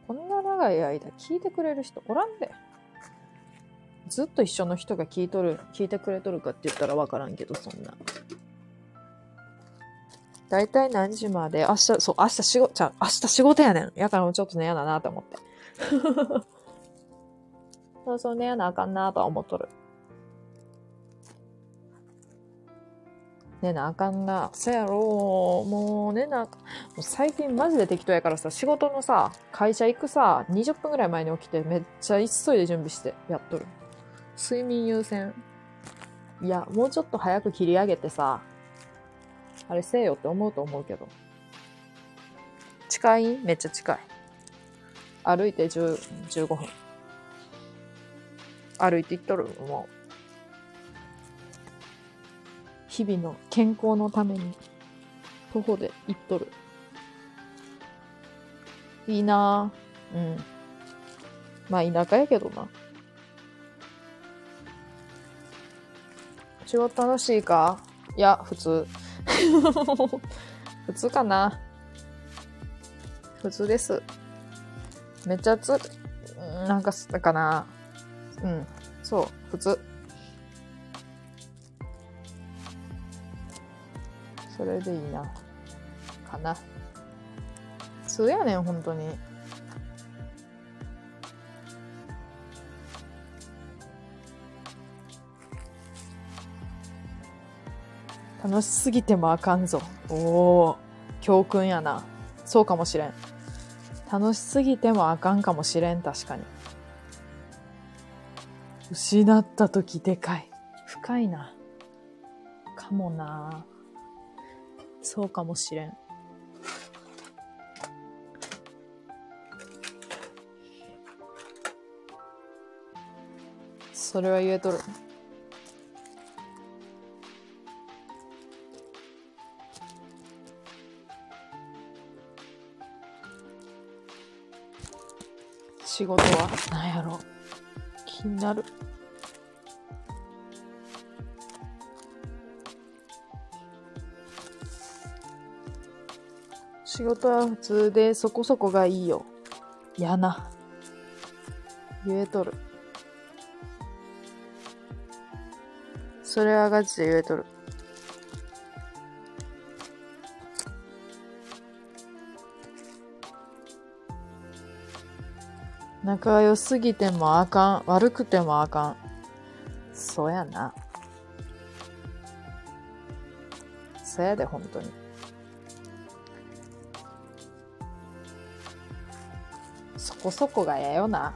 こんな長い間聞いてくれる人おらんで。ずっと一緒の人が聞いとる、聞いてくれとるかって言ったらわからんけど、そんな。だいたい何時まで明日、そう、明日仕事、ちゃ明日仕事やねん。やからもうちょっと寝やだなと思って。そうそう、寝やなあかんなとは思っとる。寝なあかんな。そやろもう寝なあ。もう最近マジで適当やからさ、仕事のさ、会社行くさ、20分ぐらい前に起きてめっちゃ急いで準備してやっとる。睡眠優先。いや、もうちょっと早く切り上げてさ、あれせえよって思うと思うけど。近い？めっちゃ近い。歩いて10 15分。歩いて行っとるもう。日々の健康のために、徒歩で行っとる。いいなぁ。うん。まあ田舎やけどな。仕事楽しいかいや、普通。普通かな。普通です。めっちゃつ、なんか、だかな。うん。そう、普通。それでいいな。かな。普通やねん、本当に。楽しすぎてもあかんぞ。おお、教訓やな。そうかもしれん。楽しすぎてもあかんかもしれん、確かに。失った時でかい。深いな。かもな。そうかもしれん。それは言えとる。仕事は？何やろ気になる。仕事は普通でそこそこがいいよ。やな。言えとる。それはガチで言えとる。仲良すぎてもあかん。悪くてもあかん。そうやな。そうやで、本当に。そこそこがええよな。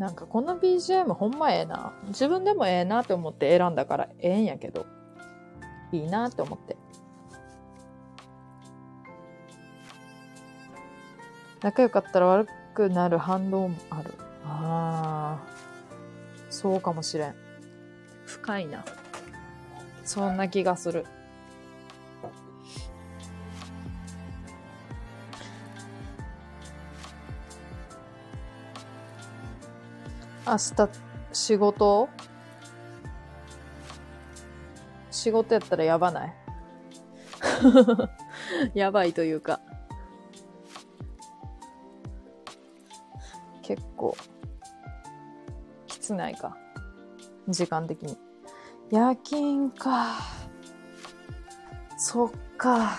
なんかこの BGM ほんまええな。自分でもええなって思って選んだからええんやけど。いいなって思って。仲良かったら悪くなる反動もある。ああ。そうかもしれん。深いな。そんな気がする。明日仕事？仕事やったらやばない？やばいというか。結構きつないか？時間的に。夜勤か。そっか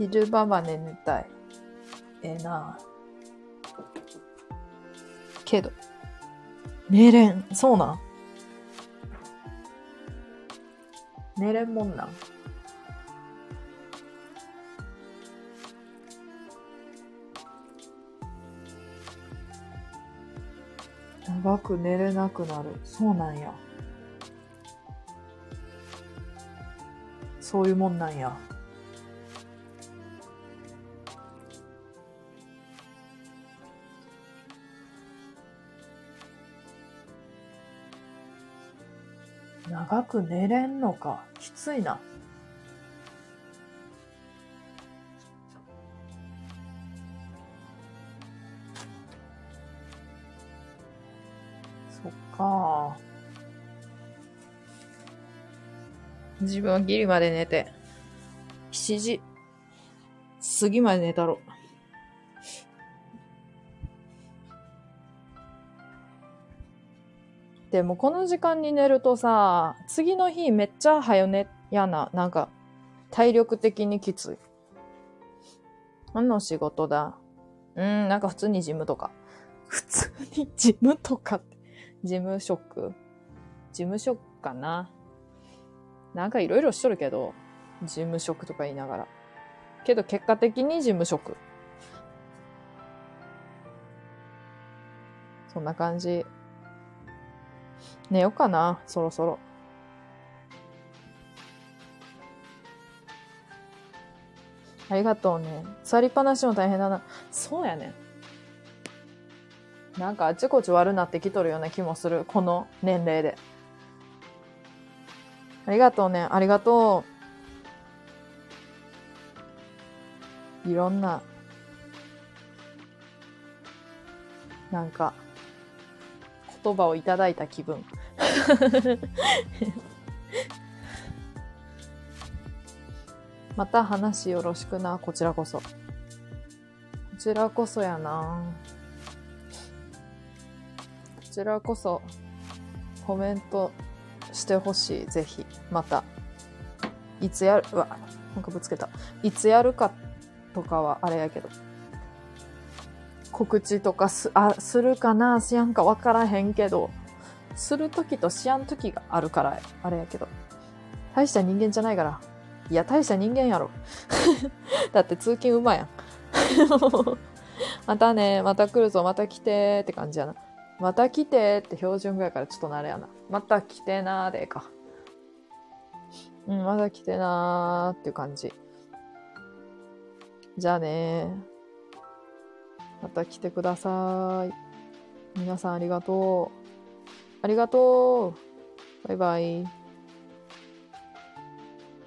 昼間まで寝たい。ええなけど、寝れん。そうなん寝れんもんなん。長く寝れなくなる。そうなんや。そういうもんなんや。長く寝れんのか。きついな。そっか。自分はギリまで寝て、7時過ぎまで寝たろ。でもこの時間に寝るとさ、次の日めっちゃ早寝やな。なんか、体力的にきつい。何の仕事だ？うん、なんか普通にジムとか。普通にジムとかって。事務職事務職かな。なんかいろいろしとるけど、事務職とか言いながら。けど結果的に事務職。そんな感じ。寝ようかな、そろそろ。ありがとうね。座りっぱなしも大変だな。そうやねなんかあちこち悪なってきとるような気もする。この年齢で。ありがとうね。ありがとう。いろんな、なんか、言葉をいただいた気分。また話よろしくな、こちらこそ。こちらこそやな。こちらこそ、コメントしてほしい、ぜひ。また。いつやる、うわ、なんかぶつけた。いつやるかとかはあれやけど。告知とかす、あ、するかな？しやんかわからへんけど。するときとしやんときがあるから、あれやけど。大した人間じゃないから。いや、大した人間やろ。だって通勤うまやん。またね、また来るぞ、また来てーって感じやな。また来てーって標準語やからちょっと慣れやな。また来てなーでか。うん、また来てなーっていう感じ。じゃあねーまた来てください。皆さんありがとう。ありがとう。バイバイ。